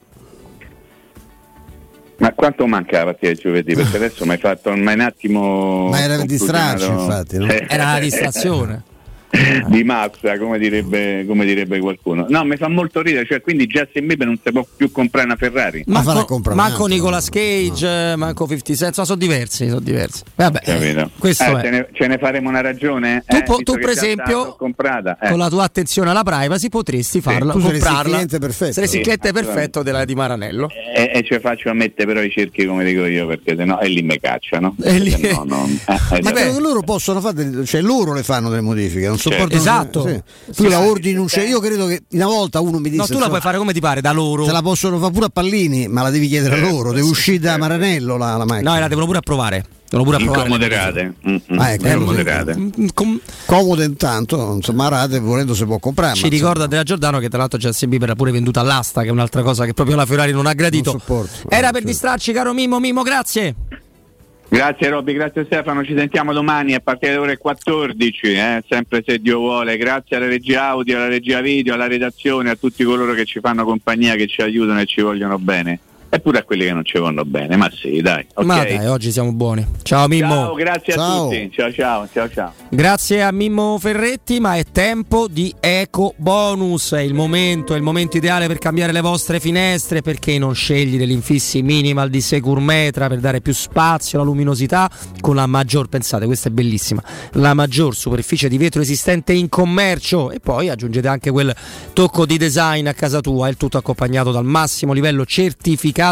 Ma quanto manca la partita di giovedì? Perché adesso mi hai fatto hai un attimo. Ma era distrarci, infatti, no? Era la distrazione. di mazza, come direbbe, come direbbe qualcuno. No, mi fa molto ridere, cioè quindi Justin Bieber non si può più comprare una Ferrari. Manco, manco Nicolas Cage, eh, manco 50 Cent, no, sono diversi, sono diversi. Vabbè, Capito? questo Eh, è. Ce, ne, ce ne faremo una ragione? Tu Eh, po- tu, per esempio, comprata. eh. con la tua attenzione alla privacy potresti farla, tu saresti il comprarla. cliente perfetto. Saresti Sì, cliente perfetto della di Maranello. E, e ci faccio a mettere però i cerchi come dico io perché sennò e lì mi cacciano. E lì- Se no, non- eh, eh, Ma loro possono fare, delle- cioè loro le fanno delle modifiche, non Certo. sopportano. Esatto. sì. Sì, Tu la sì. ordini un cioè, io credo che una volta uno mi disse No, tu la puoi fare come ti pare, da loro. te la possono fare pure a pallini, ma la devi chiedere a loro, deve uscire da Maranello la, la macchina. No, la devono pure approvare. Devono pure approvare. Incomoderate. Mm, mm, Ah, ecco, incomoderate. Mm, com- Comodo intanto, insomma, Arate volendo si può comprare. Ci insomma, ricorda della Giordano che tra l'altro Justin Bieber l'ha pure venduta all'asta, che è un'altra cosa che proprio la Ferrari non ha gradito. Non sopporto. Era per distrarci, caro Mimmo. Mimmo, grazie. Grazie Robby, grazie Stefano, ci sentiamo domani a partire dalle ore 14, eh, sempre se Dio vuole. Grazie alla regia audio, alla regia video, alla redazione, a tutti coloro che ci fanno compagnia, che ci aiutano e ci vogliono bene. E pure a quelli che non ci vogliono bene, ma sì, dai. ok? Ma dai, oggi siamo buoni. Ciao Mimmo. Ciao, grazie Ciao. a tutti. Ciao ciao, ciao ciao. Grazie a Mimmo Ferretti, ma è tempo di eco bonus. È il momento, è il momento ideale per cambiare le vostre finestre. Perché non scegliere l'infissi minimal di Securmetra per dare più spazio alla luminosità con la maggior, pensate, questa è bellissima, la maggior superficie di vetro esistente in commercio. E poi aggiungete anche quel tocco di design a casa tua. Il tutto accompagnato dal massimo livello certificato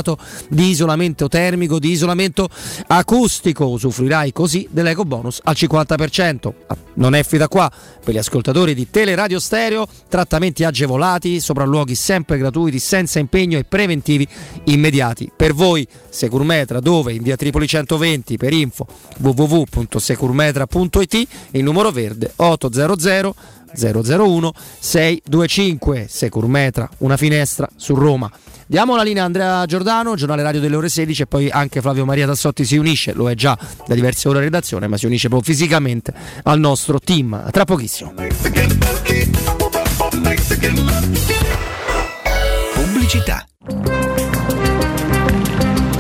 di isolamento termico, di isolamento acustico. Usufruirai così dell'eco bonus al 50%. Ah, Non è fida qua per gli ascoltatori di Teleradio Stereo, trattamenti agevolati, sopralluoghi sempre gratuiti, senza impegno e preventivi immediati. Per voi Securmetra dove? In via Tripoli 120 per info www.securmetra.it il numero verde 800 001 625 Securmetra, una finestra su Roma. Diamo la linea a Andrea Giordano, giornale radio delle ore 16 e poi anche Flavio Maria Tassotti si unisce, lo è già da diverse ore in redazione, ma si unisce proprio fisicamente al nostro team. Tra pochissimo. Pubblicità.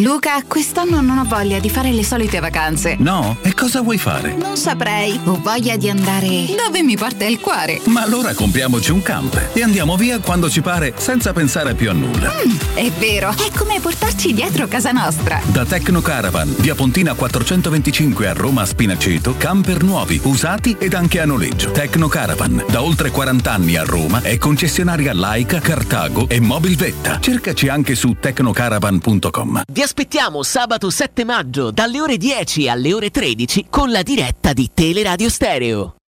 Luca, quest'anno non ho voglia di fare le solite vacanze. No? E cosa vuoi fare? Non saprei. Ho voglia di andare dove mi porta il cuore. Ma allora compriamoci un camper e andiamo via quando ci pare senza pensare più a nulla. Mm, è vero, è come portarci dietro casa nostra. Da Tecno Caravan, via Pontina 425 a Roma Spinaceto, camper nuovi, usati ed anche a noleggio. Tecno Caravan, da oltre 40 anni a Roma, è concessionaria Laica, Cartago e Mobilvetta. Cercaci anche su tecnocaravan.com. aspettiamo sabato 7 maggio dalle ore 10 alle ore 13 con la diretta di Teleradio Stereo.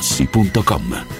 artigianamaterassi.com.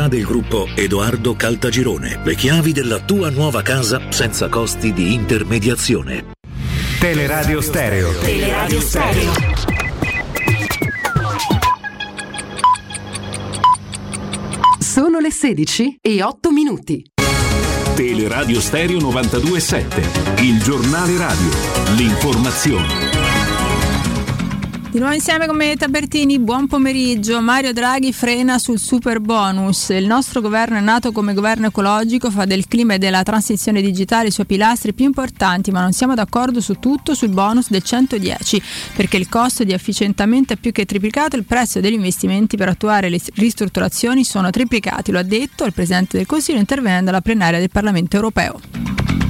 del gruppo Edoardo Caltagirone. Le chiavi della tua nuova casa senza costi di intermediazione. Teleradio Stereo. Teleradio Stereo. Sono le 16 e 8 minuti. Teleradio Stereo 927, il giornale radio, l'informazione. Di nuovo insieme con me Tabertini, buon pomeriggio. Mario Draghi frena sul super bonus. Il nostro governo è nato come governo ecologico, fa del clima e della transizione digitale i suoi pilastri più importanti, ma non siamo d'accordo su tutto sul bonus del 110, perché il costo di efficientamento è più che triplicato il prezzo degli investimenti per attuare le ristrutturazioni sono triplicati, lo ha detto il Presidente del Consiglio intervenendo alla plenaria del Parlamento europeo.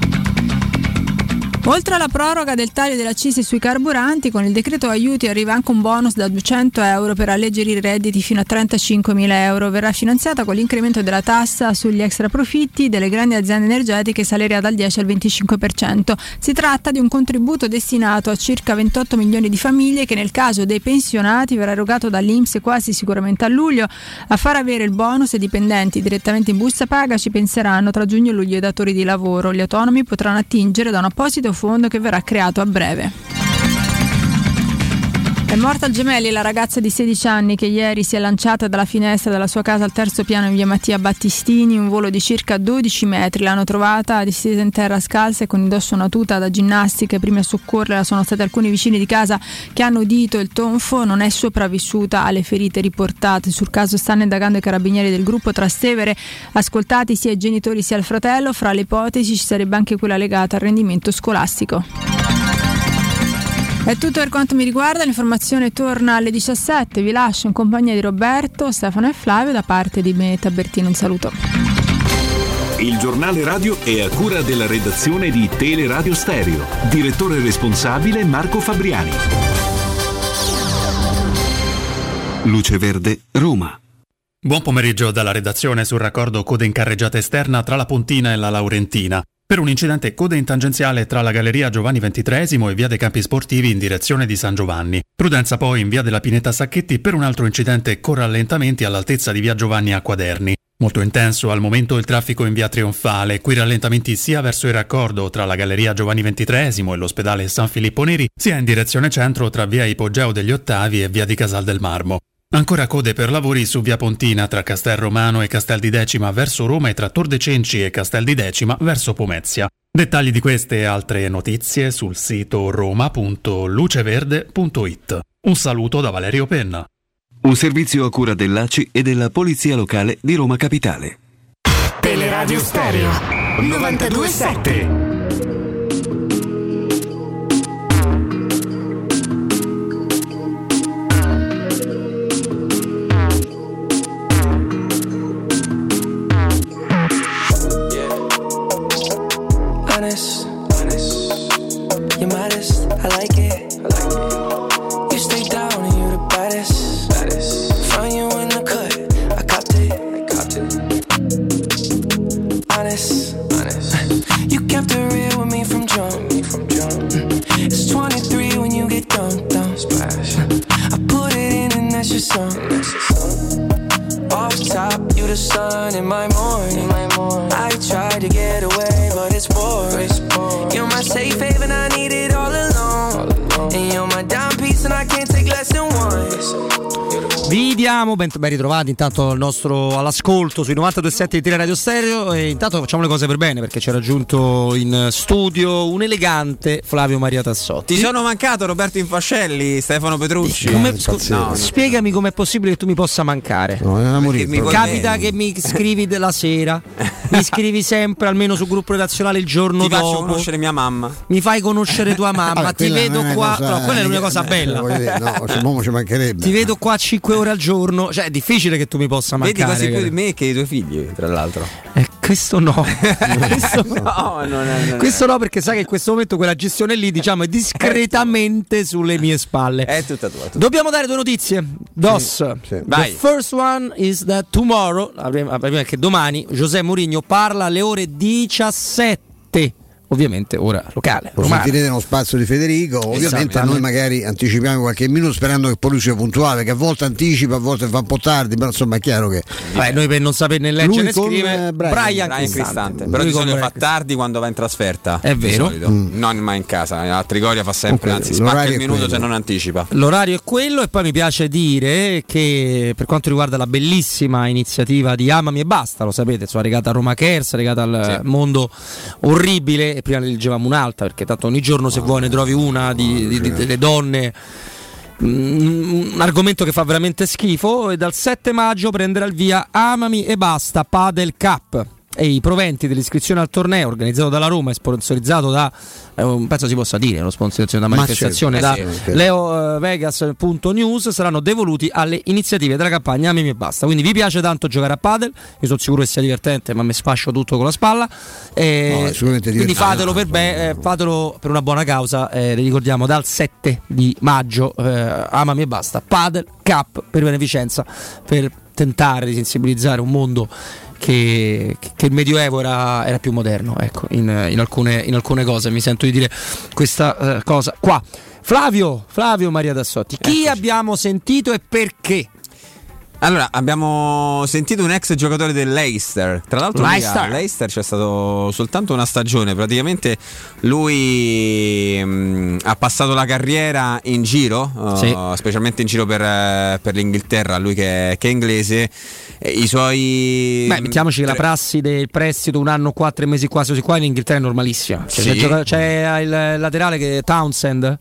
Oltre alla proroga del taglio delle accise sui carburanti, con il decreto aiuti arriva anche un bonus da 200 euro per alleggerire i redditi fino a 35 mila euro. Verrà finanziata con l'incremento della tassa sugli extra profitti delle grandi aziende energetiche salerà dal 10 al 25%. Si tratta di un contributo destinato a circa 28 milioni di famiglie che nel caso dei pensionati verrà erogato dall'Inps quasi sicuramente a luglio. A far avere il bonus i dipendenti direttamente in busta paga ci penseranno tra giugno e luglio i datori di lavoro. Gli autonomi potranno attingere da un apposito fondo che verrà creato a breve. È morta a Gemelli la ragazza di 16 anni che ieri si è lanciata dalla finestra della sua casa al terzo piano in via Mattia Battistini, un volo di circa 12 metri. L'hanno trovata distesa in terra scalza e con indosso una tuta da ginnastica. I primi a soccorrerla sono stati alcuni vicini di casa che hanno udito il tonfo. Non è sopravvissuta alle ferite riportate. Sul caso stanno indagando i carabinieri del gruppo Trastevere, ascoltati sia i genitori sia il fratello. Fra le ipotesi ci sarebbe anche quella legata al rendimento scolastico. È tutto per quanto mi riguarda, l'informazione torna alle 17, vi lascio in compagnia di Roberto, Stefano e Flavio da parte di me Tabertino, un saluto. Il giornale radio è a cura della redazione di Teleradio Stereo. Direttore responsabile Marco Fabriani. Luce Verde, Roma. Buon pomeriggio dalla redazione sul raccordo coda in carreggiata esterna tra la Pontina e la Laurentina. Per un incidente coda in tangenziale tra la Galleria Giovanni XXIII e via dei Campi Sportivi in direzione di San Giovanni. Prudenza poi in via della Pineta Sacchetti per un altro incidente con rallentamenti all'altezza di via Giovanni a Quaderni. Molto intenso al momento il traffico in via Trionfale, qui rallentamenti sia verso il raccordo tra la Galleria Giovanni XXIII e l'ospedale San Filippo Neri, sia in direzione centro tra via Ipogeo degli Ottavi e via di Casal del Marmo. Ancora code per lavori su via Pontina tra Castel Romano e Castel di Decima verso Roma e tra Tor de Cenci e Castel di Decima verso Pomezia. Dettagli di queste e altre notizie sul sito roma.luceverde.it. Un saluto da Valerio Penna. Un servizio a cura dell'ACI e della Polizia Locale di Roma Capitale. Teleradio Stereo 927. That's your song. Off top, you the sun in my morning. I tried to get away, but it's boring. You're my safe haven, I need it all alone. And you're my dime piece, and I can't take less than one. Vi diamo ben, ben ritrovati intanto il nostro all'ascolto sui 92.7 di Tele Radio Stereo e intanto facciamo le cose per bene perché ci è raggiunto in studio un elegante Flavio Maria Tassotti. Ti sono mancato Roberto Infascelli, Stefano Petrucci. Come- No, scu- no. Spiegami com'è possibile che tu mi possa mancare. No, è una Perché mi. Capita che mi scrivi della sera, mi scrivi sempre almeno sul gruppo redazionale il giorno Ti dopo. faccio conoscere mia mamma. Mi fai conoscere tua mamma, Vabbè, ti quella vedo qua. cosa- no, quella è l'unica cosa bella. Dire, no, cioè, ci mancherebbe. Ti vedo qua 5 ore al giorno, cioè è difficile che tu mi possa Vedi mancare. quasi più di me che i tuoi figli, tra l'altro. Eh, questo no. questo no. No, non è. Questo no, perché sai che in questo momento quella gestione lì, diciamo, è discretamente sulle mie spalle. È tutta tua. tutta- Dobbiamo dare due notizie. Dos. The Vai. first one is that tomorrow, la prima, la prima è che domani, José Mourinho parla alle ore 17. Ovviamente ora locale. Lo romano. sentirete nello spazio di Federico, ovviamente a noi magari anticipiamo qualche minuto sperando che poi lui sia puntuale, che a volte anticipa, a volte fa un po' tardi, però insomma è chiaro che... Vabbè, noi per non sapere né leggere con, scrivere, eh, Brian. Brian, Brian Cristante. Cristante. Però Lui di solito fa tardi quando va in trasferta. È vero. solito. Non mai in casa. A Trigoria fa sempre, Comunque, anzi, spacca il minuto se non anticipa. L'orario è quello e poi mi piace dire che per quanto riguarda la bellissima iniziativa di Amami e Basta, lo sapete, insomma, legata a Roma Cares, legata al mondo orribile e prima ne leggevamo un'altra perché tanto ogni giorno se vuoi ne trovi una di, di- di- delle donne. Mm, un argomento che fa veramente schifo e dal 7 maggio prenderà il via Amami e Basta Padel Cup e i proventi dell'iscrizione al torneo organizzato dalla Roma e sponsorizzato da eh, un penso si possa dire lo sponsorizzazione da Ma manifestazione certo, da eh sì, Leo eh, Vegas.news saranno devoluti alle iniziative della campagna Amami e Basta. Quindi vi piace tanto giocare a padel io sono sicuro che sia divertente ma mi sfascio tutto con la spalla. Eh, No, quindi fatelo per, be- eh, fatelo per una buona causa eh, ricordiamo dal 7 di maggio eh, Amami e Basta. Padel Cup per beneficenza per tentare di sensibilizzare un mondo che, che il Medioevo era, era più moderno ecco, in, in alcune, in alcune cose mi sento di dire questa eh, cosa qua Flavio, Flavio Maria Dassotti chi abbiamo sentito e perché? Allora, abbiamo sentito un ex giocatore del Leicester. Tra l'altro, Leicester. a Leicester c'è stato soltanto una stagione. Praticamente lui mh, ha passato la carriera in giro, uh, Sì. specialmente in giro per, eh, per l'Inghilterra. Lui che, che è inglese. E I suoi. Beh, mettiamoci che la prassi del prestito un anno, quattro mesi qua, così qua in Inghilterra è normalissima. Cioè, Sì. c'è, c'è il laterale che è Townsend.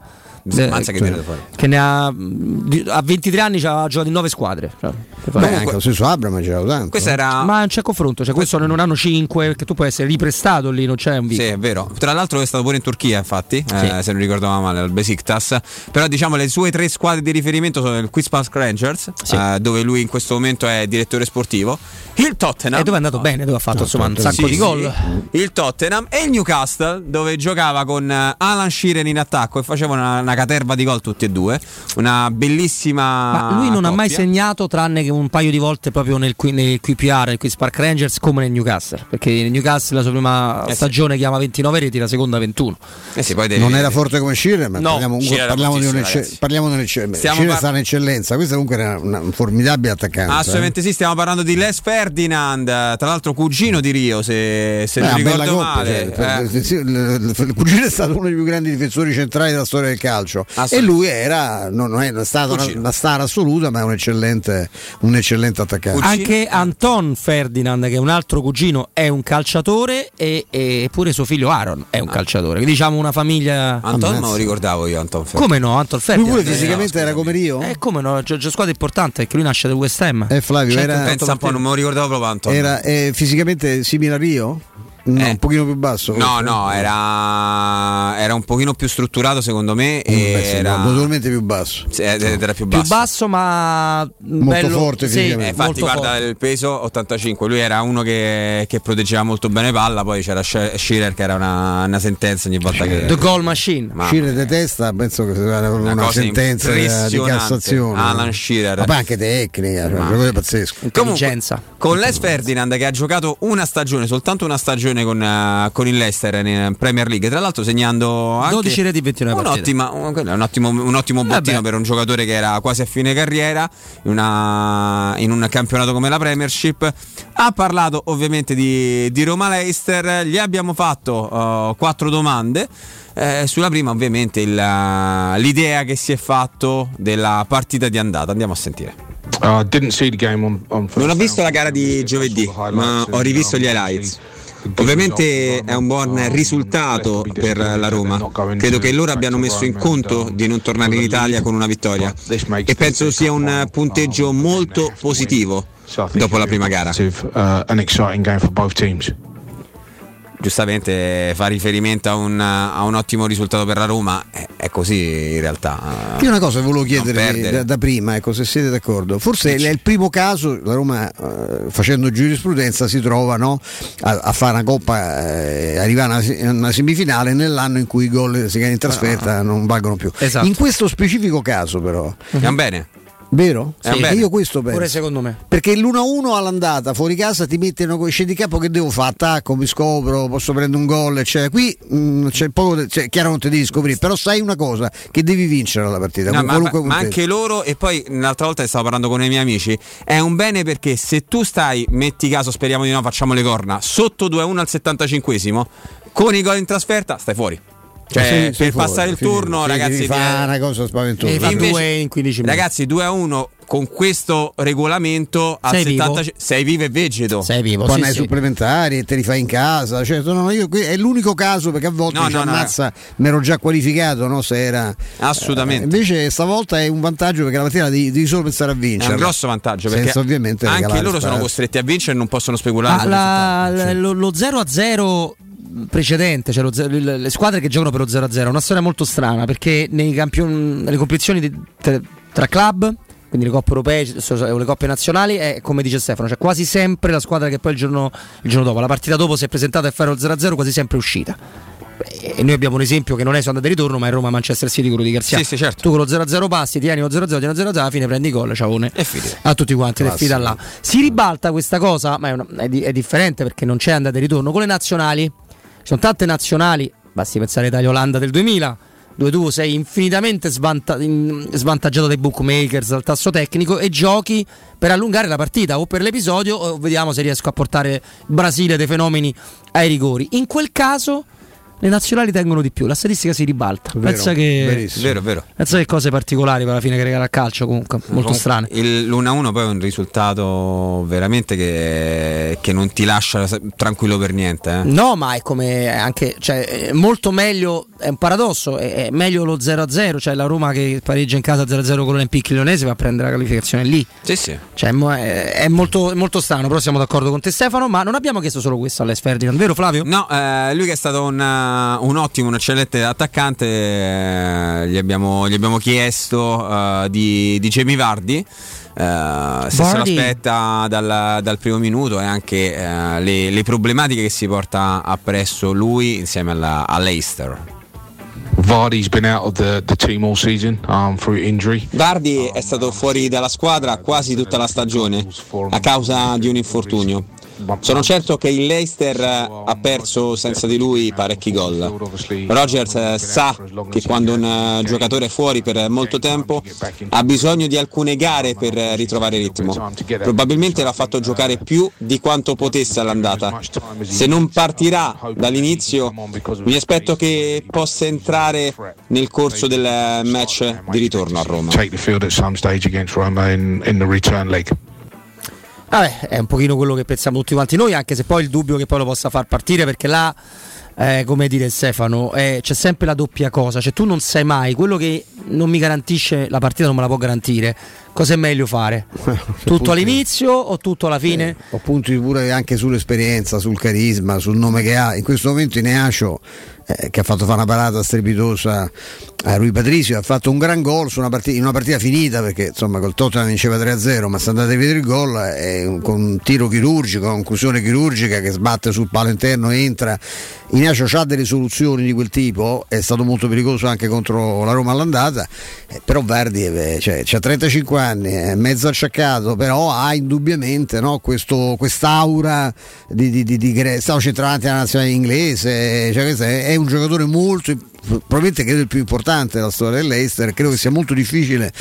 Sì, eh, mazza che cioè, viene da fuori. che ne ha a 23 anni ha giocato in 9 squadre. Cioè, che Beh, anche lo stesso Abram ha girato tanto. Questo era. Ma non c'è confronto, cioè questo non hanno 5 perché tu puoi essere riprestato lì, non c'è un Sì, vincolo. è vero. Tra l'altro è stato pure in Turchia, infatti, eh, se non ricordavo male, al Besiktas. Però diciamo le sue tre squadre di riferimento sono il Quizpass Rangers, eh, dove lui in questo momento è direttore sportivo, il Tottenham. E dove è andato bene, dove ha fatto insomma un sacco Sì, di gol. sì. Il Tottenham e il Newcastle, dove giocava con eh, Alan Sheeran in attacco e faceva una, una caterva di gol tutti e due. Una bellissima. Ma lui non ha mai coppia. segnato tranne che un paio di volte proprio nel, qui- nel QPR, il Quiz Park Rangers, come nel Newcastle. Perché nel Newcastle la sua prima Eh sì. stagione chiama 29 reti, la seconda 21. Eh sì, poi devi- Non era forte come Shearer, ma No, parliamo, era parliamo di fortissimo, un'ecce- ragazzi. parliamo di un'eccellenza. Shearer par- sta in eccellenza, questo comunque era una- un formidabile attaccante. Assolutamente sì, stiamo parlando di Les Ferdinand, tra l'altro cugino di Rio, se, se Eh, non una bella ricordo coppia, male. cioè, Eh, sì, il, il- il cugino è stato uno dei più grandi difensori centrali della storia del calcio Assolutamente. e lui era non non è stato una, una star assoluta ma è un eccellente, un eccellente attaccante Anche Anton Ferdinand, che è un altro cugino, è un calciatore e, e pure suo figlio Aaron è un calciatore. Quindi diciamo una famiglia. Anton me lo ricordavo io, Anton Ferdinand. Come no? Anton lui Ferdinand. pure fisicamente era come Rio Eh, come no? C'è, c'è squadra importante perché lui nasce da West Ham. Eh, Flavio, Certo, era- Pensa un po', non me lo ricordavo proprio Anton. era eh, fisicamente simile a Rio? No, Eh. un pochino più basso No, no, era, era un pochino più strutturato secondo me. E Beh, sì, era, no, notevolmente più basso sì, era più Più basso. basso, ma Molto bello- forte sì. Eh, infatti, molto guarda forte. il peso 85. Lui era uno che, che proteggeva molto bene palla. Poi c'era Shearer che era una, una sentenza ogni volta che. The Goal Machine. Ma- Shearer di testa penso che sia una, Una sentenza di. Cassazione Alan Shearer. ma poi anche tecnica cioè, un giocatore pazzesco Intelligenza. Con Les Ferdinand che ha giocato una stagione, soltanto una stagione con, eh, con il Leicester in Premier League, tra l'altro segnando anche 12 reti in 29 partite. un'ottima, un, ottimo, un ottimo bottino Vabbè. per un giocatore che era quasi a fine carriera in, una- in un campionato come la Premiership. Ha parlato ovviamente di, di Roma Leicester, gli abbiamo fatto eh, quattro domande. Eh, sulla prima ovviamente il- l'idea che si è fatto della partita di andata, andiamo a sentire. Uh, didn't see the game on, on Non ho visto la gara di giovedì, ma ho rivisto gli highlights. Ovviamente è un buon risultato per la Roma. Credo che loro abbiano messo in conto di non tornare in Italia con una vittoria e penso sia un punteggio molto positivo dopo la prima gara. Giustamente fa riferimento a un, a un ottimo risultato per la Roma, è, è così in realtà. Io una cosa volevo chiedere da, da prima, ecco, se siete d'accordo. Forse è il primo caso, la Roma eh, facendo giurisprudenza si trova no, a, a fare una coppa, eh, arrivare a una, una semifinale nell'anno in cui i gol si in trasferta non valgono più. Esatto. In questo specifico caso però, Andiamo bene? Vero? Un Sì. bene. Io questo penso. Pure secondo me. Perché l'1-1 all'andata fuori casa ti mettono con scendi in campo che devo fare? Attacco, mi scopro, posso prendere un gol, eccetera. Qui mh, c'è poco, cioè, chiaro non ti devi scoprire, però sai una cosa, che devi vincere la partita. No, ma, ma- anche loro, e poi l'altra volta stavo parlando con i miei amici, è un bene perché se tu stai, metti caso, speriamo di no, facciamo le corna, sotto 2-1 al 75esimo, con i gol in trasferta stai fuori. Cioè, Sei- per sei fuori, passare il finito. turno, Sì, ragazzi, fare una cosa spaventosa. Invece- due in 15 minuti. Ragazzi, 2 a 1 con questo regolamento a Sei vivo. 70 sei vivo e vegeto. Sei vivo, Poi sì, nei sì. supplementari e te li fai in casa. Cioè, no, no, io, qui- è l'unico caso perché a volte No, dici, no, no, ammazza, mi ero già qualificato, no? Se era. Assolutamente. Eh, invece stavolta è un vantaggio perché la mattina devi, devi solo pensare a È vincere. un grosso vantaggio perché Senza ovviamente anche loro sono spazio. costretti a vincere e non possono speculare. La- la- lo, lo 0 a 0 precedente, cioè lo ze- le squadre che giocano per lo 0 a 0, è una storia molto strana perché nei campion- nelle competizioni di- tra, club, quindi le coppe europee o le coppe nazionali, è come dice Stefano, cioè quasi sempre la squadra che poi il giorno, il giorno dopo, la partita dopo si è presentata a fare lo 0 a 0, quasi sempre è uscita. E noi abbiamo un esempio che non è su andata e ritorno, ma è Roma-Manchester City quello di Garzia. Sì, sì, certo. Tu con lo 0-0 passi, tieni lo 0-0, tieni lo 0-0, alla fine prendi gol, ciaone. E. A tutti quanti, ed è là. Si ribalta questa cosa, ma è, una- è di- è differente perché non c'è andata e ritorno. Con le nazionali, sono tante nazionali, basti pensare Italia-Olanda del 2000, dove tu sei infinitamente svanta- svantaggiato dai bookmakers, dal tasso tecnico e giochi per allungare la partita o per l'episodio o vediamo se riesco a portare il Brasile dei fenomeni ai rigori. In quel caso le nazionali tengono di più, la statistica si ribalta. Vero, pensa che. Vero, vero. pensa che cose particolari per la fine che regala il calcio comunque, molto strane. il- L'1-1 poi è un risultato veramente che, che non ti lascia tranquillo per niente. eh. No, ma è come anche, cioè, è molto meglio, è un paradosso, è, è meglio lo 0-0, cioè la Roma che pareggia in casa 0-0 con l'Olympique Lyonnese va a prendere la qualificazione lì. Sì, sì. Cioè, è, è molto, è molto strano, però siamo d'accordo con te Stefano, ma non abbiamo chiesto solo questo all'Es Ferdinand, vero Flavio? No, eh, lui che è stato un, uh, un ottimo, un eccellente attaccante, eh, gli, abbiamo, gli abbiamo chiesto eh, di, di Jamie Vardi. eh, se se lo Vardy. aspetta dal, dal primo minuto e anche eh, le, le problematiche che si porta appresso lui insieme alla, all'Eister. Vardy's been out of the, the team all season um, through injury. Vardi è stato fuori dalla squadra quasi tutta la stagione a causa di un infortunio. Sono certo che il Leicester eh, ha perso senza di lui parecchi gol. Rogers eh, sa che quando un eh, giocatore è fuori per molto tempo ha bisogno di alcune gare per eh, ritrovare ritmo. Probabilmente l'ha fatto giocare più di quanto potesse all'andata. Se non partirà dall'inizio, mi aspetto che possa entrare nel corso del eh, match di ritorno a Roma. Vabbè, è un pochino quello che pensiamo tutti quanti noi, anche se poi il dubbio che poi lo possa far partire, perché là, eh, come dire Stefano, eh, c'è sempre la doppia cosa, cioè tu non sai mai, quello che non mi garantisce la partita non me la può garantire, cosa è meglio fare? tutto all'inizio o tutto alla fine? Ho punti pure anche sull'esperienza, sul carisma, sul nome che ha. In questo momento Ineascio, eh, che ha fatto fare una parata strepitosa a Rui Patricio, ha fatto un gran gol su una partita, in una partita finita perché insomma col Tottenham vinceva 3-0, ma se andate a vedere il gol è un- con un tiro chirurgico, una conclusione chirurgica che sbatte sul palo interno, entra. Ineascio ha delle soluzioni di quel tipo, è stato molto pericoloso anche contro la Roma all'andata, eh, però Verdi eh, cioè, ha 35 anni, è mezzo acciaccato, però ha indubbiamente no, questo, quest'aura di, di, di, di gre- stato centravanti alla nazionale inglese, cioè, è, è un giocatore molto, probabilmente credo il più importante della storia dell'Eister, credo che sia molto difficile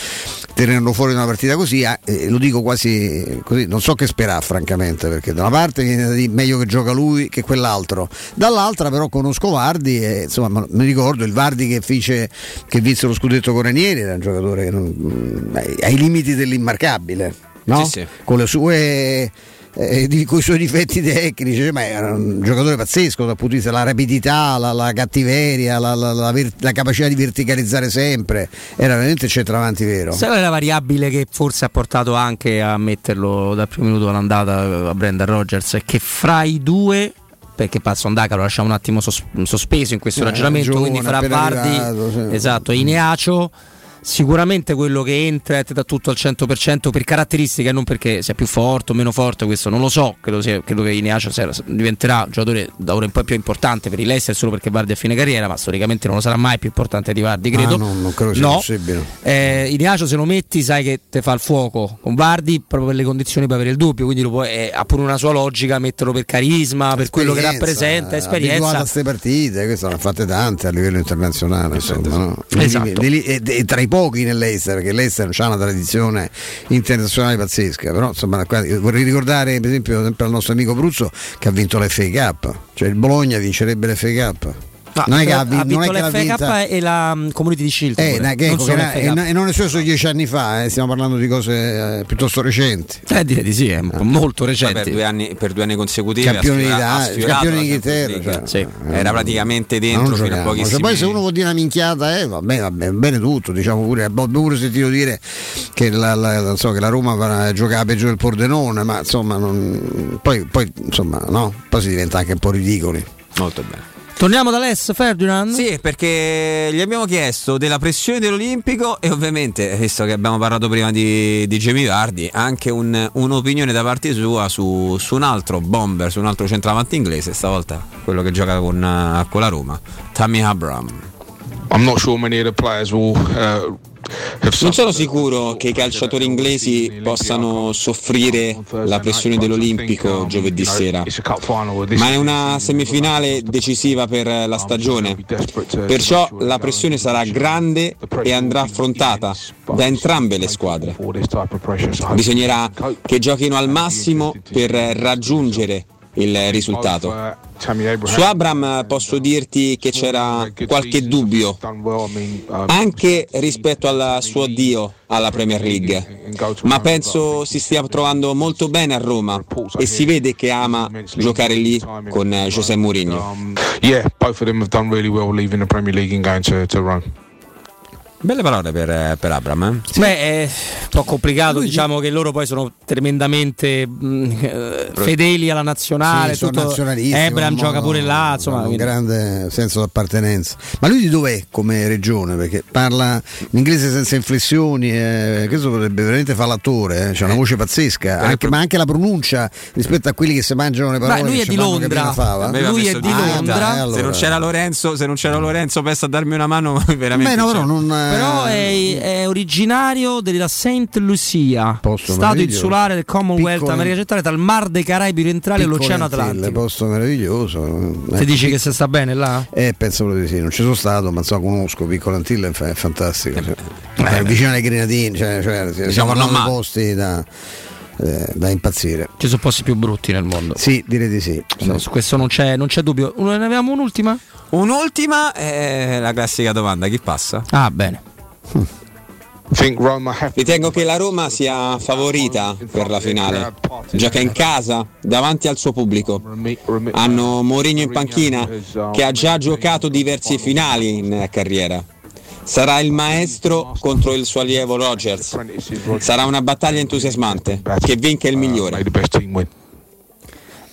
tenerlo fuori da una partita così, ah, eh, lo dico quasi così, non so che sperare francamente, perché da una parte viene da dire meglio che gioca lui che quell'altro, dall'altra però conosco Vardi e insomma ma- mi ricordo il Vardi che fece che vinse lo scudetto con Ranieri, era un giocatore che non- mm, ai- ai limiti dell'immarcabile, no? Sì, sì. con le sue eh, con i suoi difetti tecnici, ma era un giocatore pazzesco dal punto di vista della rapidità, la, la cattiveria, la, la- la capacità di verticalizzare sempre, era veramente centravanti vero. È la variabile che forse ha portato anche a metterlo dal primo minuto all'andata a Brendan Rogers? È che fra i due, perché Pazzo Daca lo lasciamo un attimo sos- sospeso in questo Eh, ragionamento, giovane, quindi fra Vardi arrivato, sì. esatto, e Ineacio sicuramente quello che entra è da tutto al 100% per caratteristiche, non perché sia più forte o meno forte, questo non lo so, credo, sia, credo che Ineacio diventerà un giocatore da ora in poi più importante per il Leicester solo perché Vardi a fine carriera, ma storicamente non lo sarà mai più importante di Vardi, credo. Ah, no, non credo sia No. possibile. Eh, Ineacio se lo metti sai che te fa il fuoco con Vardi proprio per le condizioni per avere il dubbio, quindi lo puoi, eh, ha pure una sua logica metterlo per carisma, per quello che rappresenta, esperienza. a queste partite, queste ne ha fatte tante a livello internazionale. Insomma, no? Esatto. Lì- è, è tra i pochi nell'Eister, che l'Eister ha una tradizione internazionale pazzesca. Però insomma, vorrei ricordare, per esempio, sempre al nostro amico Bruzzo che ha vinto l'FA Cup, cioè il Bologna vincerebbe l'FA Cup. No, non è che ha, ha vinto è che l'ha l'FA vinta- Cup e la mm, Community di Shield. Eh, na- che- non na- e, e non è solo dieci anni fa, eh, stiamo parlando di cose eh, piuttosto recenti. Eh, direi di sì, è molto Poi recente. per due anni, per due anni consecutivi la d'Inghilterra, cioè. League. era praticamente Ma dentro fino a pochissimi Cioè, poi se uno vuol dire una minchiata, eh, va bene, va bene, bene tutto, diciamo pure, pure sentito dire che la, la- non so, che la Roma va- giocava peggio del Pordenone, ma insomma, non- poi, poi, insomma, no, poi si diventa anche un po' ridicoli. Molto bene. Torniamo da Les Ferdinand? Sì, perché gli abbiamo chiesto della pressione dell'Olimpico e ovviamente, visto che abbiamo parlato prima di, di Jamie Vardi, anche un- un'opinione da parte sua su, su un altro bomber, su un altro centravanti inglese, stavolta quello che gioca con, eh, con la Roma, Tammy Abraham. I'm not sure many of the players will uh, Non sono sicuro che i calciatori inglesi possano soffrire la pressione dell'Olimpico giovedì sera, ma è una semifinale decisiva per la stagione. Perciò la pressione sarà grande e andrà affrontata da entrambe le squadre. Bisognerà che giochino al massimo per raggiungere il risultato. Su Abram posso dirti che c'era qualche dubbio, anche rispetto al suo addio alla Premier League, ma penso si stia trovando molto bene a Roma e si vede che ama giocare lì con José Mourinho. yeah, both of them have done really well leaving the Premier League and going to, Rome. Belle parole per, per Abram. eh? Beh, è un po' complicato, diciamo che loro poi sono tremendamente mh, eh, fedeli alla nazionale. Sì, sono tutto- con- gioca pure là, insomma. un quindi- grande senso d'appartenenza. Ma lui di dov'è come regione? Perché parla l'inglese senza inflessioni, eh, questo potrebbe veramente fare l'attore, eh, c'ha una voce pazzesca, anche- ma anche la pronuncia rispetto a quelli che si mangiano le parole. lui che è di Londra. fava. Aveva Lui è di Londra. eh, allora. Se non c'era Lorenzo, se non c'era Lorenzo pensa a darmi una mano, veramente. Beh, no, però non, eh, Però è, è originario della Saint Lucia, Posto stato insulare del Commonwealth Piccolo- America Centrale, tra il Mar dei Caraibi orientali e piccole l'Oceano Atlantico. posto meraviglioso. Se Eh, dici che se sta bene là? Eh, penso proprio di sì, non ci sono stato, ma insomma conosco Piccole Antille, è fa- è fantastico. Cioè, Eh, è vicino alle Grenadine, cioè, cioè, Diciamo, siamo non male. posti da, eh, da impazzire. Ci sono posti più brutti nel mondo. Sì, direi di sì. No, su questo non c'è, non c'è dubbio. Ne avevamo un'ultima? Un'ultima è la classica domanda: chi passa? Ah, bene. have Ritengo che la Roma sia favorita per la finale. Gioca in casa, davanti al suo pubblico. Hanno Mourinho in panchina, che ha già giocato diverse finali in carriera. Sarà il maestro contro il suo allievo Rogers. Sarà una battaglia entusiasmante. Che vinca il migliore.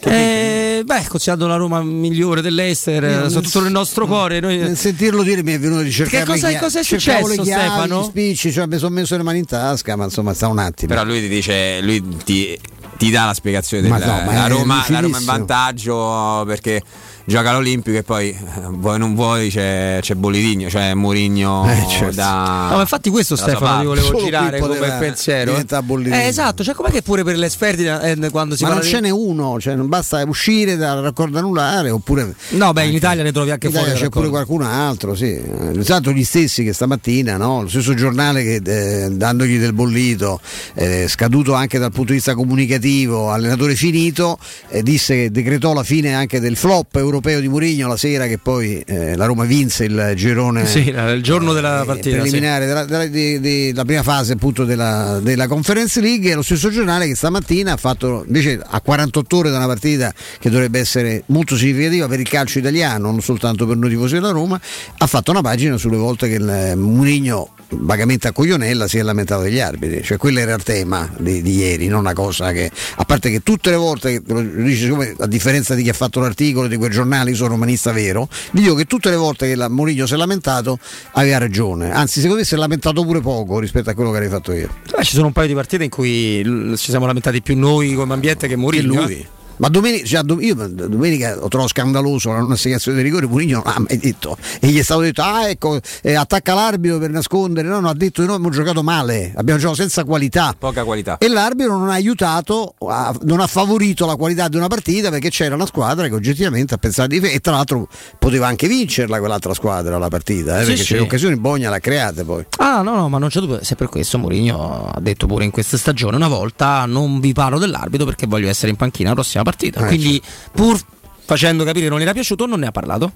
Eh, beh, considerando la Roma migliore dell'Ester, eh, nel- soprattutto nel nostro cuore. Noi... Nel sentirlo dire mi è venuto di cercare Che cosa- cosa è successo, le chiavi, Stefano? gli spicci, cioè, mi sono messo le mani in tasca, ma insomma sta un attimo. Però lui ti dice, lui ti, ti dà la spiegazione Ma della no, ma la Roma, la Roma in vantaggio perché gioca all'Olimpico e poi vuoi non vuoi c'è, c'è Bolivigno, cioè Mourinho Eh, certo. da... No, ma infatti questo Stefano parte. volevo Solo girare come pensiero. Eh, esatto, cioè com'è che pure per le Ferdinand eh, quando si ma non parla ce di... n'è uno, cioè non basta uscire dal raccordo anulare oppure No, beh, in Italia ne trovi anche in fuori. Italia c'è pure qualcun altro, sì. Tanto gli stessi che stamattina, no? lo stesso giornale che eh, dandogli del bollito, eh, scaduto anche dal punto di vista comunicativo, allenatore finito, eh, disse che decretò la fine anche del flop europeo di Mourinho la sera che poi eh, la Roma vinse il girone Sì, il giorno della partita. sì. preliminare della, della- di- di- della prima fase appunto della, della Conference League e lo stesso giornale che stamattina ha fatto invece a 48 ore da una partita che dovrebbe essere molto significativa per il calcio italiano, non soltanto per noi tifosi della Roma, ha fatto una pagina sulle volte che il eh, Mourinho vagamente a coglionella si è lamentato degli arbitri, cioè quello era il tema di, di ieri, non una cosa che a parte che tutte le volte dice siccome, a differenza di chi ha fatto l'articolo di quei giornali sono romanista vero, vi dico che tutte le volte che la Mourinho si è lamentato aveva ragione, anzi secondo me si è lamentato pure poco rispetto a quello che avevi fatto io. Eh, ci sono un paio di partite in cui ci siamo lamentati più noi come ambiente che Mourinho. Che lui. Ma domenica, cioè, io domenica ho trovato scandaloso la non assegnazione dei rigori, Mourinho non ha mai detto e gli è stato detto ah ecco eh, attacca l'arbitro per nascondere, no, no ha detto che noi abbiamo giocato male, abbiamo giocato senza qualità Poca qualità. e l'arbitro non ha aiutato, non ha favorito la qualità di una partita perché c'era una squadra che oggettivamente ha pensato di e tra l'altro poteva anche vincerla quell'altra squadra la partita, eh, Sì, perché sì. c'è occasioni Bogna l'ha create poi. Ah no no ma non c'è dubbio, se per questo Mourinho ha detto pure in questa stagione una volta non vi parlo dell'arbitro perché voglio essere in panchina la prossima partita, Eh, quindi pur facendo capire che non era piaciuto non ne ha parlato.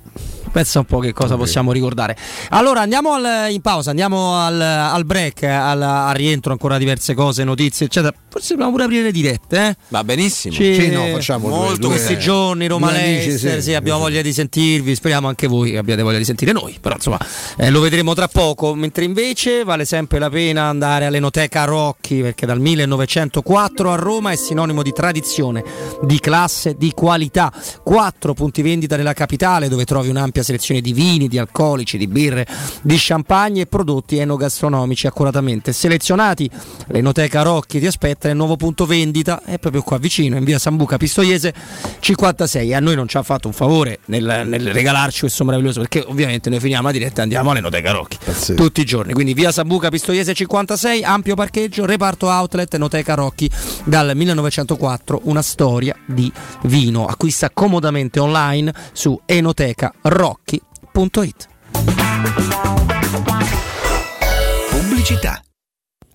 Pensa un po' che cosa possiamo ricordare. Allora andiamo al- in pausa, andiamo al, al break, al, al rientro ancora diverse cose, notizie eccetera. Forse dobbiamo pure aprire le dirette, eh? Va benissimo. Ci- Sì, no, facciamo molto due- questi giorni Roma Leicester, sì, sì, abbiamo sì. voglia di sentirvi, speriamo anche voi che abbiate voglia di sentire noi, però insomma eh, lo vedremo tra poco, mentre invece vale sempre la pena andare all'Enoteca Rocchi perché dal 1904 a Roma è sinonimo di tradizione, di classe, di qualità. Quattro punti vendita nella capitale dove trovi un'ampia selezione di vini, di alcolici, di birre, di champagne e prodotti enogastronomici accuratamente selezionati. L'Enoteca Rocchi ti aspetta nel nuovo punto vendita, è proprio qua vicino, in via Sambuca Pistoiese 56. E a noi non ci ha fatto un favore nel, nel regalarci questo meraviglioso, perché ovviamente noi finiamo la diretta e andiamo all'Enoteca Rocchi tutti i giorni. Quindi via Sambuca Pistoiese 56, ampio parcheggio, reparto outlet, Enoteca Rocchi dal 1904, una storia di vino. Acquista comodamente online su enotecarocchi.it. Pubblicità.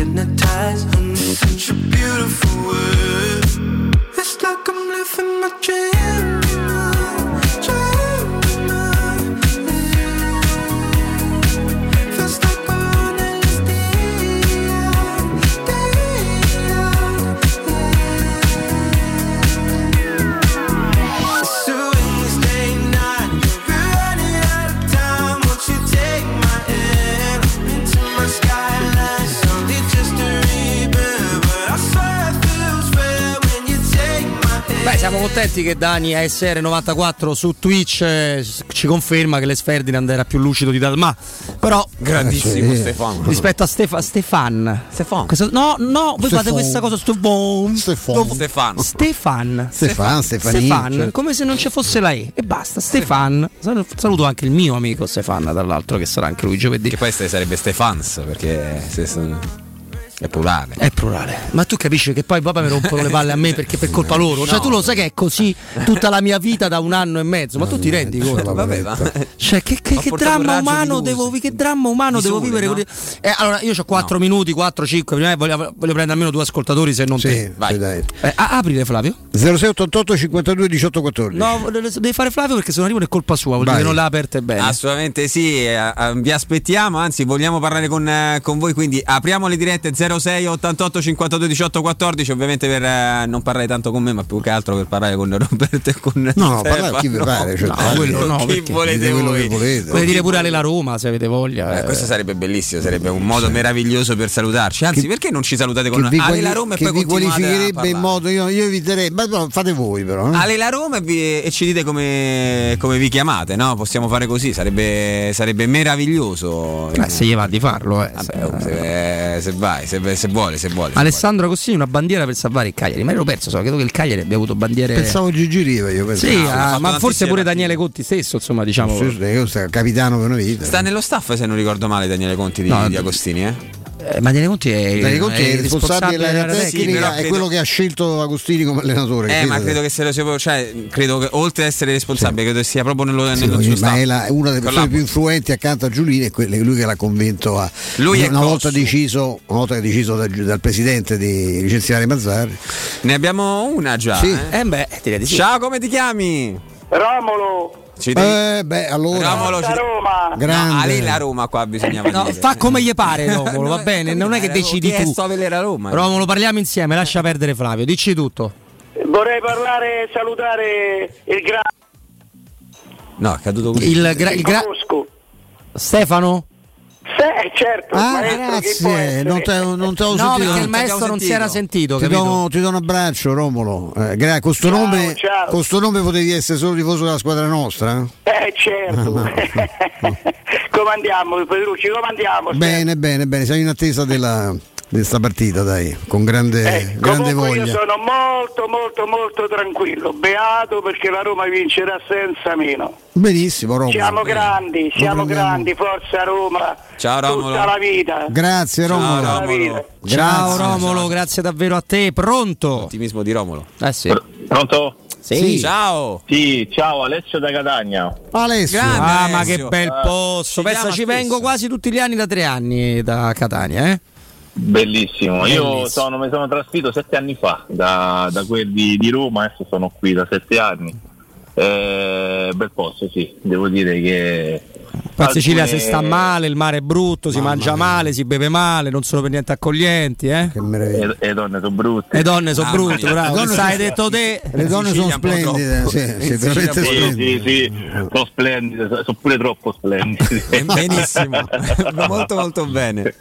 hypnotized under such a beautiful world. It's like I'm living my dream. Siamo contenti che Dani ASR94 su Twitch eh, ci conferma che Les Ferdinand era più lucido di Dalma. Però Grandissimo Stefano. rispetto a Stefa- Stefan. Stefan. Questo- no, no, voi fate Stefan. questa cosa Stefan. Stefan. Stefano. Stefan. Stefan, Stefani, Stefan, certo. come se non ci fosse la E. E basta, Stefan. Sal- Saluto anche il mio amico Stefan, tra l'altro, che sarà anche lui giovedì. Che poi sarebbe Stefans perché se- se- È plurale. È plurale. Ma tu capisci che poi papà mi rompono le palle a me perché per colpa loro. Cioè, No. tu lo sai che è così tutta la mia vita da un anno e mezzo. Ma tu ti rendi conto? Vabbè, ma- Cioè, che, che- che dramma umano devo, che dramma umano Di devo vivere? no? Eh, allora, io ho 4 minuti, 4, 5. Prima voglio, voglio prendere almeno due ascoltatori, se non Sì, te. sì, dai. Eh, a- aprile, Flavio. 0688 52 18 14. No, devi fare Flavio perché se non arrivo è colpa sua. Vuol dire Vai. che non l'ha aperte bene. Assolutamente sì, eh, eh, vi aspettiamo, anzi vogliamo parlare con, eh, con voi, quindi apriamo le dirette 06 88 52 18 14, ovviamente per eh, non parlare tanto con me, ma più che altro per parlare con Roberto e con No, no, parlare chi vi pare, cioè, No, quello no, chi volete quello voi. che volete. Vuoi dire pure alle la Roma se avete voglia. Eh, eh. questo sarebbe bellissimo, sarebbe un modo meraviglioso per salutarci. Anzi, Che- perché non ci salutate con Ale quali- la Roma e che poi vi qualificherebbe in modo io, io eviterei ma no, fate voi però eh. Ale la Roma e, vi- e ci dite come, come vi chiamate, no? Possiamo fare così, sarebbe, sarebbe meraviglioso. Eh, se gli va di farlo, eh. Vabbè, se, se vai, se, se vuole, se vuole. se Alessandro Cossini una bandiera per salvare il Cagliari. Ma ero perso, so, credo che il Cagliari abbia avuto bandiere. pensavo Gigi Riva io pensavo. Sì, Ah, ah, ma forse pure. Daniele Conti stesso, insomma, diciamo. Sì, sì, capitano per una vita. Sta nello staff, se non ricordo male, Daniele Conti di, No, di Agostini, eh? Eh, ma Daniele Conti è, Daniele Conti è il responsabile Sì, tecnica, però è credo- quello che ha scelto Agostini come allenatore. Eh, ma credo che se lo sia, cioè, credo che oltre ad essere responsabile, credo che sia proprio nello, Sì, nello ma suo è la- è una delle persone più influenti accanto a Giulini è è lui che l'ha convinto a Lui è una volta deciso, una volta che ha deciso dal, dal presidente di licenziare Mazzarri. Ne abbiamo una già. Sì. eh? Eh beh, di sì. Ciao, come ti chiami? Romolo, Ci Eh, beh, allora Romolo, ci- Roma. grande. No, a lei la Roma qua bisognava No, fa come gli pare Romolo, va bene, non è che decidi tu. Roma. Romolo, parliamo insieme, lascia perdere Flavio, dici tutto. Vorrei parlare e salutare il grande No, è caduto così. Il, gra- il gra-. Stefano? Se, certo, Ah, grazie, non te, non te ho No, sentito. perché il non maestro non si era sentito, Ti do, ti do un abbraccio Romolo Eh, gra- con sto Ciao, nome, ciao. con sto nome potevi essere solo tifoso della squadra nostra? Eh, certo. come andiamo, Pedrucci, come andiamo? Bene, bene, bene, siamo in attesa della, di questa partita, dai, con grande, Eh, grande comunque io voglia. sono molto molto molto tranquillo, beato perché la Roma vincerà senza meno. Benissimo, Romolo. Siamo grandi, siamo grandi, forza Roma. Ciao, Romolo. Tutta la vita. Grazie Romolo. La Romolo. vita. Ciao Grazie. Romolo, grazie davvero a te. Pronto? Ottimismo di Romolo. Eh sì. Pronto? Sì. Ciao. Sì, ciao Alessio da Catania. Alessio. Grande. Ah, ma Alessio. che bel Eh, posto. Pensa, ci vengo quasi tutti gli anni da tre anni da Catania, eh? Bellissimo. Io Bellissimo. sono, mi sono trasferito sette anni fa da, da quelli di Roma, adesso sono qui da sette anni. Eh, bel posto, sì, devo dire che. Qua in Sicilia si sta male, il mare è brutto, si mangia male, si beve male, non sono per niente accoglienti, eh? Che meraviglia. E, e donne sono brutte. Le donne sono Ah, brutte, bravo. le donne Sai, hai sono- detto te. Le donne sono splendide, troppo. sì, sì, veramente Sì, splendide. sì, sì, sono splendide, sono pure troppo splendide. Benissimo. molto molto bene.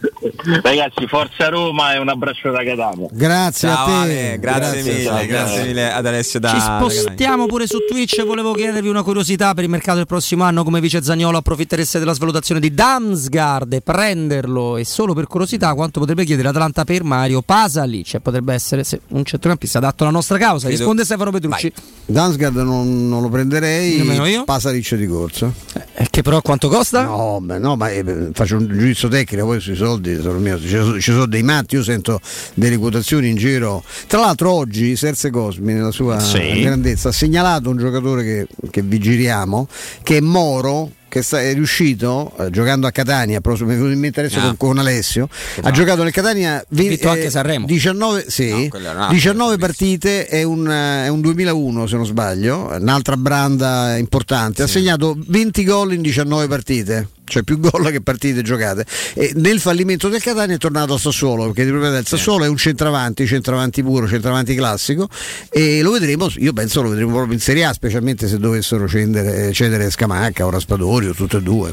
Ragazzi, forza Roma e un abbraccio da Catania. Grazie Ciao a te. Ale, grazie, mille, ciao, grazie ciao. mille ad Alessio da Ci spostiamo pure su Twitch. Volevo chiedervi una curiosità per il mercato del prossimo anno. Come vice Zagnolo approfittereste della svalutazione di Damsgaard e prenderlo? E solo per curiosità, quanto potrebbe chiedere l'Atalanta per Mario Pasalic? Cioè, potrebbe essere se- un centrocampista adatto alla nostra causa. Credo- Risponde Stefano Petrucci. Dansgaard non, non lo prenderei. Nemmeno io. Pasalic di corsa. Eh, che però quanto costa? No, beh, no, ma eh, faccio un giudizio tecnico, poi sui soldi sono mio. Ci, sono, ci sono dei matti, io sento delle quotazioni in giro. Tra l'altro oggi Serse Cosmi nella sua Sì. grandezza ha segnalato un giocatore che, che vigiliamo, che è Moro. Che è riuscito eh, giocando a Catania, mi è venuto in mente adesso Ah. con, con Alessio. Ha giocato nel Catania anche Sanremo. 19, sì, No, quello era un altro, 19 quello partite, è un, eh, è un 2001 se non sbaglio, un'altra branda importante. Ha segnato 20 gol in 19 partite, cioè più gol che partite giocate. E nel fallimento del Catania è tornato a Sassuolo, perché di proprietà del Sassuolo è un centravanti, centravanti puro, centravanti classico e lo vedremo, io penso lo vedremo proprio in Serie A, specialmente se dovessero cedere, cedere Scamacca o Raspadori o tutte e due.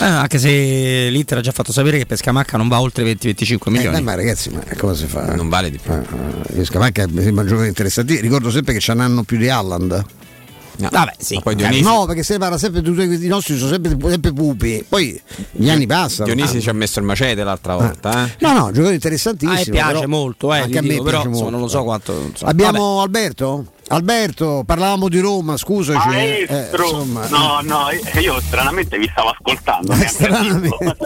Eh, anche se l'Inter ha già fatto sapere che per Scamacca non va oltre 20-25 Eh, milioni. dai, ma ragazzi, ma come si fa? Non vale di più. Eh, eh, Scamacca mi sembra un giocatore interessante. Ricordo sempre che ce n'hanno più di Alland. No. Vabbè, sì. Ma poi Eh, Dionisi, no, perché se parla sempre tutti i nostri sono sempre, sempre pupi. Poi gli anni passano. Dionisi ci ha messo il macete l'altra volta. Eh? No, no, giocatore Ah, interessantissimo. e piace però- molto, eh, anche a me dico, però molto. non lo so quanto. insomma. Abbiamo Alberto? Alberto, parlavamo di Roma, scusaci. eh, Maestro, insomma, no, no, io stranamente vi stavo ascoltando. stranamente.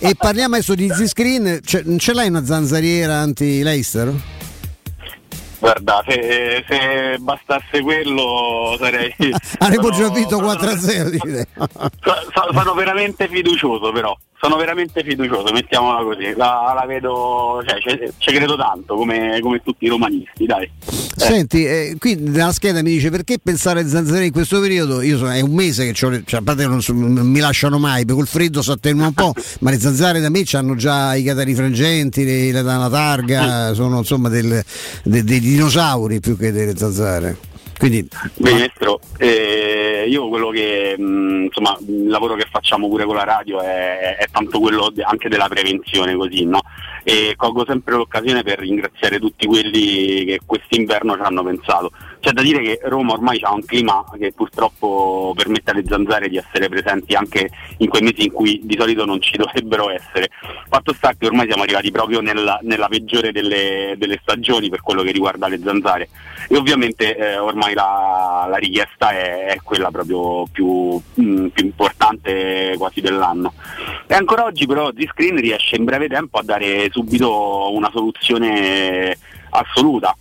e parliamo adesso di Z-Screen. Non ce l'hai una zanzariera anti-Leicester? Guarda, se, se bastasse quello sarei. Avremmo sono- già vinto sono- 4-0. dice. so- so- sono veramente fiducioso, però. Sono veramente fiducioso, mettiamola così. La, la vedo, cioè, ci- ci credo tanto come, come tutti i romanisti, dai. Senti, eh, qui nella scheda mi dice perché pensare a zanzariere in questo periodo? Io sono, è un mese che cioè, a parte non, non mi lasciano mai, col freddo si attenua un po', ma le zanzare da me hanno già i catari frangenti, le, le, la targa, sono insomma del- de- dei dinosauri più che delle zanzare. Quindi Maestro, eh, io quello che mh, insomma il lavoro che facciamo pure con la radio è, è tanto quello anche della prevenzione così, no? E colgo sempre l'occasione per ringraziare tutti quelli che quest'inverno ci hanno pensato. C'è da dire che Roma ormai ha un clima che purtroppo permette alle zanzare di essere presenti anche in quei mesi in cui di solito non ci dovrebbero essere. Fatto sta che ormai siamo arrivati proprio nella, nella peggiore delle, delle stagioni per quello che riguarda le zanzare e ovviamente eh, ormai la, la richiesta è, è quella proprio più, mh, più importante quasi dell'anno. E ancora oggi però Z-Screen riesce in breve tempo a dare subito una soluzione assoluta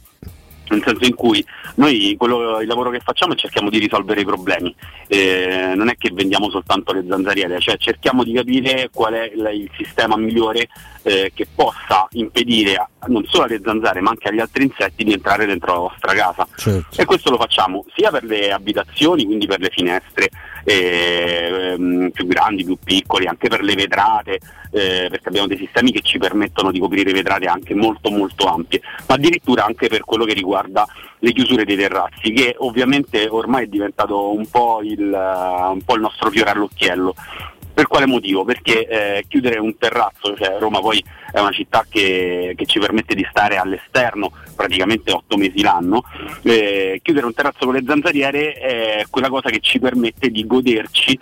nel senso in cui noi quello, il lavoro che facciamo è cerchiamo di risolvere i problemi, Eh, non è che vendiamo soltanto le zanzariere, cioè cerchiamo di capire qual è il, il sistema migliore eh, che possa impedire a- non solo alle zanzare ma anche agli altri insetti di entrare dentro la vostra casa. E questo lo facciamo sia per le abitazioni, quindi per le finestre eh, più grandi, più piccoli, anche per le vetrate, eh, perché abbiamo dei sistemi che ci permettono di coprire vetrate anche molto molto ampie, ma addirittura anche per quello che riguarda le chiusure dei terrazzi, che ovviamente ormai è diventato un po' il, eh, un po' il nostro fiore all'occhiello. Per quale motivo? Perché eh, chiudere un terrazzo, cioè Roma poi è una città che, che ci permette di stare all'esterno praticamente otto mesi l'anno, eh, chiudere un terrazzo con le zanzariere è quella cosa che ci permette di goderci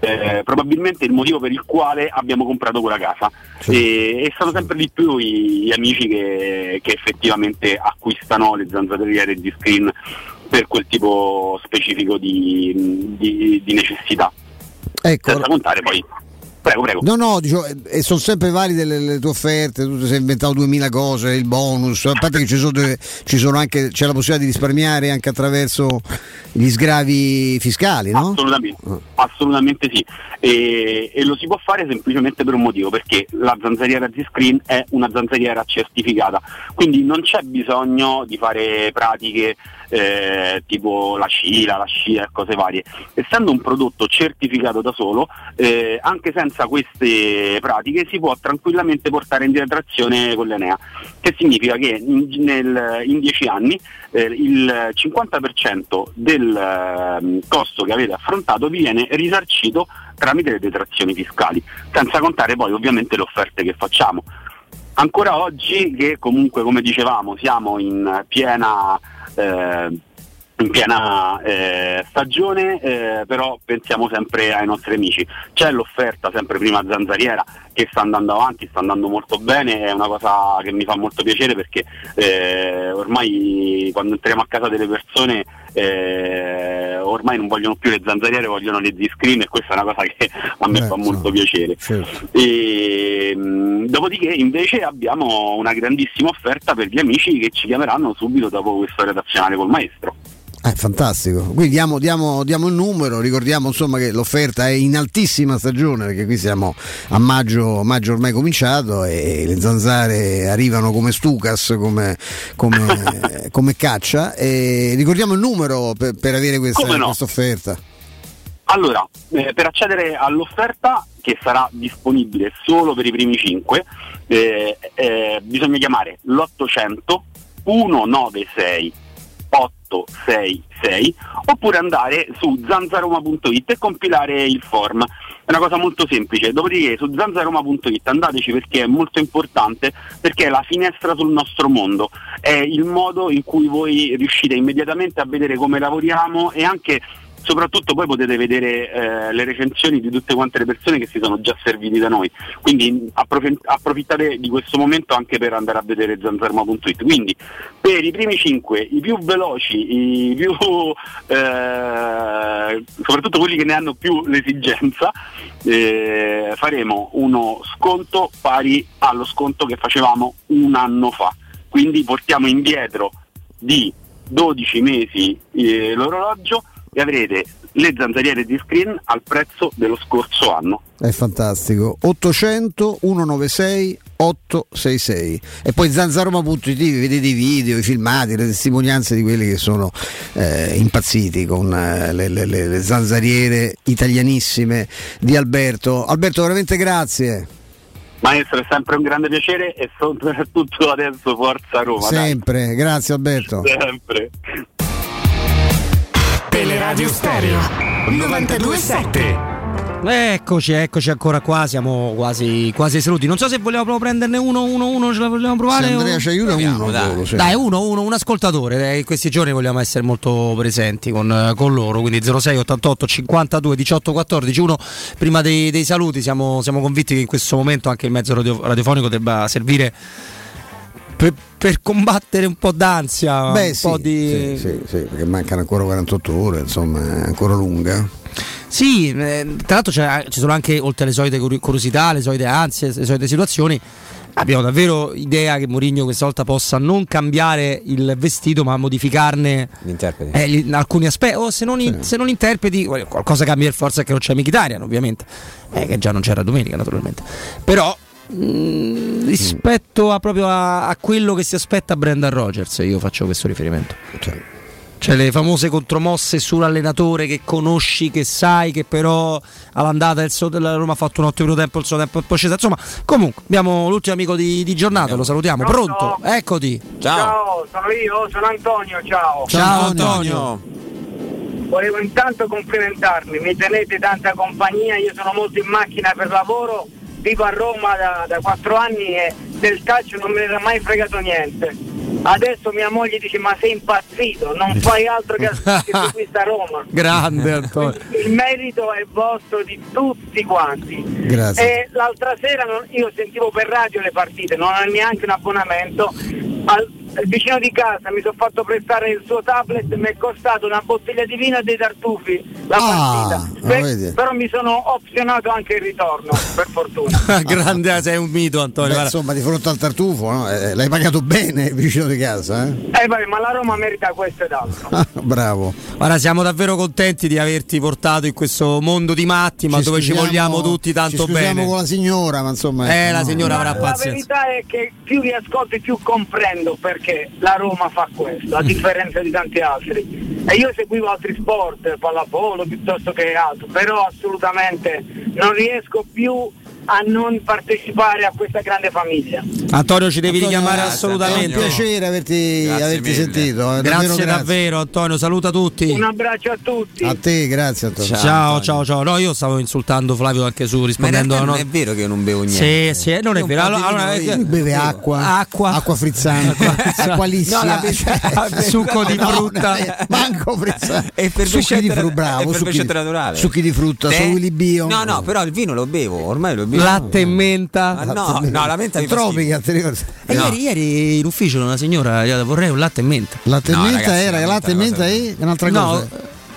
eh, probabilmente il motivo per il quale abbiamo comprato quella casa. E, e sono sempre di più gli amici che, che effettivamente acquistano le zanzariere di screen per quel tipo specifico di, di- di necessità. Ecco, senza contare poi prego prego No, no, dicevo, eh, e sono sempre valide le, le tue offerte, tu ti sei inventato 2000 cose, il bonus, a parte che ci sono, ci sono anche, c'è la possibilità di risparmiare anche attraverso gli sgravi fiscali, no? Assolutamente, assolutamente sì. E, e lo si può fare semplicemente per un motivo, perché la zanzariera Z-Screen è una zanzariera certificata, quindi non c'è bisogno di fare pratiche eh, tipo la CILA, la SCIA e cose varie. Essendo un prodotto certificato da solo, eh, anche senza queste pratiche si può tranquillamente portare in detrazione con l'Enea, che significa che in, nel- in 10 anni eh, il 50% del ehm, costo che avete affrontato vi viene risarcito tramite le detrazioni fiscali, senza contare poi ovviamente le offerte che facciamo. Ancora oggi che comunque come dicevamo siamo in piena eh, in piena eh, stagione, eh, però pensiamo sempre ai nostri amici. C'è l'offerta sempre prima zanzariera che sta andando avanti, sta andando molto bene, è una cosa che mi fa molto piacere perché eh, ormai quando entriamo a casa delle persone eh, ormai non vogliono più le zanzariere, vogliono le Z-Screen e questa è una cosa che a me Beh, fa no. molto piacere. E, mh, dopodiché invece abbiamo una grandissima offerta per gli amici che ci chiameranno subito dopo questo redazionale col maestro. Eh, fantastico. Quindi diamo, diamo- diamo il numero, ricordiamo insomma che l'offerta è in altissima stagione perché qui siamo a maggio, maggio ormai cominciato e le zanzare arrivano come stucas, come, come- come caccia. E ricordiamo il numero per, per avere questa, no? questa offerta. Allora, eh, per accedere all'offerta che sarà disponibile solo per i primi 5, bisogna chiamare l'800 196 866 oppure andare su zanzaroma.it e compilare il form. È una cosa molto semplice, dopodiché su zanzaroma.it andateci perché è molto importante, perché è la finestra sul nostro mondo, è il modo in cui voi riuscite immediatamente a vedere come lavoriamo e anche soprattutto poi potete vedere eh, le recensioni di tutte quante le persone che si sono già serviti da noi, quindi approf- approfittate di questo momento anche per andare a vedere zanzarma.it. Quindi per i primi 5, i più veloci, i più, eh, soprattutto quelli che ne hanno più l'esigenza, eh, faremo uno sconto pari allo sconto che facevamo un anno fa. Quindi portiamo indietro di 12 mesi eh, l'orologio e avrete le zanzariere di screen al prezzo dello scorso anno. È fantastico. 800 196 866 e poi zanzaroma.it vedete i video, i filmati, le testimonianze di quelli che sono eh, impazziti con eh, le, le, le, zanzariere italianissime di Alberto. Alberto, veramente grazie. Maestro, è sempre un grande piacere e soprattutto adesso Forza Roma. Sempre, dai. grazie Alberto. Sempre. Teleradio Stereo 927 Eccoci, eccoci ancora qua, siamo quasi, quasi saluti. Non so se vogliamo proprio prenderne uno, uno, uno, ce la vogliamo provare? Se Andrea o... ci aiuta uno, dai. Solo, sì. dai, uno, uno, un ascoltatore. In questi giorni vogliamo essere molto presenti con, con loro. Quindi 06 88 52 18 14. Uno prima dei, dei saluti, siamo, siamo, convinti che in questo momento anche il mezzo radio, radiofonico debba servire. Per, per, combattere un po' d'ansia, Beh, un sì, po' di. Sì, sì, sì, perché mancano ancora 48 ore, insomma, è ancora lunga. Sì, eh, tra l'altro ci sono anche, oltre alle solite curiosità, le solite ansie, le solite situazioni, abbiamo davvero idea che Mourinho questa volta possa non cambiare il vestito ma modificarne eh, gli, alcuni aspetti o se non, sì. se non, interpreti qualcosa cambia per forza che non c'è Mkhitaryan ovviamente eh, che già non c'era domenica naturalmente però mm, rispetto a, proprio a, a, quello che si aspetta Brendan Rogers io faccio questo riferimento cioè. Cioè le famose contromosse sull'allenatore che conosci, che sai, che però all'andata il suo, della Roma ha fatto un ottimo tempo, il suo tempo è poi sceso. Insomma, comunque abbiamo l'ultimo amico di, di giornata, lo salutiamo. Pronto? Pronto? Eccoti. Ciao. ciao. sono io, sono Antonio, ciao. Ciao, ciao Antonio. Volevo intanto complimentarmi, mi tenete tanta compagnia, io sono molto in macchina per lavoro, vivo a Roma da, da 4 anni e del calcio non me ne era mai fregato niente Adesso mia moglie dice ma sei impazzito, non fai altro che, questa Roma. Grande Antonio. Il merito è vostro di tutti quanti. Grazie. E l'altra sera io sentivo per radio le partite, non ho neanche un abbonamento. Al, vicino di casa mi sono fatto prestare il suo tablet mi è costato una bottiglia di vino e dei tartufi la ah, partita. Beh, però mi sono opzionato anche il ritorno per fortuna. Grande sei un mito Antonio Beh, insomma di fronte al tartufo no? eh, l'hai pagato bene il vicino di casa eh? Eh, beh, ma la Roma merita questo ed altro. Bravo. Guarda, siamo davvero contenti di averti portato in questo mondo di matti ma ci dove ci vogliamo tutti tanto ci bene. con la signora ma insomma eh, ecco, la signora ma avrà la pazienza. verità è che più vi ascolto più comprendo perché la Roma fa questo, a differenza di tanti altri. E io seguivo altri sport, pallavolo piuttosto che altro, però assolutamente non riesco più a non partecipare a questa grande famiglia. Antonio ci devi Antonio, richiamare grazie, assolutamente. È un piacere averti, averti sentito. eh, Grazie davvero davvero, Antonio, saluta tutti. Un abbraccio a tutti. A te, grazie Antonio. Ciao, ciao, ciao, ciao. No, io stavo insultando Flavio anche su rispondendo a realtà non è vero che io non bevo niente. Sì, sì, non è un vero. Allora, allora, io- Beve acqua, Acqua. acqua frizzante, acqua liscia, No, la- succo di No, frutta. eh, manco frizzante. È succhi di frutta, bravo, succhi naturale. succhi di frutta, Te? solo Willy Bio. No, no, però il vino lo bevo, ormai lo bevo. Latte e menta. Ah, no, no, la menta mi fa Tropica, ti ricordi? E No. ieri, ieri in ufficio una signora gli ha detto, vorrei un latte e menta. Latte e No, menta ragazzi, era, la latte e menta è e un'altra No, cosa.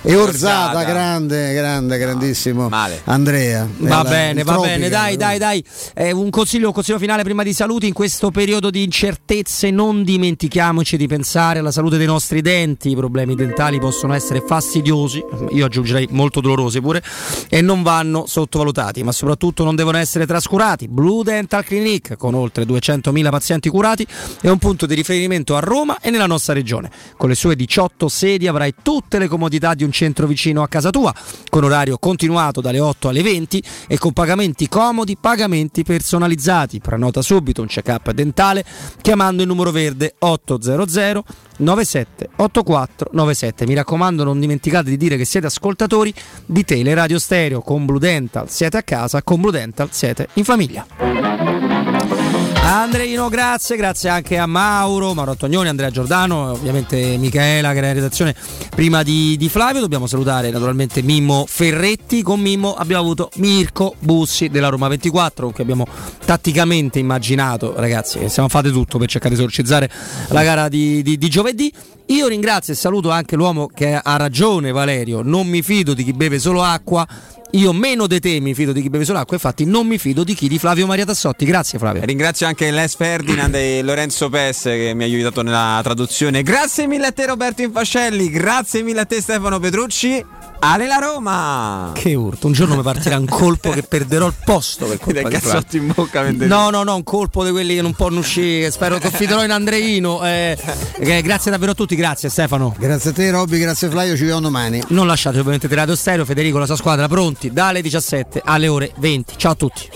E orzata, orzata. grande, grande, grandissimo. male. Andrea. Va Era bene, va Tropica, bene, dai, no? dai, dai. Eh, un, consiglio, un consiglio finale prima di saluti. In questo periodo di incertezze non dimentichiamoci di pensare alla salute dei nostri denti. I problemi dentali possono essere fastidiosi, io aggiungerei molto dolorosi pure, e non vanno sottovalutati, ma soprattutto non devono essere trascurati. Blue Dental Clinic, con oltre 200.000 pazienti curati, è un punto di riferimento a Roma e nella nostra regione. Con le sue 18 sedi avrai tutte le comodità di un centro vicino a casa tua, con orario continuato dalle 8 alle 20 e con pagamenti comodi, pagamenti personalizzati. Prenota subito un check-up dentale chiamando il numero verde 800 9784 97. Mi raccomando, non dimenticate di dire che siete ascoltatori di Teleradio Stereo con Blue Dental. Siete a casa, con Blue Dental siete in famiglia. Andreino, grazie, grazie anche a Mauro, Mauro Antonioni, Andrea Giordano, ovviamente Michaela che era in redazione prima di, di Flavio. Dobbiamo salutare naturalmente Mimmo Ferretti. Con Mimmo abbiamo avuto Mirko Bussi della Roma 24, che abbiamo tatticamente immaginato, ragazzi, che stiamo fate tutto per cercare di esorcizzare la gara di, di, di giovedì. Io ringrazio e saluto anche l'uomo che ha ragione, Valerio. Non mi fido di chi beve solo acqua. Io meno di te mi fido di chi beve solo acqua, infatti non mi fido di chi di Flavio Maria Tassotti. Grazie Flavio. Ringrazio anche Les Ferdinand e Lorenzo Pes che mi ha aiutato nella traduzione. Grazie mille a te Roberto Infascelli, grazie mille a te Stefano Petrucci. Ale la Roma! Che urto, un giorno mi partirà un colpo che perderò il posto per colpa di cazzotto in bocca mentre... No, no, no, un colpo di quelli che non possono uscire, spero confiderò in Andreino. Eh, eh, grazie davvero a tutti, grazie Stefano. Grazie a te Robby, grazie Flaio, ci vediamo domani. Non lasciate ovviamente Telato Stereo, Federico, la sua squadra pronti dalle 17 alle ore 20. Ciao a tutti.